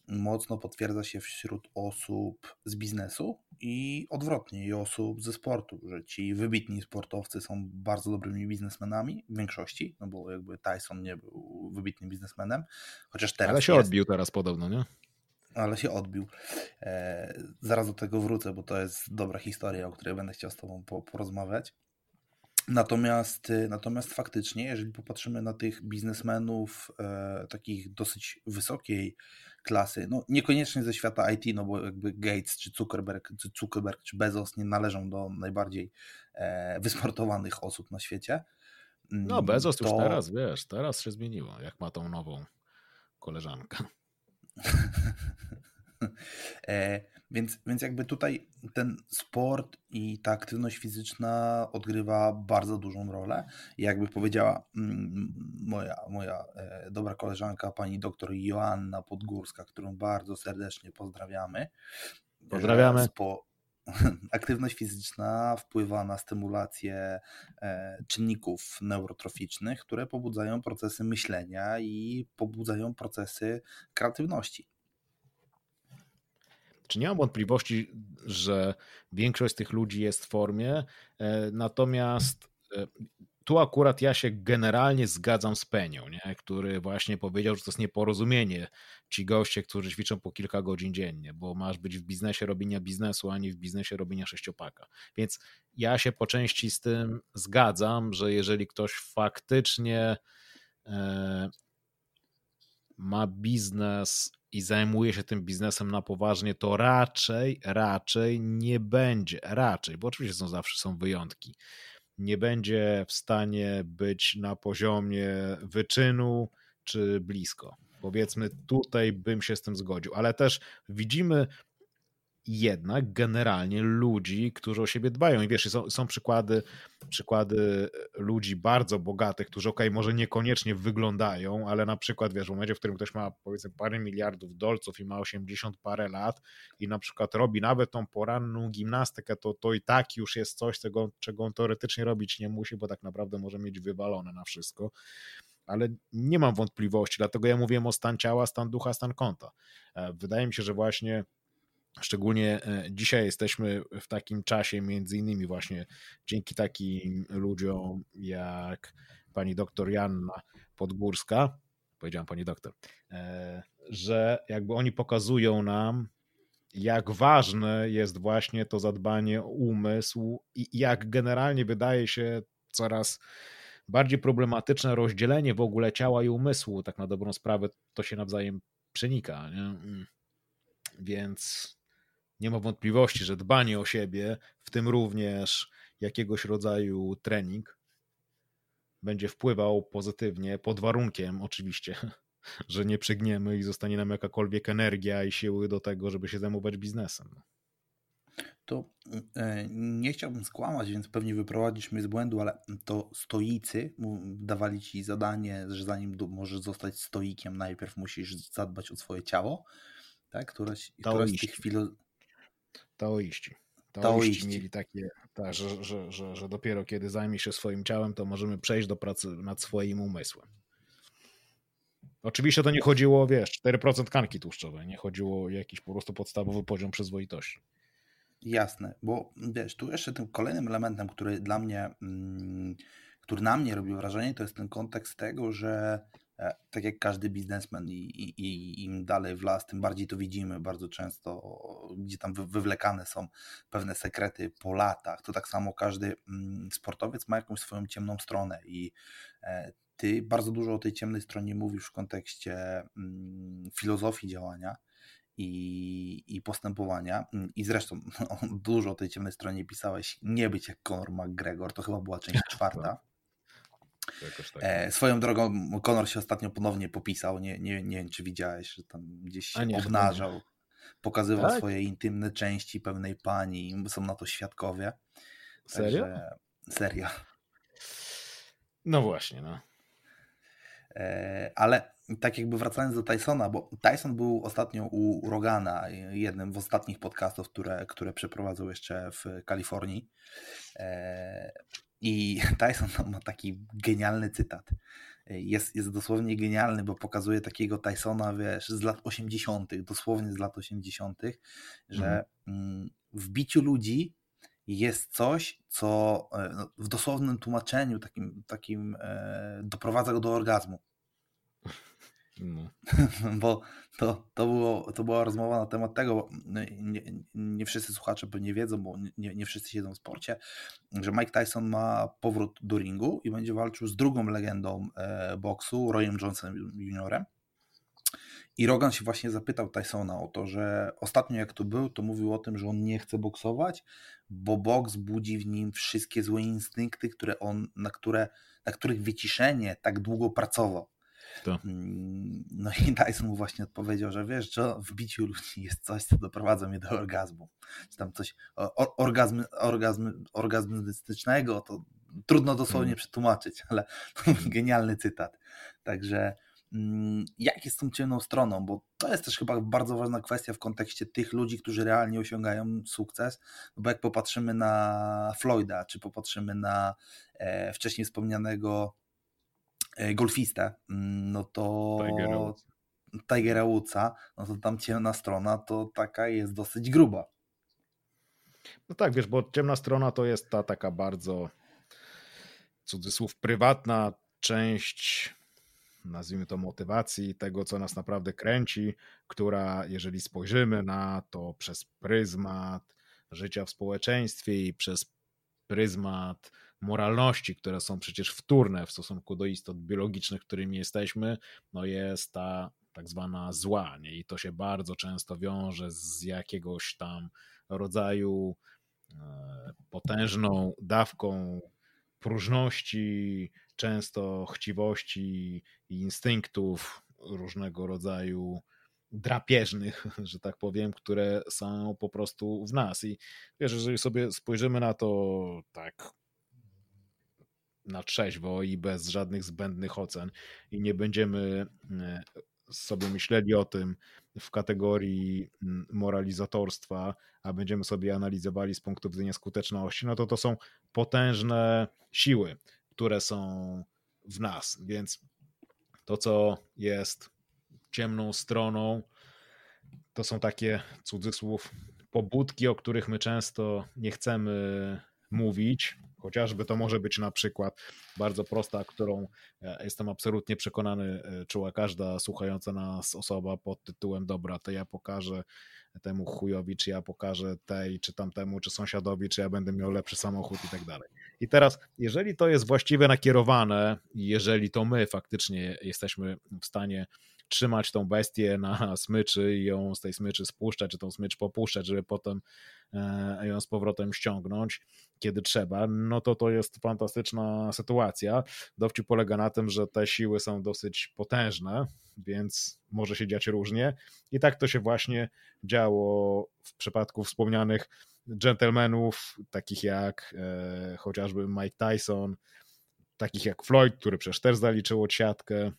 Speaker 1: mocno potwierdza się wśród osób z biznesu i odwrotnie, i osób ze sportu, że ci wybitni sportowcy są bardzo dobrymi biznesmenami w większości, no bo jakby Tyson nie był wybitnym biznesmenem, chociaż teraz.
Speaker 2: Ale się jest. odbił teraz podobno, nie?
Speaker 1: ale się odbił. E, zaraz do tego wrócę, bo to jest dobra historia, o której będę chciał z Tobą porozmawiać. Natomiast, y, natomiast faktycznie, jeżeli popatrzymy na tych biznesmenów e, takich dosyć wysokiej klasy, no niekoniecznie ze świata IT, no bo jakby Gates czy Zuckerberg, czy Zuckerberg czy Bezos nie należą do najbardziej e, wysportowanych osób na świecie.
Speaker 2: No mm, Bezos to... już teraz, wiesz, teraz się zmieniło, jak ma tą nową koleżankę.
Speaker 1: e, więc, więc jakby tutaj ten sport i ta aktywność fizyczna odgrywa bardzo dużą rolę. Jakby powiedziała mm, moja, moja e, dobra koleżanka, pani doktor Joanna Podgórska, którą bardzo serdecznie pozdrawiamy.
Speaker 2: Pozdrawiamy. Spo,
Speaker 1: aktywność fizyczna wpływa na stymulację e, czynników neurotroficznych, które pobudzają procesy myślenia i pobudzają procesy kreatywności.
Speaker 2: Czy nie mam wątpliwości, że większość tych ludzi jest w formie, e, natomiast e, tu akurat ja się generalnie zgadzam z Penią, nie? który właśnie powiedział, że to jest nieporozumienie ci goście, którzy ćwiczą po kilka godzin dziennie, bo masz być w biznesie robienia biznesu, a nie w biznesie robienia sześciopaka. Więc ja się po części z tym zgadzam, że jeżeli ktoś faktycznie e, ma biznes i zajmuje się tym biznesem na poważnie, to raczej, raczej nie będzie, raczej, bo oczywiście są zawsze są wyjątki, nie będzie w stanie być na poziomie wyczynu czy blisko. Powiedzmy, tutaj bym się z tym zgodził, ale też widzimy jednak generalnie ludzi, którzy o siebie dbają. I wiesz, są, są przykłady, przykłady ludzi bardzo bogatych, którzy ok, może niekoniecznie wyglądają, ale na przykład wiesz, w momencie, w którym ktoś ma powiedzmy parę miliardów dolców i ma 80 parę lat i na przykład robi nawet tą poranną gimnastykę, to, to i tak już jest coś, czego, czego on teoretycznie robić nie musi, bo tak naprawdę może mieć wywalone na wszystko ale nie mam wątpliwości, dlatego ja mówiłem o stan ciała, stan ducha, stan konta. E, wydaje mi się, że właśnie Szczególnie e, dzisiaj jesteśmy w takim czasie, między innymi właśnie dzięki takim ludziom jak pani doktor Janna Podgórska, powiedziałam pani doktor, e, że jakby oni pokazują nam, jak ważne jest właśnie to zadbanie o umysł i jak generalnie wydaje się coraz bardziej problematyczne rozdzielenie w ogóle ciała i umysłu, tak na dobrą sprawę to się nawzajem przenika. Nie? Mm. Więc nie ma wątpliwości, że dbanie o siebie, w tym również jakiegoś rodzaju trening, będzie wpływał pozytywnie, pod warunkiem oczywiście, że nie przegniemy i zostanie nam jakakolwiek energia i siły do tego, żeby się zajmować biznesem.
Speaker 1: To e, nie chciałbym skłamać, więc pewnie wyprowadzisz mnie z błędu, ale to stoicy dawali ci zadanie, że zanim możesz zostać stoikiem, najpierw musisz zadbać o swoje ciało, tak? Któraś, któraś z tych filo
Speaker 2: Taoiści. Taoiści, Taoiści mieli takie, tak, że, że, że, że dopiero kiedy zajmie się swoim ciałem, to możemy przejść do pracy nad swoim umysłem. Oczywiście to nie chodziło, wiesz, 4% tkanki tłuszczowej, nie chodziło o jakiś po prostu podstawowy poziom przyzwoitości.
Speaker 1: Jasne, bo wiesz, tu jeszcze tym kolejnym elementem, który dla mnie, mm, który na mnie robił wrażenie, to jest ten kontekst tego, że tak jak każdy biznesmen i, i, i im dalej w las, tym bardziej to widzimy bardzo często, gdzie tam wywlekane są pewne sekrety po latach, to tak samo każdy mm, sportowiec ma jakąś swoją ciemną stronę i e, ty bardzo dużo o tej ciemnej stronie mówisz w kontekście mm, filozofii działania, i, i postępowania. I zresztą no, dużo o tej ciemnej stronie pisałeś. Nie być jak Conor McGregor, to chyba była część czwarta. Tak. E, swoją drogą Conor się ostatnio ponownie popisał. Nie, nie, nie wiem, czy widziałeś, że tam gdzieś się nie, obnażał. Pokazywał tak? swoje intymne części pewnej pani. Są na to świadkowie.
Speaker 2: Serio? Także,
Speaker 1: serio.
Speaker 2: No właśnie, no.
Speaker 1: E, ale tak jakby wracając do Tysona, bo Tyson był ostatnio u Rogana, jednym z ostatnich podcastów, które, które przeprowadzał jeszcze w Kalifornii. E, I Tyson ma taki genialny cytat. Jest, jest dosłownie genialny, bo pokazuje takiego Tysona, wiesz, z lat 80., dosłownie z lat 80., że mhm. w biciu ludzi jest coś, co e, no, w dosłownym tłumaczeniu takim, takim e, doprowadza go do orgazmu. No. Bo to, to, było, to była rozmowa na temat tego, bo nie, nie wszyscy słuchacze pewnie wiedzą, bo nie, nie wszyscy siedzą w sporcie, że Mike Tyson ma powrót do ringu i będzie walczył z drugą legendą e, boksu, Royem Johnsonem Juniorem. I Rogan się właśnie zapytał Tysona o to, że ostatnio jak tu był, to mówił o tym, że on nie chce boksować, bo boks budzi w nim wszystkie złe instynkty, które on, na, które, na których wyciszenie tak długo pracował. To. Mm, no i Tyson mu właśnie odpowiedział, że wiesz, że w biciu ludzi jest coś, co doprowadza mnie do orgazmu. Czy tam coś orgazm, orgazm, orgazmystycznego, to trudno dosłownie hmm. przetłumaczyć, ale to genialny cytat. Także mm, jak jest tą ciemną stroną, bo to jest też chyba bardzo ważna kwestia w kontekście tych ludzi, którzy realnie osiągają sukces, no bo jak popatrzymy na Floyda, czy popatrzymy na e, wcześniej wspomnianego golfistę, mm, no to Tigera Woodsa, no to tam ciemna strona to taka jest dosyć gruba.
Speaker 2: No tak, wiesz, bo ciemna strona to jest ta taka bardzo cudzysłów prywatna część nazwijmy to motywacji, tego co nas naprawdę kręci, która jeżeli spojrzymy na to przez pryzmat życia w społeczeństwie i przez pryzmat moralności, które są przecież wtórne w stosunku do istot biologicznych, którymi jesteśmy, no jest ta tak zwana zła. Nie? I to się bardzo często wiąże z jakiegoś tam rodzaju e, potężną dawką próżności, często chciwości i instynktów różnego rodzaju drapieżnych, że tak powiem, które są po prostu w nas. I wiesz, jeżeli sobie spojrzymy na to tak na trzeźwo i bez żadnych zbędnych ocen. I nie będziemy e, sobie myśleli o tym w kategorii mm, moralizatorstwa, a będziemy sobie analizowali z punktu widzenia skuteczności, no to to są potężne siły, które są w nas, więc to, co jest ciemną stroną, to są takie cudzysłów pobudki, o których my często nie chcemy mówić, Chociażby to może być na przykład bardzo prosta, którą e, jestem absolutnie przekonany, e, czuła każda słuchająca nas osoba pod tytułem dobra, to ja pokażę temu chujowi, czy ja pokażę tej, czy tamtemu, czy sąsiadowi, czy ja będę miał lepszy samochód i tak dalej. I teraz, jeżeli to jest właściwie nakierowane, jeżeli to my faktycznie jesteśmy w stanie trzymać tą bestię na smyczy i ją z tej smyczy spuszczać, czy tą smycz popuszczać, żeby potem e, ją z powrotem ściągnąć, kiedy trzeba, no to to jest fantastyczna sytuacja. Dowcip polega na tym, że te siły są dosyć potężne, więc może się dziać różnie. I tak to się właśnie działo w przypadku wspomnianych gentlemanów, takich jak e, chociażby Mike Tyson, takich jak Floyd, który przecież też zaliczył siatkę, e,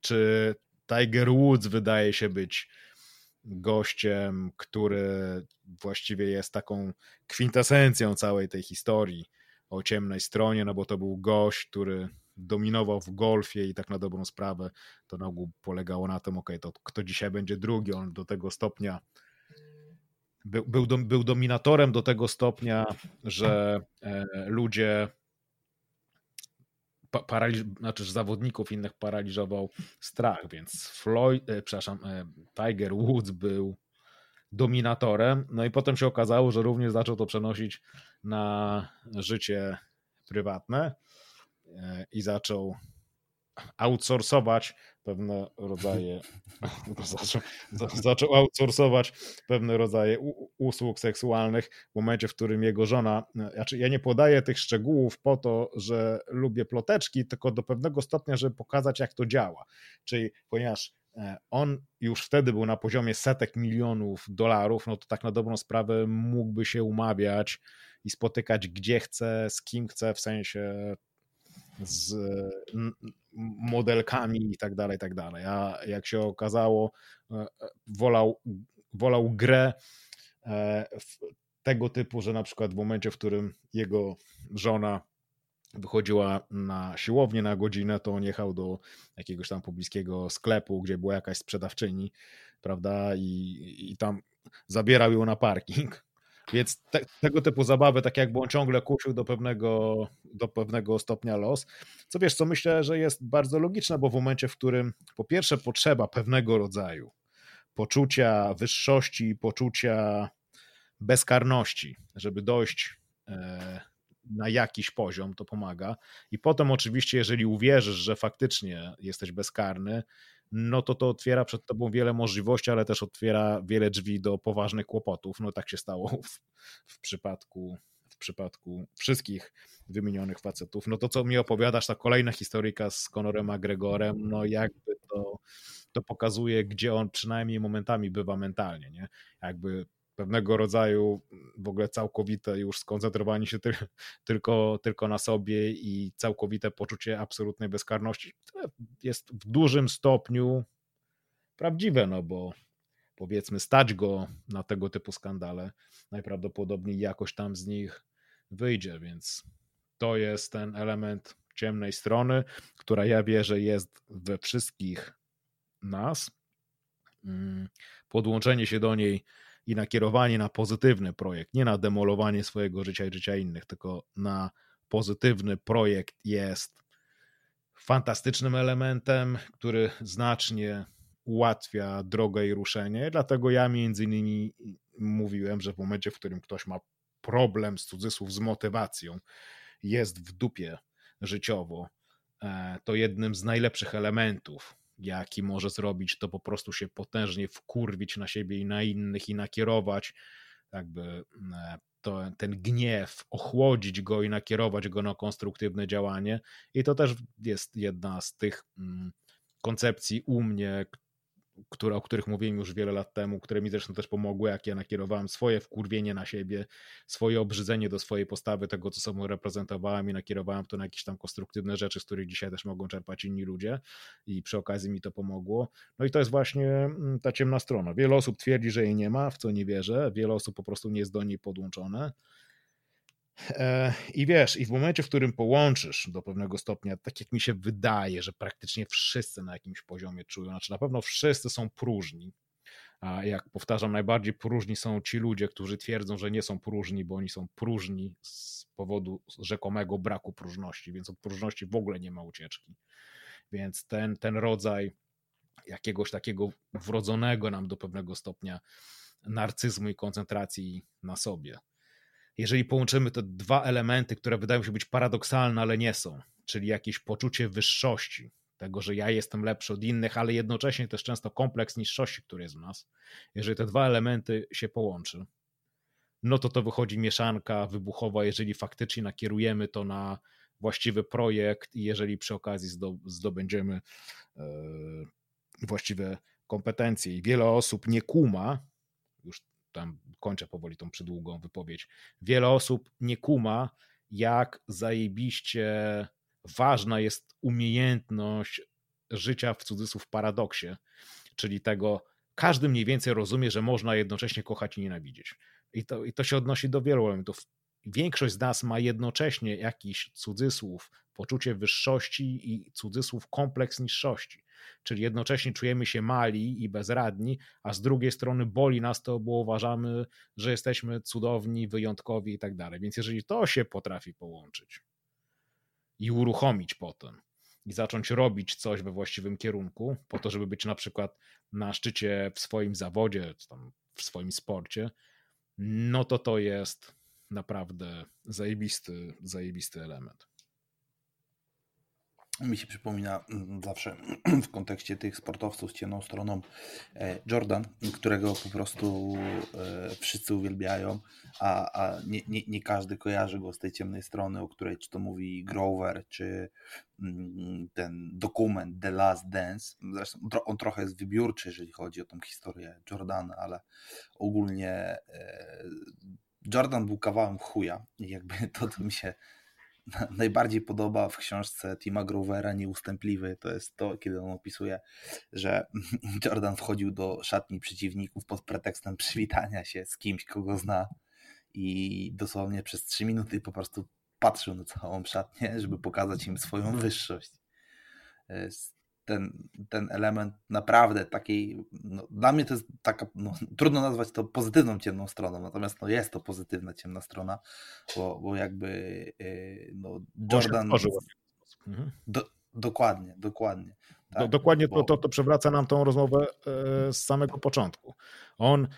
Speaker 2: czy Tiger Woods wydaje się być gościem, który właściwie jest taką kwintesencją całej tej historii o ciemnej stronie, no bo to był gość, który dominował w golfie i tak na dobrą sprawę to na ogół polegało na tym, ok, to kto dzisiaj będzie drugi, on do tego stopnia był, był, był dominatorem do tego stopnia, że e, paraliż, znaczy zawodników innych paraliżował strach, więc Floyd, e, przepraszam, e, Tiger Woods był dominatorem, no i potem się okazało, że również zaczął to przenosić na życie prywatne e, i zaczął outsourcować pewne rodzaje, zaczął, zaczął outsourcować pewne rodzaje usług seksualnych w momencie, w którym jego żona, znaczy ja nie podaję tych szczegółów po to, że lubię ploteczki, tylko do pewnego stopnia, żeby pokazać jak to działa. Czyli ponieważ e, on już wtedy był na poziomie setek milionów dolarów, no to tak na dobrą sprawę mógłby się umawiać i spotykać gdzie chce, z kim chce, w sensie z modelkami i tak dalej, i tak dalej. A jak się okazało, e, e, wolał, wolał grę e, tego typu, że na przykład w momencie, w którym jego żona wychodziła na siłownię na godzinę, to on jechał do jakiegoś tam pobliskiego sklepu, gdzie była jakaś sprzedawczyni, prawda, i, i tam zabierał ją na parking więc te, tego typu zabawy, tak jakby on ciągle kusił do pewnego, do pewnego stopnia los. Co wiesz, co myślę, że jest bardzo logiczne, bo w momencie, w którym po pierwsze potrzeba pewnego rodzaju poczucia wyższości, poczucia bezkarności, żeby dojść e, na jakiś poziom, to pomaga. I potem oczywiście, jeżeli uwierzysz, że faktycznie jesteś bezkarny, no to to otwiera przed tobą wiele możliwości, ale też otwiera wiele drzwi do poważnych kłopotów. No tak się stało w, w przypadku w przypadku wszystkich wymienionych facetów. No to, co mi opowiadasz, ta kolejna historyjka z Conorem McGregorem, no jakby to, to pokazuje, gdzie on przynajmniej momentami bywa mentalnie, nie? Jakby pewnego rodzaju w ogóle całkowite już skoncentrowanie się ty, tylko, tylko na sobie i całkowite poczucie absolutnej bezkarności jest w dużym stopniu prawdziwe, no bo powiedzmy stać go na tego typu skandale, najprawdopodobniej jakoś tam z nich wyjdzie, więc to jest ten element ciemnej strony, która ja wierzę jest we wszystkich nas. Mm, podłączenie się do niej i nakierowanie na pozytywny projekt, nie na demolowanie swojego życia i życia innych, tylko na pozytywny projekt jest fantastycznym elementem, który znacznie ułatwia drogę i ruszenie. Dlatego ja między innymi mówiłem, że w momencie, w którym ktoś ma problem z cudzysłów z motywacją, jest w dupie życiowo, e, to jednym z najlepszych elementów jaki może zrobić, to po prostu się potężnie wkurwić na siebie i na innych i nakierować jakby e, to, ten gniew, ochłodzić go i nakierować go na konstruktywne działanie. I to też jest jedna z tych mm, koncepcji u mnie, które, o których mówiłem już wiele lat temu, które mi zresztą też pomogły, jak ja nakierowałem swoje wkurwienie na siebie, swoje obrzydzenie do swojej postawy, tego, co sobą reprezentowałem i nakierowałem to na jakieś tam konstruktywne rzeczy, z których dzisiaj też mogą czerpać inni ludzie i przy okazji mi to pomogło. No i to jest właśnie mm, ta ciemna strona. Wiele osób twierdzi, że jej nie ma, w co nie wierzę, wiele osób po prostu nie jest do niej podłączone, I wiesz, i w momencie, w którym połączysz do pewnego stopnia, tak jak mi się wydaje, że praktycznie wszyscy na jakimś poziomie czują, znaczy na pewno wszyscy są próżni, a jak powtarzam, najbardziej próżni są ci ludzie, którzy twierdzą, że nie są próżni, bo oni są próżni z powodu rzekomego braku próżności, więc od próżności w ogóle nie ma ucieczki. Więc ten, ten rodzaj jakiegoś takiego wrodzonego nam do pewnego stopnia narcyzmu i koncentracji na sobie jeżeli połączymy te dwa elementy, które wydają się być paradoksalne, ale nie są, czyli jakieś poczucie wyższości, tego, że ja jestem lepszy od innych, ale jednocześnie też często kompleks niższości, który jest w nas, jeżeli te dwa elementy się połączy, no to to wychodzi mieszanka wybuchowa, jeżeli faktycznie nakierujemy to na właściwy projekt i jeżeli przy okazji zdobędziemy e, właściwe kompetencje. I wiele osób nie kuma, już tam kończę powoli tą przydługą wypowiedź. Wiele osób nie kuma, jak zajebiście ważna jest umiejętność życia w cudzysłów paradoksie, czyli tego, każdy mniej więcej rozumie, że można jednocześnie kochać i nienawidzieć. I to, i to się odnosi do wielu elementów większość z nas ma jednocześnie jakiś cudzysłów, poczucie wyższości i cudzysłów kompleks niższości. Czyli jednocześnie czujemy się mali i bezradni, a z drugiej strony boli nas to, bo uważamy, że jesteśmy cudowni, wyjątkowi i tak dalej. Więc jeżeli to się potrafi połączyć i uruchomić potem, i zacząć robić coś we właściwym kierunku, po to, żeby być na przykład na szczycie w swoim zawodzie, tam w swoim sporcie, no to to jest naprawdę zajebisty, zajebisty element
Speaker 1: mi się przypomina mm, zawsze w kontekście tych sportowców z ciemną stroną e, Jordan, którego po prostu e, wszyscy uwielbiają, a, a nie, nie, nie, każdy kojarzy go z tej ciemnej strony, o której czy to mówi Grover, czy mm, ten dokument The Last Dance. Zresztą on trochę jest wybiórczy, jeżeli chodzi o tą historię Jordana, ale ogólnie e, Jordan był kawałem chuja i jakby to, to mi się najbardziej podoba w książce Tima Grovera Nieustępliwy, to jest to, kiedy on opisuje, że Jordan wchodził do szatni przeciwników pod pretekstem przywitania się z kimś, kogo zna i dosłownie przez trzy minuty po prostu patrzył na całą szatnię, żeby pokazać im swoją wyższość ten, ten element naprawdę takiej, no, dla mnie to jest taka, no, trudno nazwać to pozytywną ciemną stroną, natomiast no, jest to pozytywna ciemna strona, bo, bo jakby yy, no, Jordan... Mhm. Do, dokładnie, dokładnie.
Speaker 2: Tak, dokładnie bo... to, to, to przewraca nam tą rozmowę e, z samego początku. On,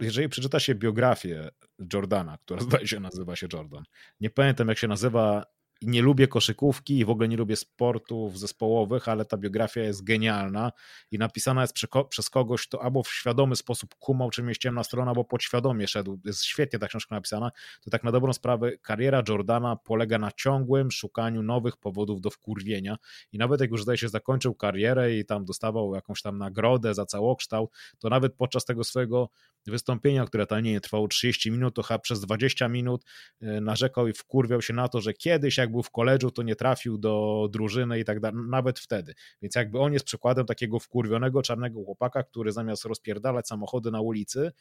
Speaker 2: jeżeli przeczyta się biografię Jordana, która zdaje się nazywa się Jordan, nie pamiętam jak się nazywa nie lubię koszykówki i w ogóle nie lubię sportów zespołowych, ale ta biografia jest genialna i napisana jest przez kogoś, kto albo w świadomy sposób kumał, czym jest ciemna strona, albo podświadomie szedł. Jest świetnie ta książka napisana. To tak na dobrą sprawę kariera Jordana polega na ciągłym szukaniu nowych powodów do wkurwienia i nawet jak już zdaje się zakończył karierę i tam dostawał jakąś tam nagrodę za całokształt, to nawet podczas tego swojego wystąpienia, które tam nie trwało 30 minut, to chyba przez 20 minut e, narzekał i wkurwiał się na to, że kiedyś jak był w koledżu, to nie trafił do drużyny i tak dalej, nawet wtedy. Więc jakby on jest przykładem takiego wkurwionego czarnego chłopaka, który zamiast rozpierdalać samochody na ulicy,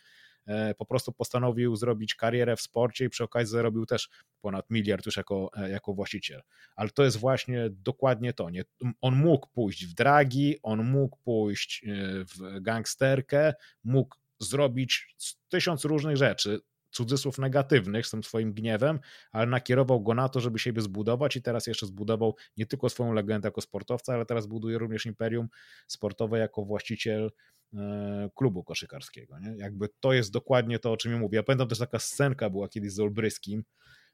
Speaker 2: e, po prostu postanowił zrobić karierę w sporcie i przy okazji zarobił też ponad miliard już jako, e, jako właściciel. Ale to jest właśnie dokładnie to. Nie? On mógł pójść w dragi, on mógł pójść w gangsterkę, mógł zrobić tysiąc różnych rzeczy, cudzysłów negatywnych z tym swoim gniewem, ale nakierował go na to, żeby siebie zbudować i teraz jeszcze zbudował nie tylko swoją legendę jako sportowca, ale teraz buduje również imperium sportowe jako właściciel e, klubu koszykarskiego. Nie? Jakby to jest dokładnie to, o czym ja mówię. Ja pamiętam też taka scenka była kiedyś z Olbryskim,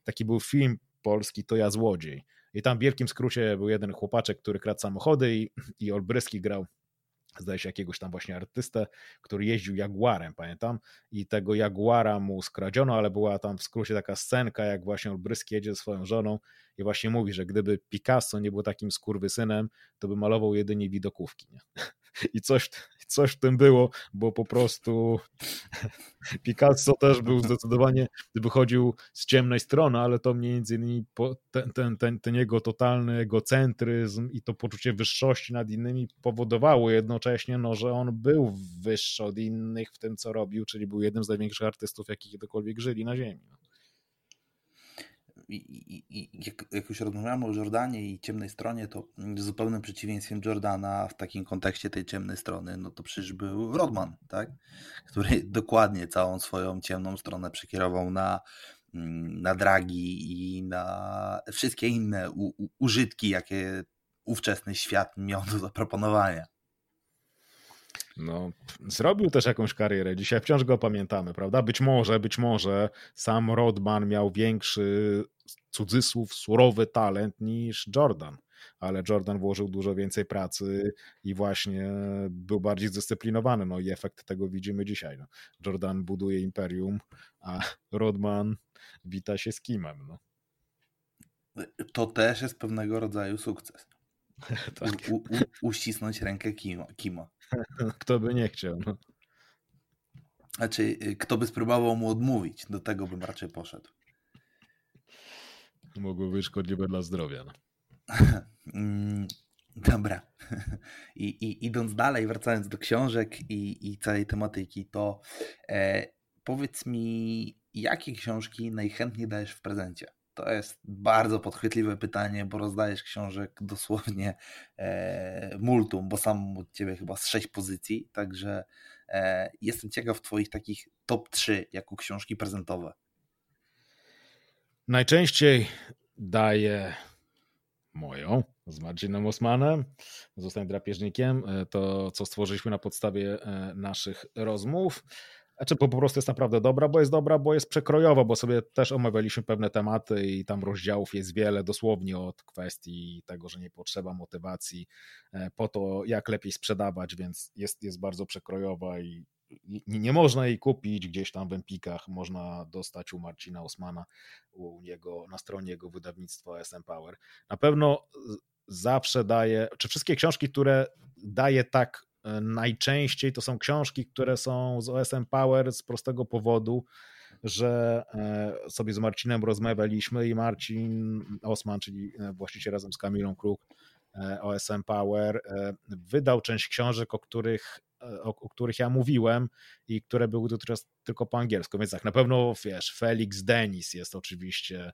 Speaker 2: taki był film polski, to ja złodziej. I tam w wielkim skrócie był jeden chłopaczek, który kradł samochody i, i Olbryski grał zdaje się jakiegoś tam właśnie artystę, który jeździł Jaguarem, pamiętam, i tego Jaguara mu skradziono, ale była tam w skrócie taka scenka, jak właśnie Olbryski jedzie ze swoją żoną i właśnie mówi, że gdyby Picasso nie był takim skurwysynem, to by malował jedynie widokówki. Nie? I coś, coś w tym było, bo po prostu Picasso też był zdecydowanie, wychodził z ciemnej strony, ale to między innymi ten, ten, ten, ten jego totalny egocentryzm i to poczucie wyższości nad innymi powodowało jednocześnie, no, że on był wyższy od innych w tym, co robił, czyli był jednym z największych artystów, jakich kiedykolwiek żyli na ziemi.
Speaker 1: I, i, i jak, jak, już rozmawiamy o Jordanie i ciemnej stronie, to zupełnym przeciwieństwem Jordana w takim kontekście tej ciemnej strony, no to przecież był Rodman, tak? który dokładnie całą swoją ciemną stronę przekierował na, mm, na dragi i na wszystkie inne u, u, użytki, jakie ówczesny świat miał do zaproponowania.
Speaker 2: No, zrobił też jakąś karierę. Dzisiaj wciąż go pamiętamy, prawda? Być może, być może sam Rodman miał większy cudzysłów surowy talent niż Jordan, ale Jordan włożył dużo więcej pracy i właśnie był bardziej zdyscyplinowany. No i efekt tego widzimy dzisiaj. No. Jordan buduje imperium, a Rodman wita się z Kimem. No.
Speaker 1: To też jest pewnego rodzaju sukces. tak. u, u, uścisnąć rękę Kima. Kima.
Speaker 2: Kto by nie chciał. No.
Speaker 1: Znaczy, y, kto by spróbował mu odmówić, do tego bym raczej poszedł.
Speaker 2: Mogło być szkodliwe dla zdrowia. No.
Speaker 1: Mm, dobra. I, I, idąc dalej, wracając do książek i, i całej tematyki, to e, powiedz mi, jakie książki najchętniej dajesz w prezencie? To jest bardzo podchwytliwe pytanie, bo rozdajesz książek dosłownie e, multum, bo sam od ciebie chyba z sześć pozycji, także e, jestem ciekaw twoich takich top 3 jako książki prezentowe.
Speaker 2: Najczęściej daję moją z Marcinem Osmanem, Zostań drapieżnikiem, e, to co stworzyliśmy na podstawie e, naszych rozmów. Znaczy, bo po prostu jest naprawdę dobra, bo jest dobra, bo jest przekrojowa, bo sobie też omawialiśmy pewne tematy i tam rozdziałów jest wiele, dosłownie od kwestii tego, że nie potrzeba motywacji e, po to, jak lepiej sprzedawać, więc jest, jest bardzo przekrojowa i nie można jej kupić gdzieś tam w Empikach, można dostać u Marcina Osmana, u niego, na stronie jego wydawnictwa SM Power. Na pewno zawsze daje, czy wszystkie książki, które daje tak najczęściej, to są książki, które są z OSM Power z prostego powodu, że e, sobie z Marcinem rozmawialiśmy i Marcin Osman, czyli e, właściciel razem z Kamilą Kruk OSM Power, wydał część książek, o których o, o, których ja mówiłem i które były teraz tylko po angielsku, więc tak, na pewno wiesz, Felix Denis jest oczywiście,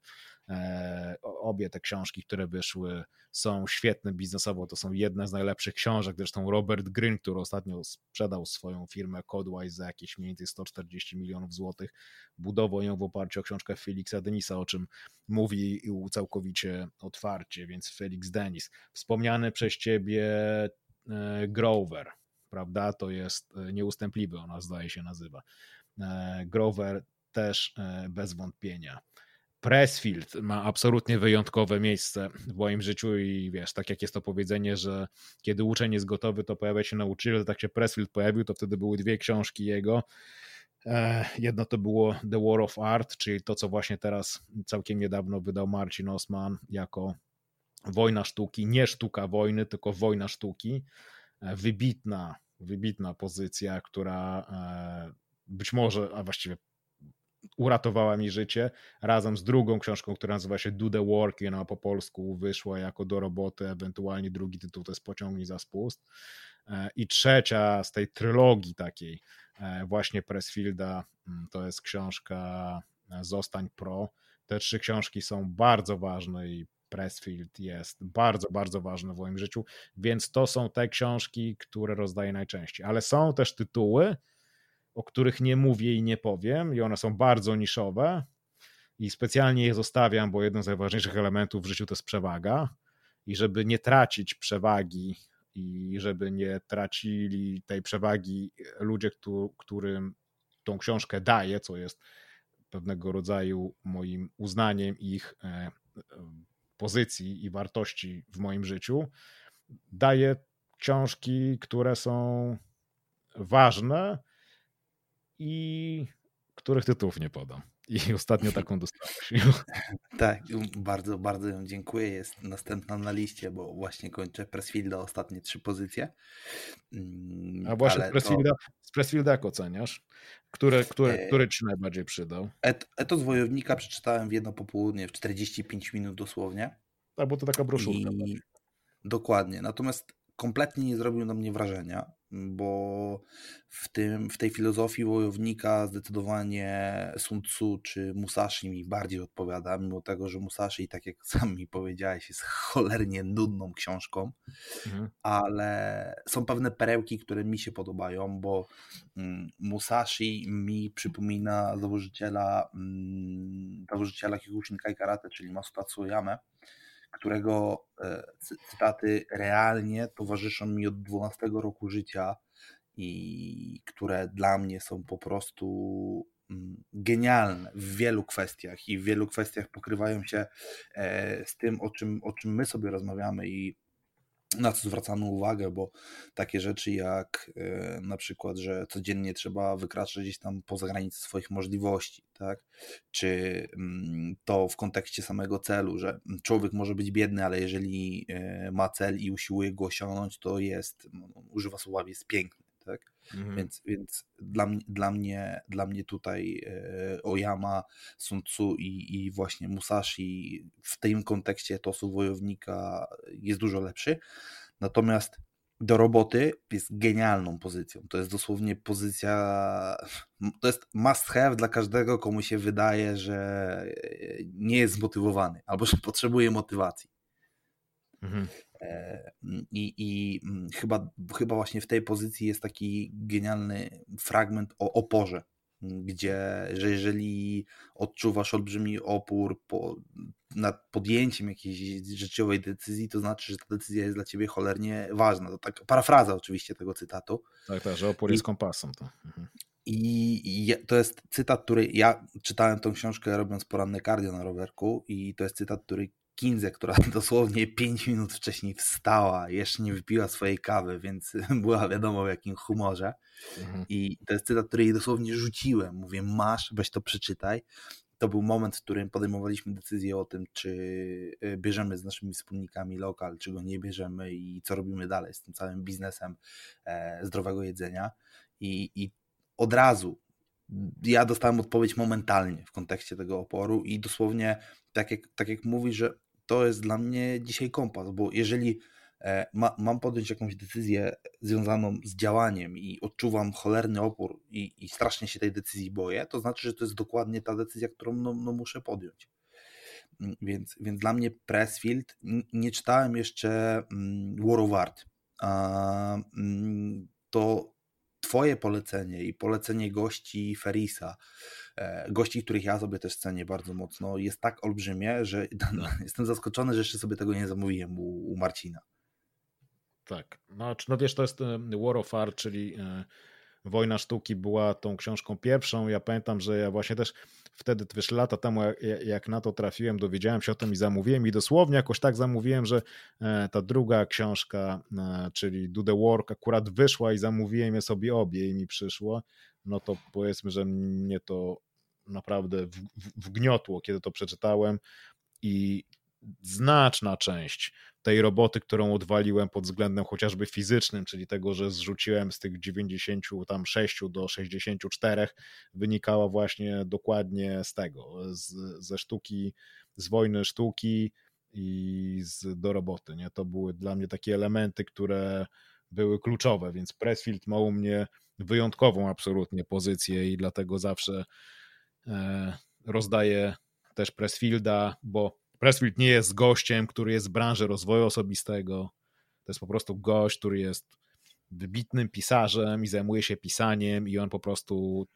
Speaker 2: e, obie te książki, które wyszły są świetne biznesowo, to są jedne z najlepszych książek, zresztą Robert Gryn, który ostatnio sprzedał swoją firmę Codewise za jakieś mniej więcej 140 milionów złotych, budował ją w oparciu o książkę Felixa Denisa, o czym mówi całkowicie otwarcie, więc Felix Denis. Wspomniany przez ciebie e, Grover, prawda? To jest e, nieustępliwy, ona zdaje się nazywa. E, Grover też e, bez wątpienia. Pressfield ma absolutnie wyjątkowe miejsce w moim życiu i wiesz, tak jak jest to powiedzenie, że kiedy uczeń jest gotowy, to pojawia się nauczyciel, tak się Pressfield pojawił, to wtedy były dwie książki jego. Jedno to było The War of Art, czyli to, co właśnie teraz całkiem niedawno wydał Marcin Osman jako Wojna Sztuki, nie sztuka wojny, tylko wojna sztuki. E, wybitna, wybitna pozycja, która e, być może, a właściwie uratowała mi życie, razem z drugą książką, która nazywa się Do the Work i ona po polsku wyszła jako do roboty, ewentualnie drugi tytuł to jest Pociągnij za spust. E, I trzecia z tej trylogii takiej właśnie Pressfielda mm, to jest książka Zostań Pro. Te trzy książki są bardzo ważne i Pressfield jest bardzo, bardzo ważny w moim życiu, więc to są te książki, które rozdaję najczęściej. Ale są też tytuły, o których nie mówię i nie powiem, i one są bardzo niszowe. I specjalnie je zostawiam, bo jednym z najważniejszych elementów w życiu to jest przewaga. I żeby nie tracić przewagi i żeby nie tracili tej przewagi ludzie, którym tą książkę daję, co jest pewnego rodzaju moim uznaniem ich e, pozycji i wartości w moim życiu, daję książki, które są ważne i których tytułów nie podam. I ostatnio taką dostałeś.
Speaker 1: Tak, bardzo, bardzo ją dziękuję. Jest następna na liście, bo właśnie kończę Pressfielda ostatnie trzy pozycje.
Speaker 2: Mm, A właśnie z Pressfielda, to... z Pressfielda jak oceniasz? Które, które, e... który ci najbardziej przydał?
Speaker 1: Et, Etos Wojownika przeczytałem w jedno popołudnie, w 45 minut dosłownie.
Speaker 2: Tak, bo to taka broszurka. I...
Speaker 1: Dokładnie. Natomiast kompletnie nie zrobił na mnie wrażenia, bo w, tym, w tej filozofii wojownika zdecydowanie Sun Tzu czy Musashi mi bardziej odpowiada, mimo tego, że Musashi, tak jak sam mi powiedziałeś, jest cholernie nudną książką, mhm. ale są pewne perełki, które mi się podobają, bo mm, Musashi mi przypomina założyciela, mm, założyciela Kyokushinkai Karate, czyli Masuta Tsuyoyame, którego e, cytaty realnie towarzyszą mi od 12 roku życia i które dla mnie są po prostu mm, genialne w wielu kwestiach i w wielu kwestiach pokrywają się e, z tym, o czym, o czym my sobie rozmawiamy i na co zwracamy uwagę, bo takie rzeczy jak e, na przykład, że codziennie trzeba wykraczać gdzieś tam poza granice swoich możliwości, tak? Czy mm, to w kontekście samego celu, że człowiek może być biedny, ale jeżeli e, ma cel i usiłuje go osiągnąć, to jest, no, używa słowa, jest piękny tak? Mhm. Więc, więc dla, dla, mnie, dla mnie tutaj e, Oyama, Sun Tzu i, i właśnie Musashi w tym kontekście tosu wojownika jest dużo lepszy. Natomiast do roboty jest genialną pozycją. To jest dosłownie pozycja, to jest must have dla każdego, komu się wydaje, że nie jest zmotywowany albo że potrzebuje motywacji. Mhm. E, I, I mm, chyba, chyba właśnie w tej pozycji jest taki genialny fragment o oporze, gdzie że jeżeli odczuwasz olbrzymi opór po, nad podjęciem jakiejś życiowej decyzji, to znaczy, że ta decyzja jest dla ciebie cholernie ważna. To tak parafraza oczywiście tego cytatu.
Speaker 2: Tak, tak, że opór I, jest kompasem. To.
Speaker 1: Mhm. I to jest cytat, który ja czytałem tą książkę robiąc poranne cardio na rowerku i to jest cytat, który Kinze, która dosłownie 5 minut wcześniej wstała, jeszcze nie wypiła swojej kawy, więc była wiadomo w jakim humorze. Mhm. I to jest cytat, który jej dosłownie rzuciłem. Mówię, masz, weź to przeczytaj. To był moment, w którym podejmowaliśmy decyzję o tym, czy y, bierzemy z naszymi wspólnikami lokal, czy go nie bierzemy i co robimy dalej z tym całym biznesem e, zdrowego jedzenia. I, i od razu ja dostałem odpowiedź momentalnie w kontekście tego oporu i dosłownie tak jak, tak jak mówisz, że to jest dla mnie dzisiaj kompas, bo jeżeli e, ma, mam podjąć jakąś decyzję związaną z działaniem i odczuwam cholerny opór i, i, strasznie się tej decyzji boję, to znaczy, że to jest dokładnie ta decyzja, którą no, no muszę podjąć. Mm, więc, więc dla mnie Pressfield, nie czytałem jeszcze mm, War of Art. Mm, to Twoje polecenie i polecenie gości Ferisa, gości, których ja sobie też cenię bardzo mocno, jest tak olbrzymie, że no, jestem zaskoczony, że jeszcze sobie tego nie zamówiłem u, u Marcina.
Speaker 2: Tak, no, no wiesz, to jest e, War of Art, czyli e, Wojna Sztuki była tą książką pierwszą. Ja pamiętam, że ja właśnie też wtedy, wiesz, lata temu, jak na to trafiłem, dowiedziałem się o tym i zamówiłem i dosłownie jakoś tak zamówiłem, że e, ta druga książka, e, czyli Do the Work, akurat wyszła i zamówiłem je sobie obie i mi przyszło. No to powiedzmy, że mnie to naprawdę wgniotło, kiedy to przeczytałem i znaczna część tej roboty, którą odwaliłem pod względem chociażby fizycznym, czyli tego, że zrzuciłem z tych 96 do 64, wynikała właśnie dokładnie z tego, z, ze sztuki, z wojny sztuki i z, do roboty. Nie? To były dla mnie takie elementy, które były kluczowe, więc Pressfield ma u mnie wyjątkową absolutnie pozycję i dlatego zawsze e, rozdaję też Pressfielda, bo Pressfield nie jest gościem, który jest z branży rozwoju osobistego. To jest po prostu gość, który jest wybitnym pisarzem i zajmuje się pisaniem, i on po prostu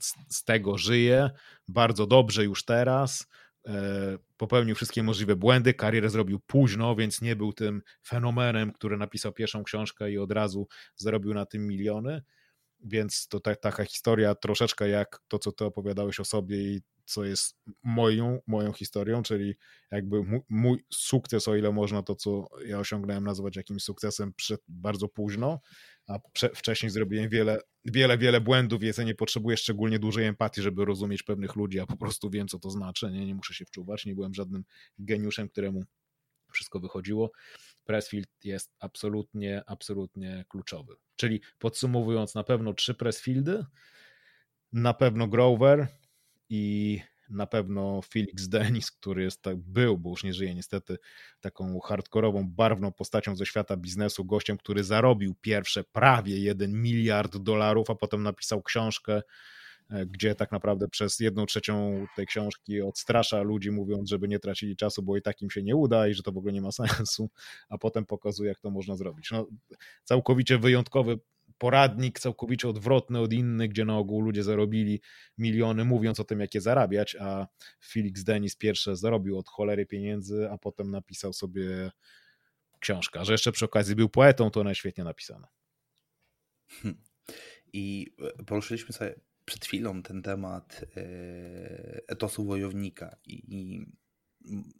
Speaker 2: z, z tego żyje bardzo dobrze już teraz. E, popełnił wszystkie możliwe błędy, karierę zrobił późno, więc nie był tym fenomenem, który napisał pierwszą książkę i od razu zarobił na tym miliony. Więc to ta, taka historia troszeczkę jak to, co ty opowiadałeś o sobie i co jest moją, moją historią, czyli jakby mój, sukces, o ile można to, co ja osiągnąłem, nazwać jakimś sukcesem przed, bardzo późno, a prze, wcześniej zrobiłem wiele, wiele, wiele błędów, więc ja nie potrzebuję szczególnie dużej empatii, żeby rozumieć pewnych ludzi, a po prostu wiem, co to znaczy, nie, nie muszę się wczuwać, nie byłem żadnym geniuszem, któremu wszystko wychodziło. Pressfield jest absolutnie, absolutnie kluczowy. Czyli podsumowując, na pewno trzy Pressfieldy, na pewno Grover, i na pewno Felix Denis, który jest tak, był, bo już nie żyje niestety, taką hardkorową, barwną postacią ze świata biznesu, gościem, który zarobił pierwsze prawie 1 miliard dolarów, a potem napisał książkę, gdzie tak naprawdę przez jedną trzecią tej książki odstrasza ludzi, mówiąc, żeby nie tracili czasu, bo i tak im się nie uda i że to w ogóle nie ma sensu, a potem pokazuje, jak to można zrobić. No, całkowicie wyjątkowy poradnik całkowicie odwrotny od innych, gdzie na ogół ludzie zarobili miliony, mówiąc o tym, jakie zarabiać, a Felix Denis pierwsze zarobił od cholery pieniędzy, a potem napisał sobie książkę. Że jeszcze przy okazji był poetą, to ona świetnie napisana.
Speaker 1: I e, poruszyliśmy sobie przed chwilą ten temat e, etosu wojownika i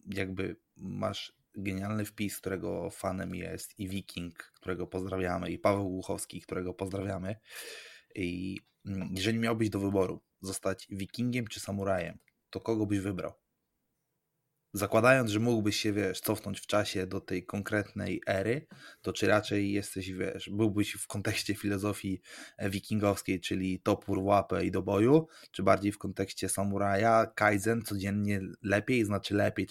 Speaker 1: jakby masz genialny wpis, którego fanem jest i Wiking, którego pozdrawiamy, i Paweł Głuchowski, którego pozdrawiamy. I jeżeli miałbyś do wyboru zostać Wikingiem czy samurajem, to kogo byś wybrał? Zakładając, że mógłbyś się, wiesz, cofnąć w czasie do tej konkretnej ery, to czy raczej jesteś, wiesz, byłbyś w kontekście filozofii e, wikingowskiej, czyli topór, łapę i do boju, czy bardziej w kontekście samuraja, kaizen, codziennie lepiej, znaczy lepiej,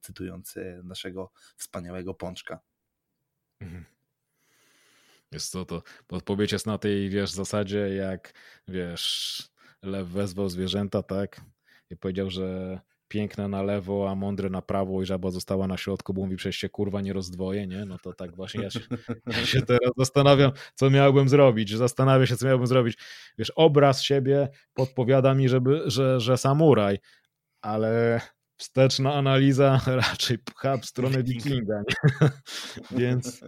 Speaker 1: cytując, e, naszego wspaniałego pączka. Mhm.
Speaker 2: Jest to, to odpowiedź jest na tej, wiesz, zasadzie jak, wiesz, lew wezwał zwierzęta, tak? I powiedział, że piękne na lewo, a mądre na prawo i żaba została na środku, bo mówi przecież się kurwa nie rozdwoje, nie? No to tak właśnie ja się, ja się teraz zastanawiam, co miałbym zrobić. Zastanawiam się, co miałbym zrobić. Wiesz, obraz siebie podpowiada mi, żeby, że, że samuraj, ale wsteczna analiza raczej pcha w stronę wikinga? Więc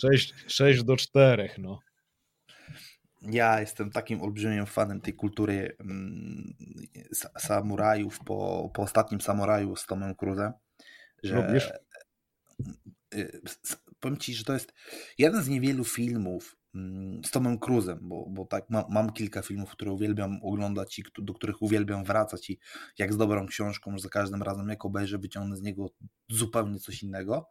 Speaker 2: 6, 6 do 4, no.
Speaker 1: Ja jestem takim olbrzymim fanem tej kultury mm, samurajów po, po ostatnim samuraju z Tomem Cruzem, że Lubisz? Y, powiem Ci, że to jest jeden z niewielu filmów mm, z Tomem Cruzem, bo, bo tak mam, mam kilka filmów, które uwielbiam oglądać i do których uwielbiam wracać i jak z dobrą książką, że za każdym razem jak obejrzę wyciągnę z niego zupełnie coś innego,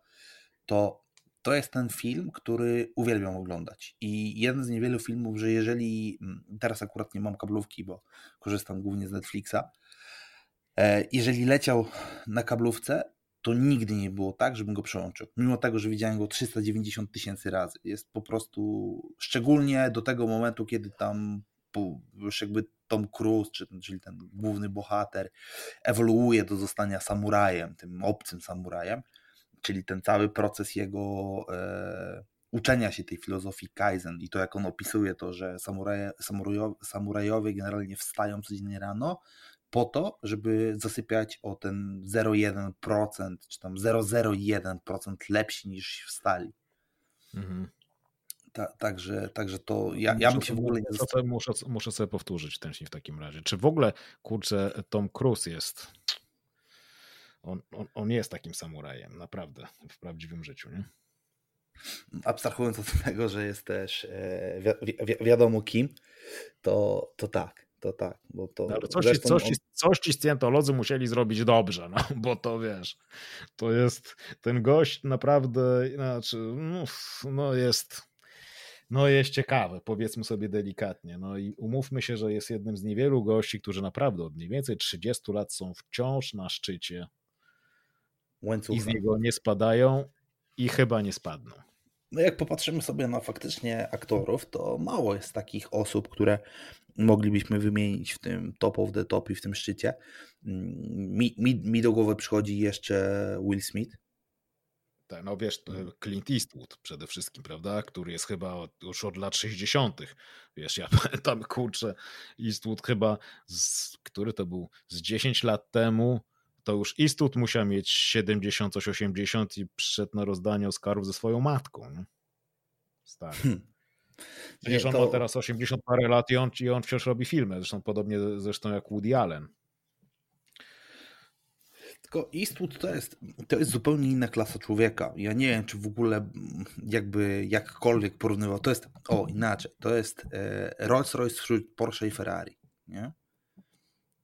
Speaker 1: to to jest ten film, który uwielbiam oglądać. I jeden z niewielu filmów, że jeżeli mm, teraz akurat nie mam kablówki, bo korzystam głównie z Netflixa, e, jeżeli leciał na kablówce, to nigdy nie było tak, żebym go przełączył. Mimo tego, że widziałem go 390 tysięcy razy. Jest po prostu, szczególnie do tego momentu, kiedy tam już jakby Tom Cruise, czyli ten główny bohater, ewoluuje do zostania samurajem, tym obcym samurajem czyli ten cały proces jego e, uczenia się tej filozofii Kaizen i to jak on opisuje to, że samuraje, samurajowie, samurajowie generalnie wstają codziennie rano po to, żeby zasypiać o ten 0,1% czy tam 0,01% lepsi niż wstali. Mhm. Ta, także, także to ja, ja bym się w ogóle nie
Speaker 2: muszę, muszę, sobie powtórzyć ten film w takim razie. Czy w ogóle, kurczę, Tom Cruise jest on, on, on jest takim samurajem, naprawdę, w prawdziwym życiu, nie?
Speaker 1: Abstrahując od tego, że jest też e, wi wi wiadomo kim, to, to tak, to tak. Bo to
Speaker 2: no, coś, ci, coś, on... coś ci scjentolodzy musieli zrobić dobrze, no, bo to wiesz, to jest, ten gość naprawdę, znaczy, no, no jest, no jest ciekawy, powiedzmy sobie delikatnie. No i umówmy się, że jest jednym z niewielu gości, którzy naprawdę od mniej więcej 30 lat są wciąż na szczycie łańcucha. I z niego nie spadają i chyba nie spadną.
Speaker 1: No jak popatrzymy sobie na faktycznie aktorów, to mało jest takich osób, które moglibyśmy wymienić w tym top of the top i w tym szczycie. Mi, mi, mi do głowy przychodzi jeszcze Will Smith.
Speaker 2: Tak, no wiesz, Clint Eastwood przede wszystkim, prawda, który jest chyba już od lat 60. Wiesz, ja pamiętam, kurczę, Eastwood chyba, z, który to był, z 10 lat temu to już Istut musiał mieć 70 coś 80 i przyszedł na rozdanie Oscarów ze swoją matką. Nie? Stary. Hmm. Przecież on to... ma teraz 80 parę lat i on, i on wciąż robi filmy, zresztą podobnie zresztą jak Woody Allen.
Speaker 1: Tylko Eastwood to jest, to jest zupełnie inna klasa człowieka. Ja nie wiem, czy w ogóle jakby jakkolwiek porównywał. To jest, o inaczej, to jest e, Rolls-Royce wśród Porsche i Ferrari. Nie?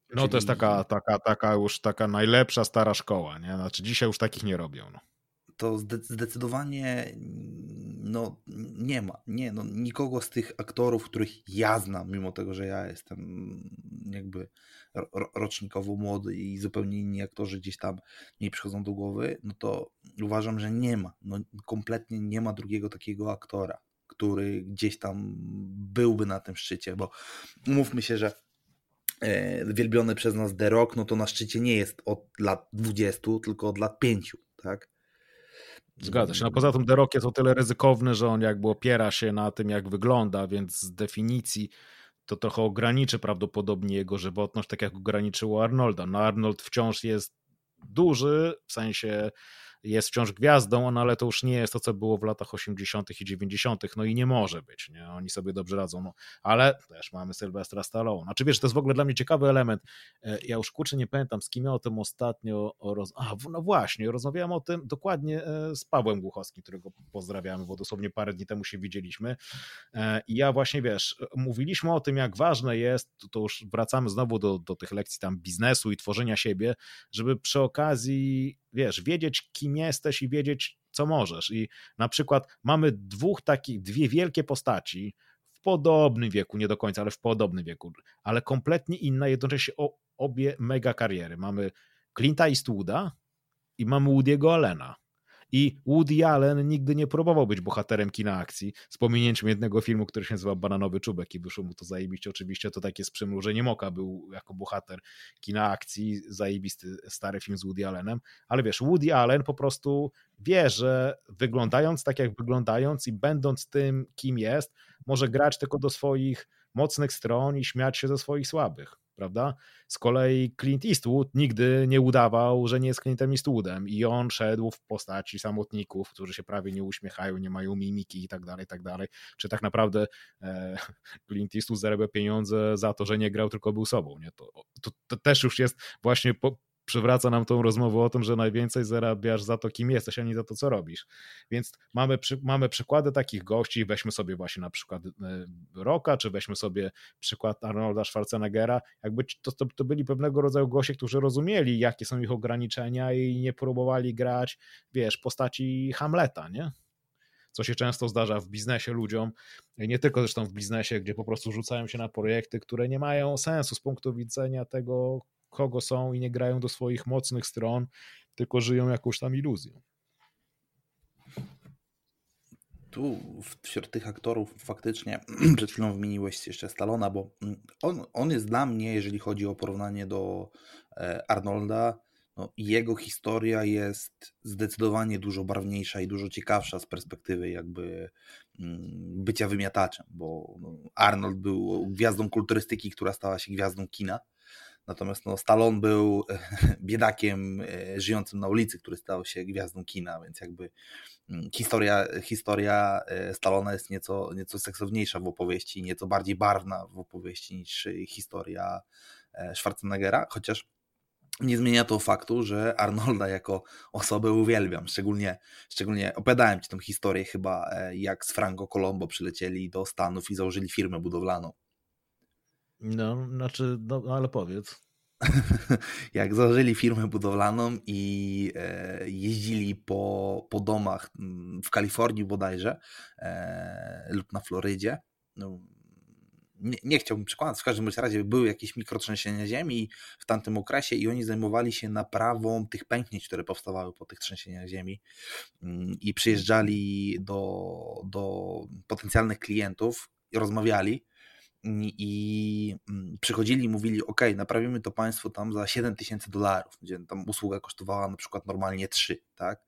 Speaker 2: No Czyli... to jest taka, taka, taka już taka najlepsza stara szkoła, nie? Znaczy dzisiaj już takich nie robią. No.
Speaker 1: To zdecydowanie no, nie ma. Nie, no, nikogo z tych aktorów, których ja znam, mimo tego, że ja jestem jakby rocznikowo młody i zupełnie inni aktorzy gdzieś tam nie przychodzą do głowy, no to uważam, że nie ma. No, kompletnie nie ma drugiego takiego aktora, który gdzieś tam byłby na tym szczycie, bo umówmy się, że wielbiony przez nas The Rock, no to na szczycie nie jest od lat 20, tylko od lat 5, tak?
Speaker 2: Zgadza się. No poza tym The Rock jest o tyle ryzykowny, że on jakby opiera się na tym, jak wygląda, więc z definicji to trochę ograniczy prawdopodobnie jego żywotność, tak jak ograniczyło Arnolda. No Arnold wciąż jest duży, w sensie jest wciąż gwiazdą, no ale to już nie jest to, co było w latach 80. i 90., no i nie może być, nie? Oni sobie dobrze radzą, no, ale też mamy Sylwestra Stallone. Znaczy wiesz, to jest w ogóle dla mnie ciekawy element. E, ja już kurczę nie pamiętam, z kim ja o tym ostatnio roz... A, no właśnie, rozmawiałem o tym dokładnie e, z Pawłem Głuchowskim, którego pozdrawiamy, bo dosłownie parę dni temu się widzieliśmy e, i ja właśnie, wiesz, mówiliśmy o tym, jak ważne jest, to już wracamy znowu do, do tych lekcji tam biznesu i tworzenia siebie, żeby przy okazji wiesz, wiedzieć kim jesteś i wiedzieć co możesz. I na przykład mamy dwóch takich, dwie wielkie postaci w podobnym wieku, nie do końca, ale w podobnym wieku, ale kompletnie inne, jednocześnie obie mega kariery. Mamy Clint'a Eastwooda i mamy Woody'ego Allena. I Woody Allen nigdy nie próbował być bohaterem kina akcji, z pominięciem jednego filmu, który się nazywa Bananowy Czubek i wyszło mu to zajebiście. Oczywiście to takie z przymrużeniem oka był jako bohater kina akcji, zajebisty stary film z Woody Allenem, ale wiesz, Woody Allen po prostu wie, że wyglądając tak jak wyglądając i będąc tym, kim jest, może grać tylko do swoich mocnych stron i śmiać się ze swoich słabych prawda? Z kolei Clint Eastwood nigdy nie udawał, że nie jest Clintem Eastwoodem i on szedł w postaci samotników, którzy się prawie nie uśmiechają, nie mają mimiki i tak dalej, tak dalej. Czy tak naprawdę e, Clint Eastwood zarabia pieniądze za to, że nie grał, tylko był sobą, nie? To, to, to też już jest właśnie po, przywraca nam tą rozmowę o tym, że najwięcej zarabiasz za to, kim jesteś, a nie za to, co robisz. Więc mamy, mamy przykłady takich gości, weźmy sobie właśnie na przykład e, Roka, czy weźmy sobie przykład Arnolda Schwarzeneggera, jakby to, to, to byli pewnego rodzaju goście, którzy rozumieli, jakie są ich ograniczenia i nie próbowali grać, wiesz, postaci Hamleta, nie? co się często zdarza w biznesie ludziom, nie tylko zresztą w biznesie, gdzie po prostu rzucają się na projekty, które nie mają sensu z punktu widzenia tego, kogo są i nie grają do swoich mocnych stron, tylko żyją jakąś tam iluzją.
Speaker 1: Tu wśród tych aktorów faktycznie przed chwilą wymieniłeś jeszcze Stalona, bo on, on jest dla mnie, jeżeli chodzi o porównanie do e, Arnolda, no, jego historia jest zdecydowanie dużo barwniejsza i dużo ciekawsza z perspektywy jakby mm, bycia wymiataczem, bo no, Arnold był gwiazdą kulturystyki, która stała się gwiazdą kina Natomiast no, Stallone był biedakiem e, żyjącym na ulicy, który stał się gwiazdą kina, więc jakby mm, historia, historia e, Stallona jest nieco, nieco seksowniejsza w opowieści, nieco bardziej barwna w opowieści niż historia e, Schwarzeneggera, chociaż nie zmienia to faktu, że Arnolda jako osobę uwielbiam. Szczególnie, szczególnie opowiadałem Ci tą historię chyba, jak z Franco Colombo przylecieli do Stanów i założyli firmę budowlaną.
Speaker 2: No, znaczy, no, no ale powiedz.
Speaker 1: Jak założyli firmę budowlaną i e, jeździli po, po domach mm, w Kalifornii bodajże e, lub na Florydzie, no, nie, nie, chciałbym przekładać, w każdym razie były jakieś mikrotrzęsienia ziemi w tamtym okresie i oni zajmowali się naprawą tych pęknięć, które powstawały po tych trzęsieniach ziemi mm, i przyjeżdżali do, do potencjalnych klientów i rozmawiali i mm, przychodzili i mówili, ok, naprawimy to państwo tam za 7 tysięcy dolarów, gdzie tam usługa kosztowała na przykład normalnie 3, tak?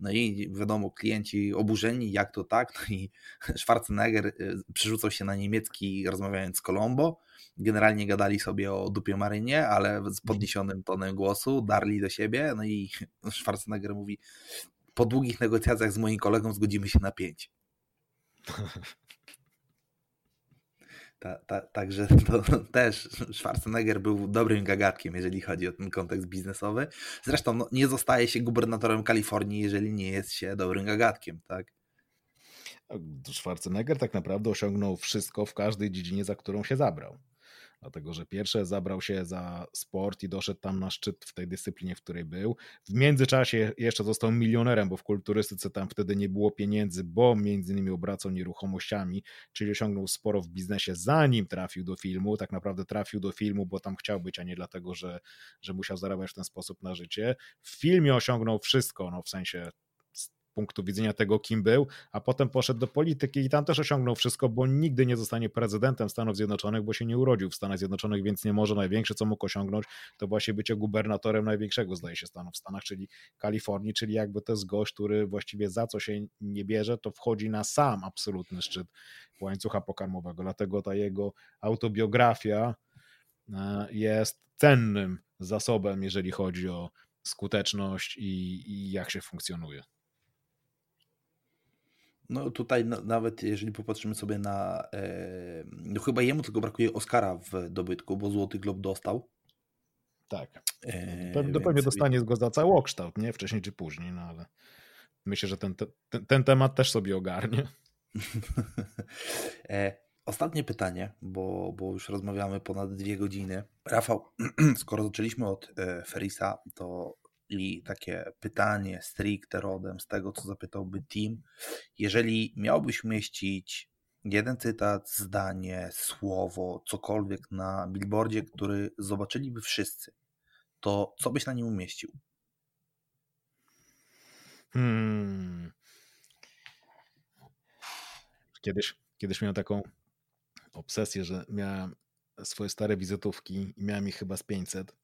Speaker 1: No i wiadomo, klienci oburzeni, jak to tak? No i Schwarzenegger y, przerzucał się na niemiecki rozmawiając z Colombo, generalnie gadali sobie o dupie marynie, ale z podniesionym tonem głosu, darli do siebie, no i Schwarzenegger mówi, po długich negocjacjach z moim kolegą zgodzimy się na 5. Ta, ta, także to też Schwarzenegger był dobrym gagatkiem, jeżeli chodzi o ten kontekst biznesowy. Zresztą no, nie zostaje się gubernatorem Kalifornii, jeżeli nie jest się dobrym gagatkiem, tak?
Speaker 2: Schwarzenegger tak naprawdę osiągnął wszystko w każdej dziedzinie, za którą się zabrał dlatego że pierwsze zabrał się za sport i doszedł tam na szczyt w tej dyscyplinie, w której był. W międzyczasie jeszcze został milionerem, bo w kulturystyce tam wtedy nie było pieniędzy, bo między innymi obracał nieruchomościami, czyli osiągnął sporo w biznesie zanim trafił do filmu. Tak naprawdę trafił do filmu, bo tam chciał być, a nie dlatego, że, że musiał zarabiać w ten sposób na życie. W filmie osiągnął wszystko, no w sensie punktu widzenia tego, kim był, a potem poszedł do polityki i tam też osiągnął wszystko, bo nigdy nie zostanie prezydentem Stanów Zjednoczonych, bo się nie urodził w Stanach Zjednoczonych, więc nie może największe, co mógł osiągnąć, to właśnie bycie gubernatorem największego, zdaje się, stanu w Stanach, czyli Kalifornii, czyli jakby to jest gość, który właściwie za co się nie bierze, to wchodzi na sam absolutny szczyt łańcucha pokarmowego, dlatego ta jego autobiografia e, jest cennym zasobem, jeżeli chodzi o skuteczność i, i jak się funkcjonuje.
Speaker 1: No tutaj no, nawet jeżeli popatrzymy sobie na. E, no chyba jemu tylko brakuje Oscara w dobytku, bo Złoty Glob dostał.
Speaker 2: Tak. E, pewnie, więc... dostanie go za cały kształt, nie? Wcześniej czy później, no ale myślę, że ten, ten, ten temat też sobie ogarnie.
Speaker 1: e, ostatnie pytanie, bo, bo już rozmawiamy ponad dwie godziny. Rafał, skoro zaczęliśmy od e, Ferisa, to i takie pytanie stricte rodem z tego, co zapytałby Tim. Jeżeli miałbyś umieścić jeden cytat, zdanie, słowo, cokolwiek na billboardzie, który zobaczyliby wszyscy, to co byś na nim umieścił?
Speaker 2: Hmm. Kiedyś, kiedyś miałem taką obsesję, że miałem swoje stare wizytówki i miałem ich chyba z 500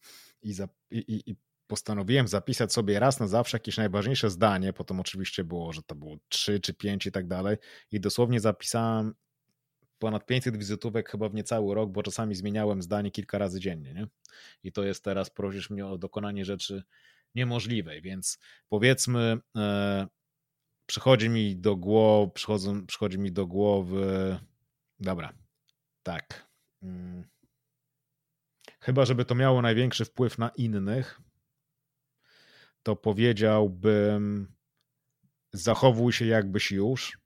Speaker 2: i, za, i, i, i postanowiłem zapisać sobie raz na zawsze jakieś najważniejsze zdanie, potem oczywiście było, że to było 3 czy 5 i tak dalej i dosłownie zapisałem ponad 500 wizytówek chyba w niecały rok, bo czasami zmieniałem zdanie kilka razy dziennie, nie? I to jest teraz, prosisz mnie o dokonanie rzeczy niemożliwej, więc powiedzmy e, przychodzi mi do głowy, przychodzą, przychodzi mi do głowy dobra, tak mm, chyba żeby to miało największy wpływ na innych, to powiedziałbym zachowuj się jakbyś już,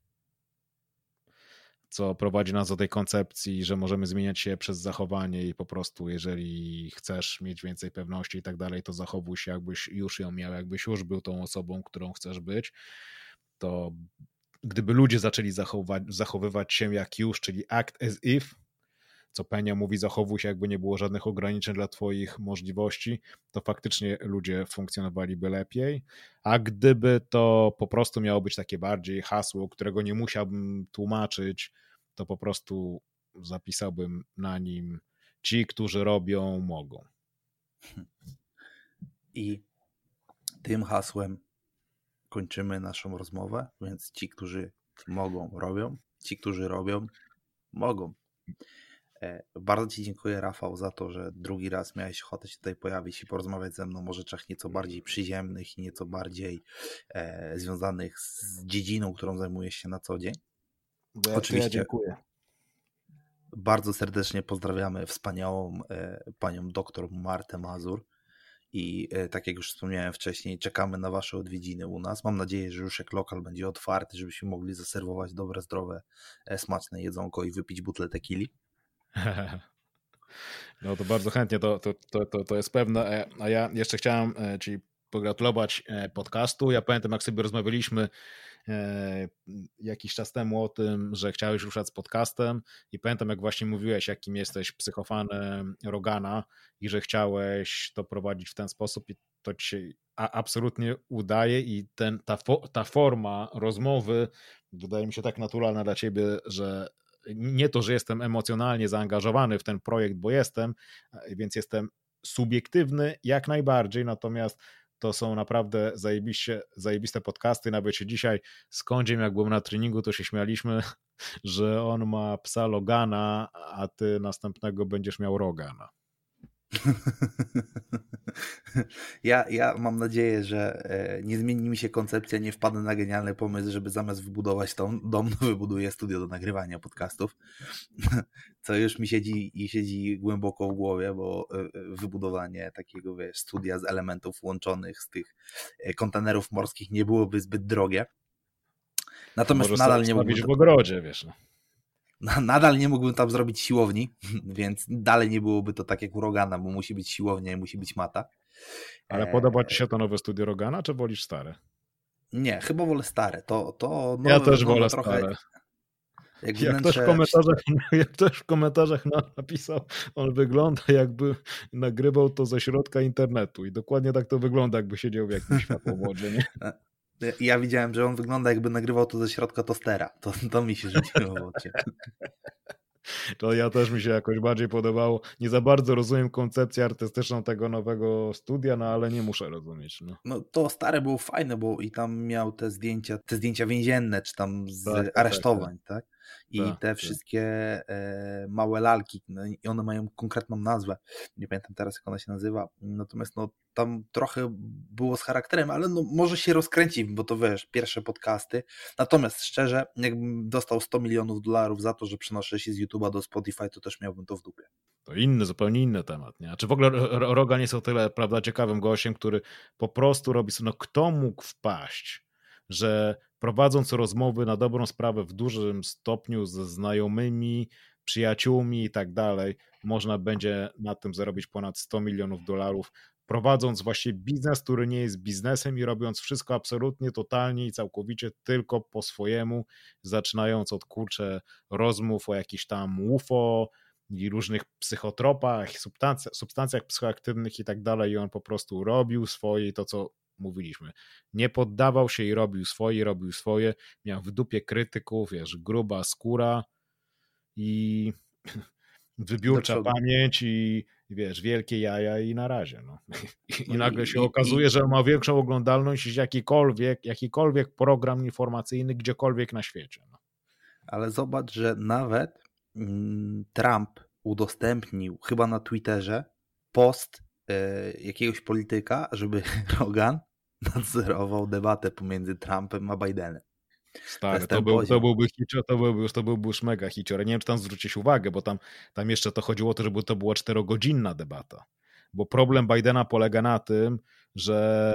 Speaker 2: co prowadzi nas do tej koncepcji, że możemy zmieniać się przez zachowanie i po prostu jeżeli chcesz mieć więcej pewności i tak dalej, to zachowuj się jakbyś już ją miał, jakbyś już był tą osobą, którą chcesz być, to gdyby ludzie zaczęli zachowywać, zachowywać się jak już, czyli act as if, co Penia mówi, zachowuj się, jakby nie było żadnych ograniczeń dla Twoich możliwości, to faktycznie ludzie funkcjonowaliby lepiej. A gdyby to po prostu miało być takie bardziej hasło, którego nie musiałbym tłumaczyć, to po prostu zapisałbym na nim ci, którzy robią, mogą.
Speaker 1: I tym hasłem kończymy naszą rozmowę, więc ci, którzy mogą, robią, ci, którzy robią, mogą. Bardzo Ci dziękuję, Rafał, za to, że drugi raz miałeś ochotę się tutaj pojawić i porozmawiać ze mną o rzeczach nieco bardziej przyziemnych i nieco bardziej e, związanych z dziedziną, którą zajmujesz się na co dzień.
Speaker 2: Ja, Oczywiście. Ja dziękuję.
Speaker 1: Bardzo serdecznie pozdrawiamy wspaniałą e, panią doktor Martę Mazur. I e, tak jak już wspomniałem wcześniej, czekamy na Wasze odwiedziny u nas. Mam nadzieję, że już jak lokal będzie otwarty, żebyśmy mogli zaserwować dobre, zdrowe, e, smaczne jedzonko i wypić butlę tequili.
Speaker 2: No to bardzo chętnie, to, to, to, to, jest pewne. E, a ja jeszcze chciałem e, Ci pogratulować e, podcastu. Ja pamiętam, jak sobie rozmawialiśmy jakiś czas temu o tym, że chciałeś ruszać z podcastem i pamiętam, jak właśnie mówiłeś, jakim jesteś psychofanem Rogana i że chciałeś to prowadzić w ten sposób i to ci się absolutnie udaje i ten, ta, ta forma rozmowy wydaje mi się tak naturalna dla ciebie, że nie to, że jestem emocjonalnie zaangażowany w ten projekt, bo jestem, więc jestem subiektywny jak najbardziej, natomiast to są naprawdę zajebiście, zajebiste podcasty. Nawet się dzisiaj z Kądziem, jak byłem na treningu, to się śmialiśmy, że on ma psa Logana, a ty następnego będziesz miał Rogana.
Speaker 1: Ja, ja mam nadzieję, że e, nie zmieni mi się koncepcja, nie wpadnę na genialny pomysł, żeby zamiast wybudować tą dom, wybuduję studio do nagrywania podcastów, co już mi siedzi i siedzi głęboko w głowie, bo e, wybudowanie takiego wiesz, studia z elementów łączonych z tych e, kontenerów morskich nie byłoby zbyt drogie.
Speaker 2: Natomiast nadal nie mógłbym... w ogrodzie, wiesz. No
Speaker 1: nadal nie mógłbym tam zrobić siłowni, więc dalej nie byłoby to tak jak u Rogana, bo musi być siłownia i musi być mata.
Speaker 2: Ale podoba ci się to nowe studio Rogana, czy wolisz stare?
Speaker 1: Nie, chyba wolę stare. To, to
Speaker 2: ja też wolę trochę... stare. Jak, jak, wnętrze... ktoś w komentarzach, jak ktoś w komentarzach napisał, on wygląda jakby nagrywał to ze środka internetu i dokładnie tak to wygląda, jakby siedział w jakimś światłowodzie, nie?
Speaker 1: Ja widziałem, że on wygląda jakby nagrywał to ze środka tostera. To, to mi się rzuciło w oczy.
Speaker 2: To ja też mi się jakoś bardziej podobało. Nie za bardzo rozumiem koncepcję artystyczną tego nowego studia, no ale nie muszę rozumieć. No,
Speaker 1: no to stare było fajne, bo i tam miał te zdjęcia, te zdjęcia więzienne, czy tam z tak, tak, tak aresztowań, tak? tak? I tak, te tak. wszystkie e, małe lalki, no, i one mają konkretną nazwę. Nie pamiętam teraz, jak ona się nazywa. Natomiast no, tam trochę było z charakterem, ale no, może się rozkręci, bo to wiesz, pierwsze podcasty. Natomiast szczerze, jakbym dostał 100 milionów dolarów za to, że przenoszę się z YouTube'a do Spotify, to też miałbym to w dupie.
Speaker 2: To inny, zupełnie inny temat. Nie? A czy w ogóle Rogan jest o tyle prawda, ciekawym gościem, który po prostu robi no kto mógł wpaść, że prowadząc rozmowy na dobrą sprawę w dużym stopniu ze znajomymi, przyjaciółmi i tak dalej, można będzie na tym zarobić ponad 100 milionów dolarów, prowadząc właśnie biznes, który nie jest biznesem i robiąc wszystko absolutnie, totalnie i całkowicie tylko po swojemu, zaczynając od kurcze rozmów o jakichś tam UFO i różnych psychotropach, substancjach, substancjach psychoaktywnych i tak dalej i on po prostu robił swoje to, co mówiliśmy. Nie poddawał się i robił swoje, robił swoje. Miał w dupie krytyków, wiesz, gruba skóra i wybiórcza pamięć i wiesz, wielkie jaja i na razie. No. I, no nagle się i, okazuje, i, że ma większą oglądalność niż jakikolwiek, jakikolwiek program informacyjny gdziekolwiek na świecie. No.
Speaker 1: Ale zobacz, że nawet mm, Trump udostępnił chyba na Twitterze post y, jakiegoś polityka, żeby Rogan nadzorował debatę pomiędzy Trumpem a Bidenem.
Speaker 2: Stary, to, był, to byłby hicior, to byłby, to byłby już mega hicior. Nie wiem, czy tam zwrócić uwagę, bo tam, tam jeszcze to chodziło o to, żeby to była czterogodzinna debata. Bo problem Bidena polega na tym, że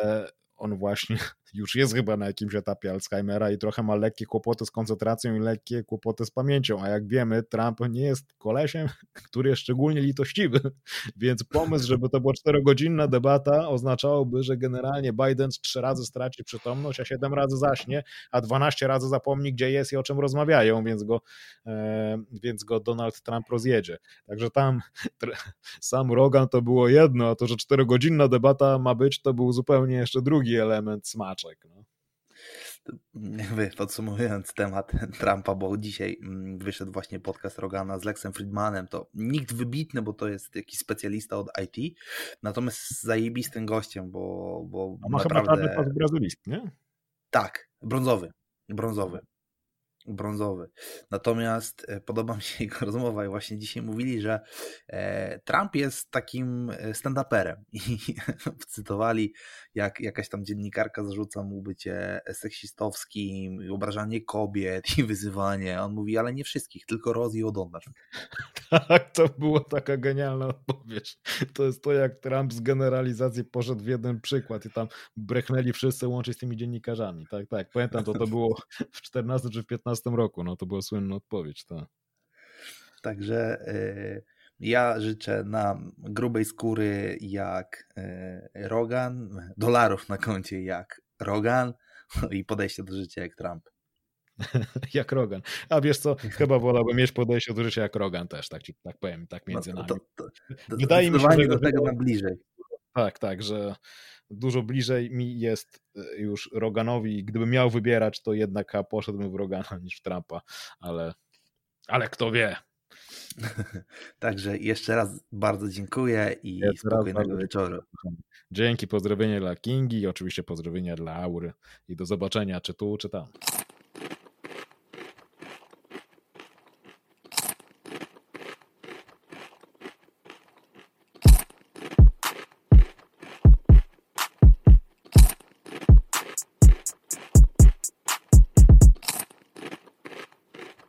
Speaker 2: on właśnie już jest chyba na jakimś etapie Alzheimera i trochę ma lekkie kłopoty z koncentracją i lekkie kłopoty z pamięcią, a jak wiemy, Trump nie jest kolesiem, który jest szczególnie litościwy, więc pomysł, żeby to była czterogodzinna debata oznaczałby, że generalnie Biden trzy razy straci przytomność, a siedem razy zaśnie, a dwanaście razy zapomni, gdzie jest i o czym rozmawiają, więc go, e, więc go Donald Trump rozjedzie. Także tam sam Rogan to było jedno, a to, że czterogodzinna debata ma być, to był zupełnie jeszcze drugi element smacz smaczek. No.
Speaker 1: Jakby podsumowując temat Trumpa, bo dzisiaj mm, wyszedł właśnie podcast Rogana z Lexem Friedmanem, to nikt wybitny, bo to jest jakiś specjalista od IT, natomiast zajebistym gościem, bo, bo
Speaker 2: A ma naprawdę... chyba czarny pas brazylist, nie?
Speaker 1: Tak, brązowy, brązowy brązowy. Natomiast e, podoba mi się jego rozmowa i właśnie dzisiaj mówili, że e, Trump jest takim e, stand-uperem i cytowali, jak jakaś tam dziennikarka zarzuca mu bycie seksistowskim, obrażanie kobiet i wyzywanie. On mówi, ale nie wszystkich, tylko Roz i O'Donnell.
Speaker 2: Tak, to była taka genialna odpowiedź. To jest to, jak Trump z generalizacji poszedł w jeden przykład i tam brechnęli wszyscy łącznie z tymi dziennikarzami. Tak, tak, pamiętam to, to było w 14 czy w 15 roku, no to była słynna odpowiedź. Tak.
Speaker 1: Także y, ja życzę nam grubej skóry jak y, Rogan, dolarów na koncie jak Rogan i podejście do życia jak Trump.
Speaker 2: jak Rogan. A wiesz co, chyba wolałbym mieć podejście do życia jak Rogan też, tak, tak powiem, tak no między no, to, nami. To,
Speaker 1: to, Wydaje mi się, że do tego na bliżej.
Speaker 2: Tak, tak, że dużo bliżej mi jest e, już Roganowi. Gdybym miał wybierać, to jednak poszedłbym w Rogana niż w Trumpa, ale, ale kto wie.
Speaker 1: Także jeszcze raz bardzo dziękuję i jeszcze spokojnego wieczoru.
Speaker 2: Dzięki, pozdrowienia dla Kingi i oczywiście pozdrowienia dla Aury i do zobaczenia czy tu, czy tam.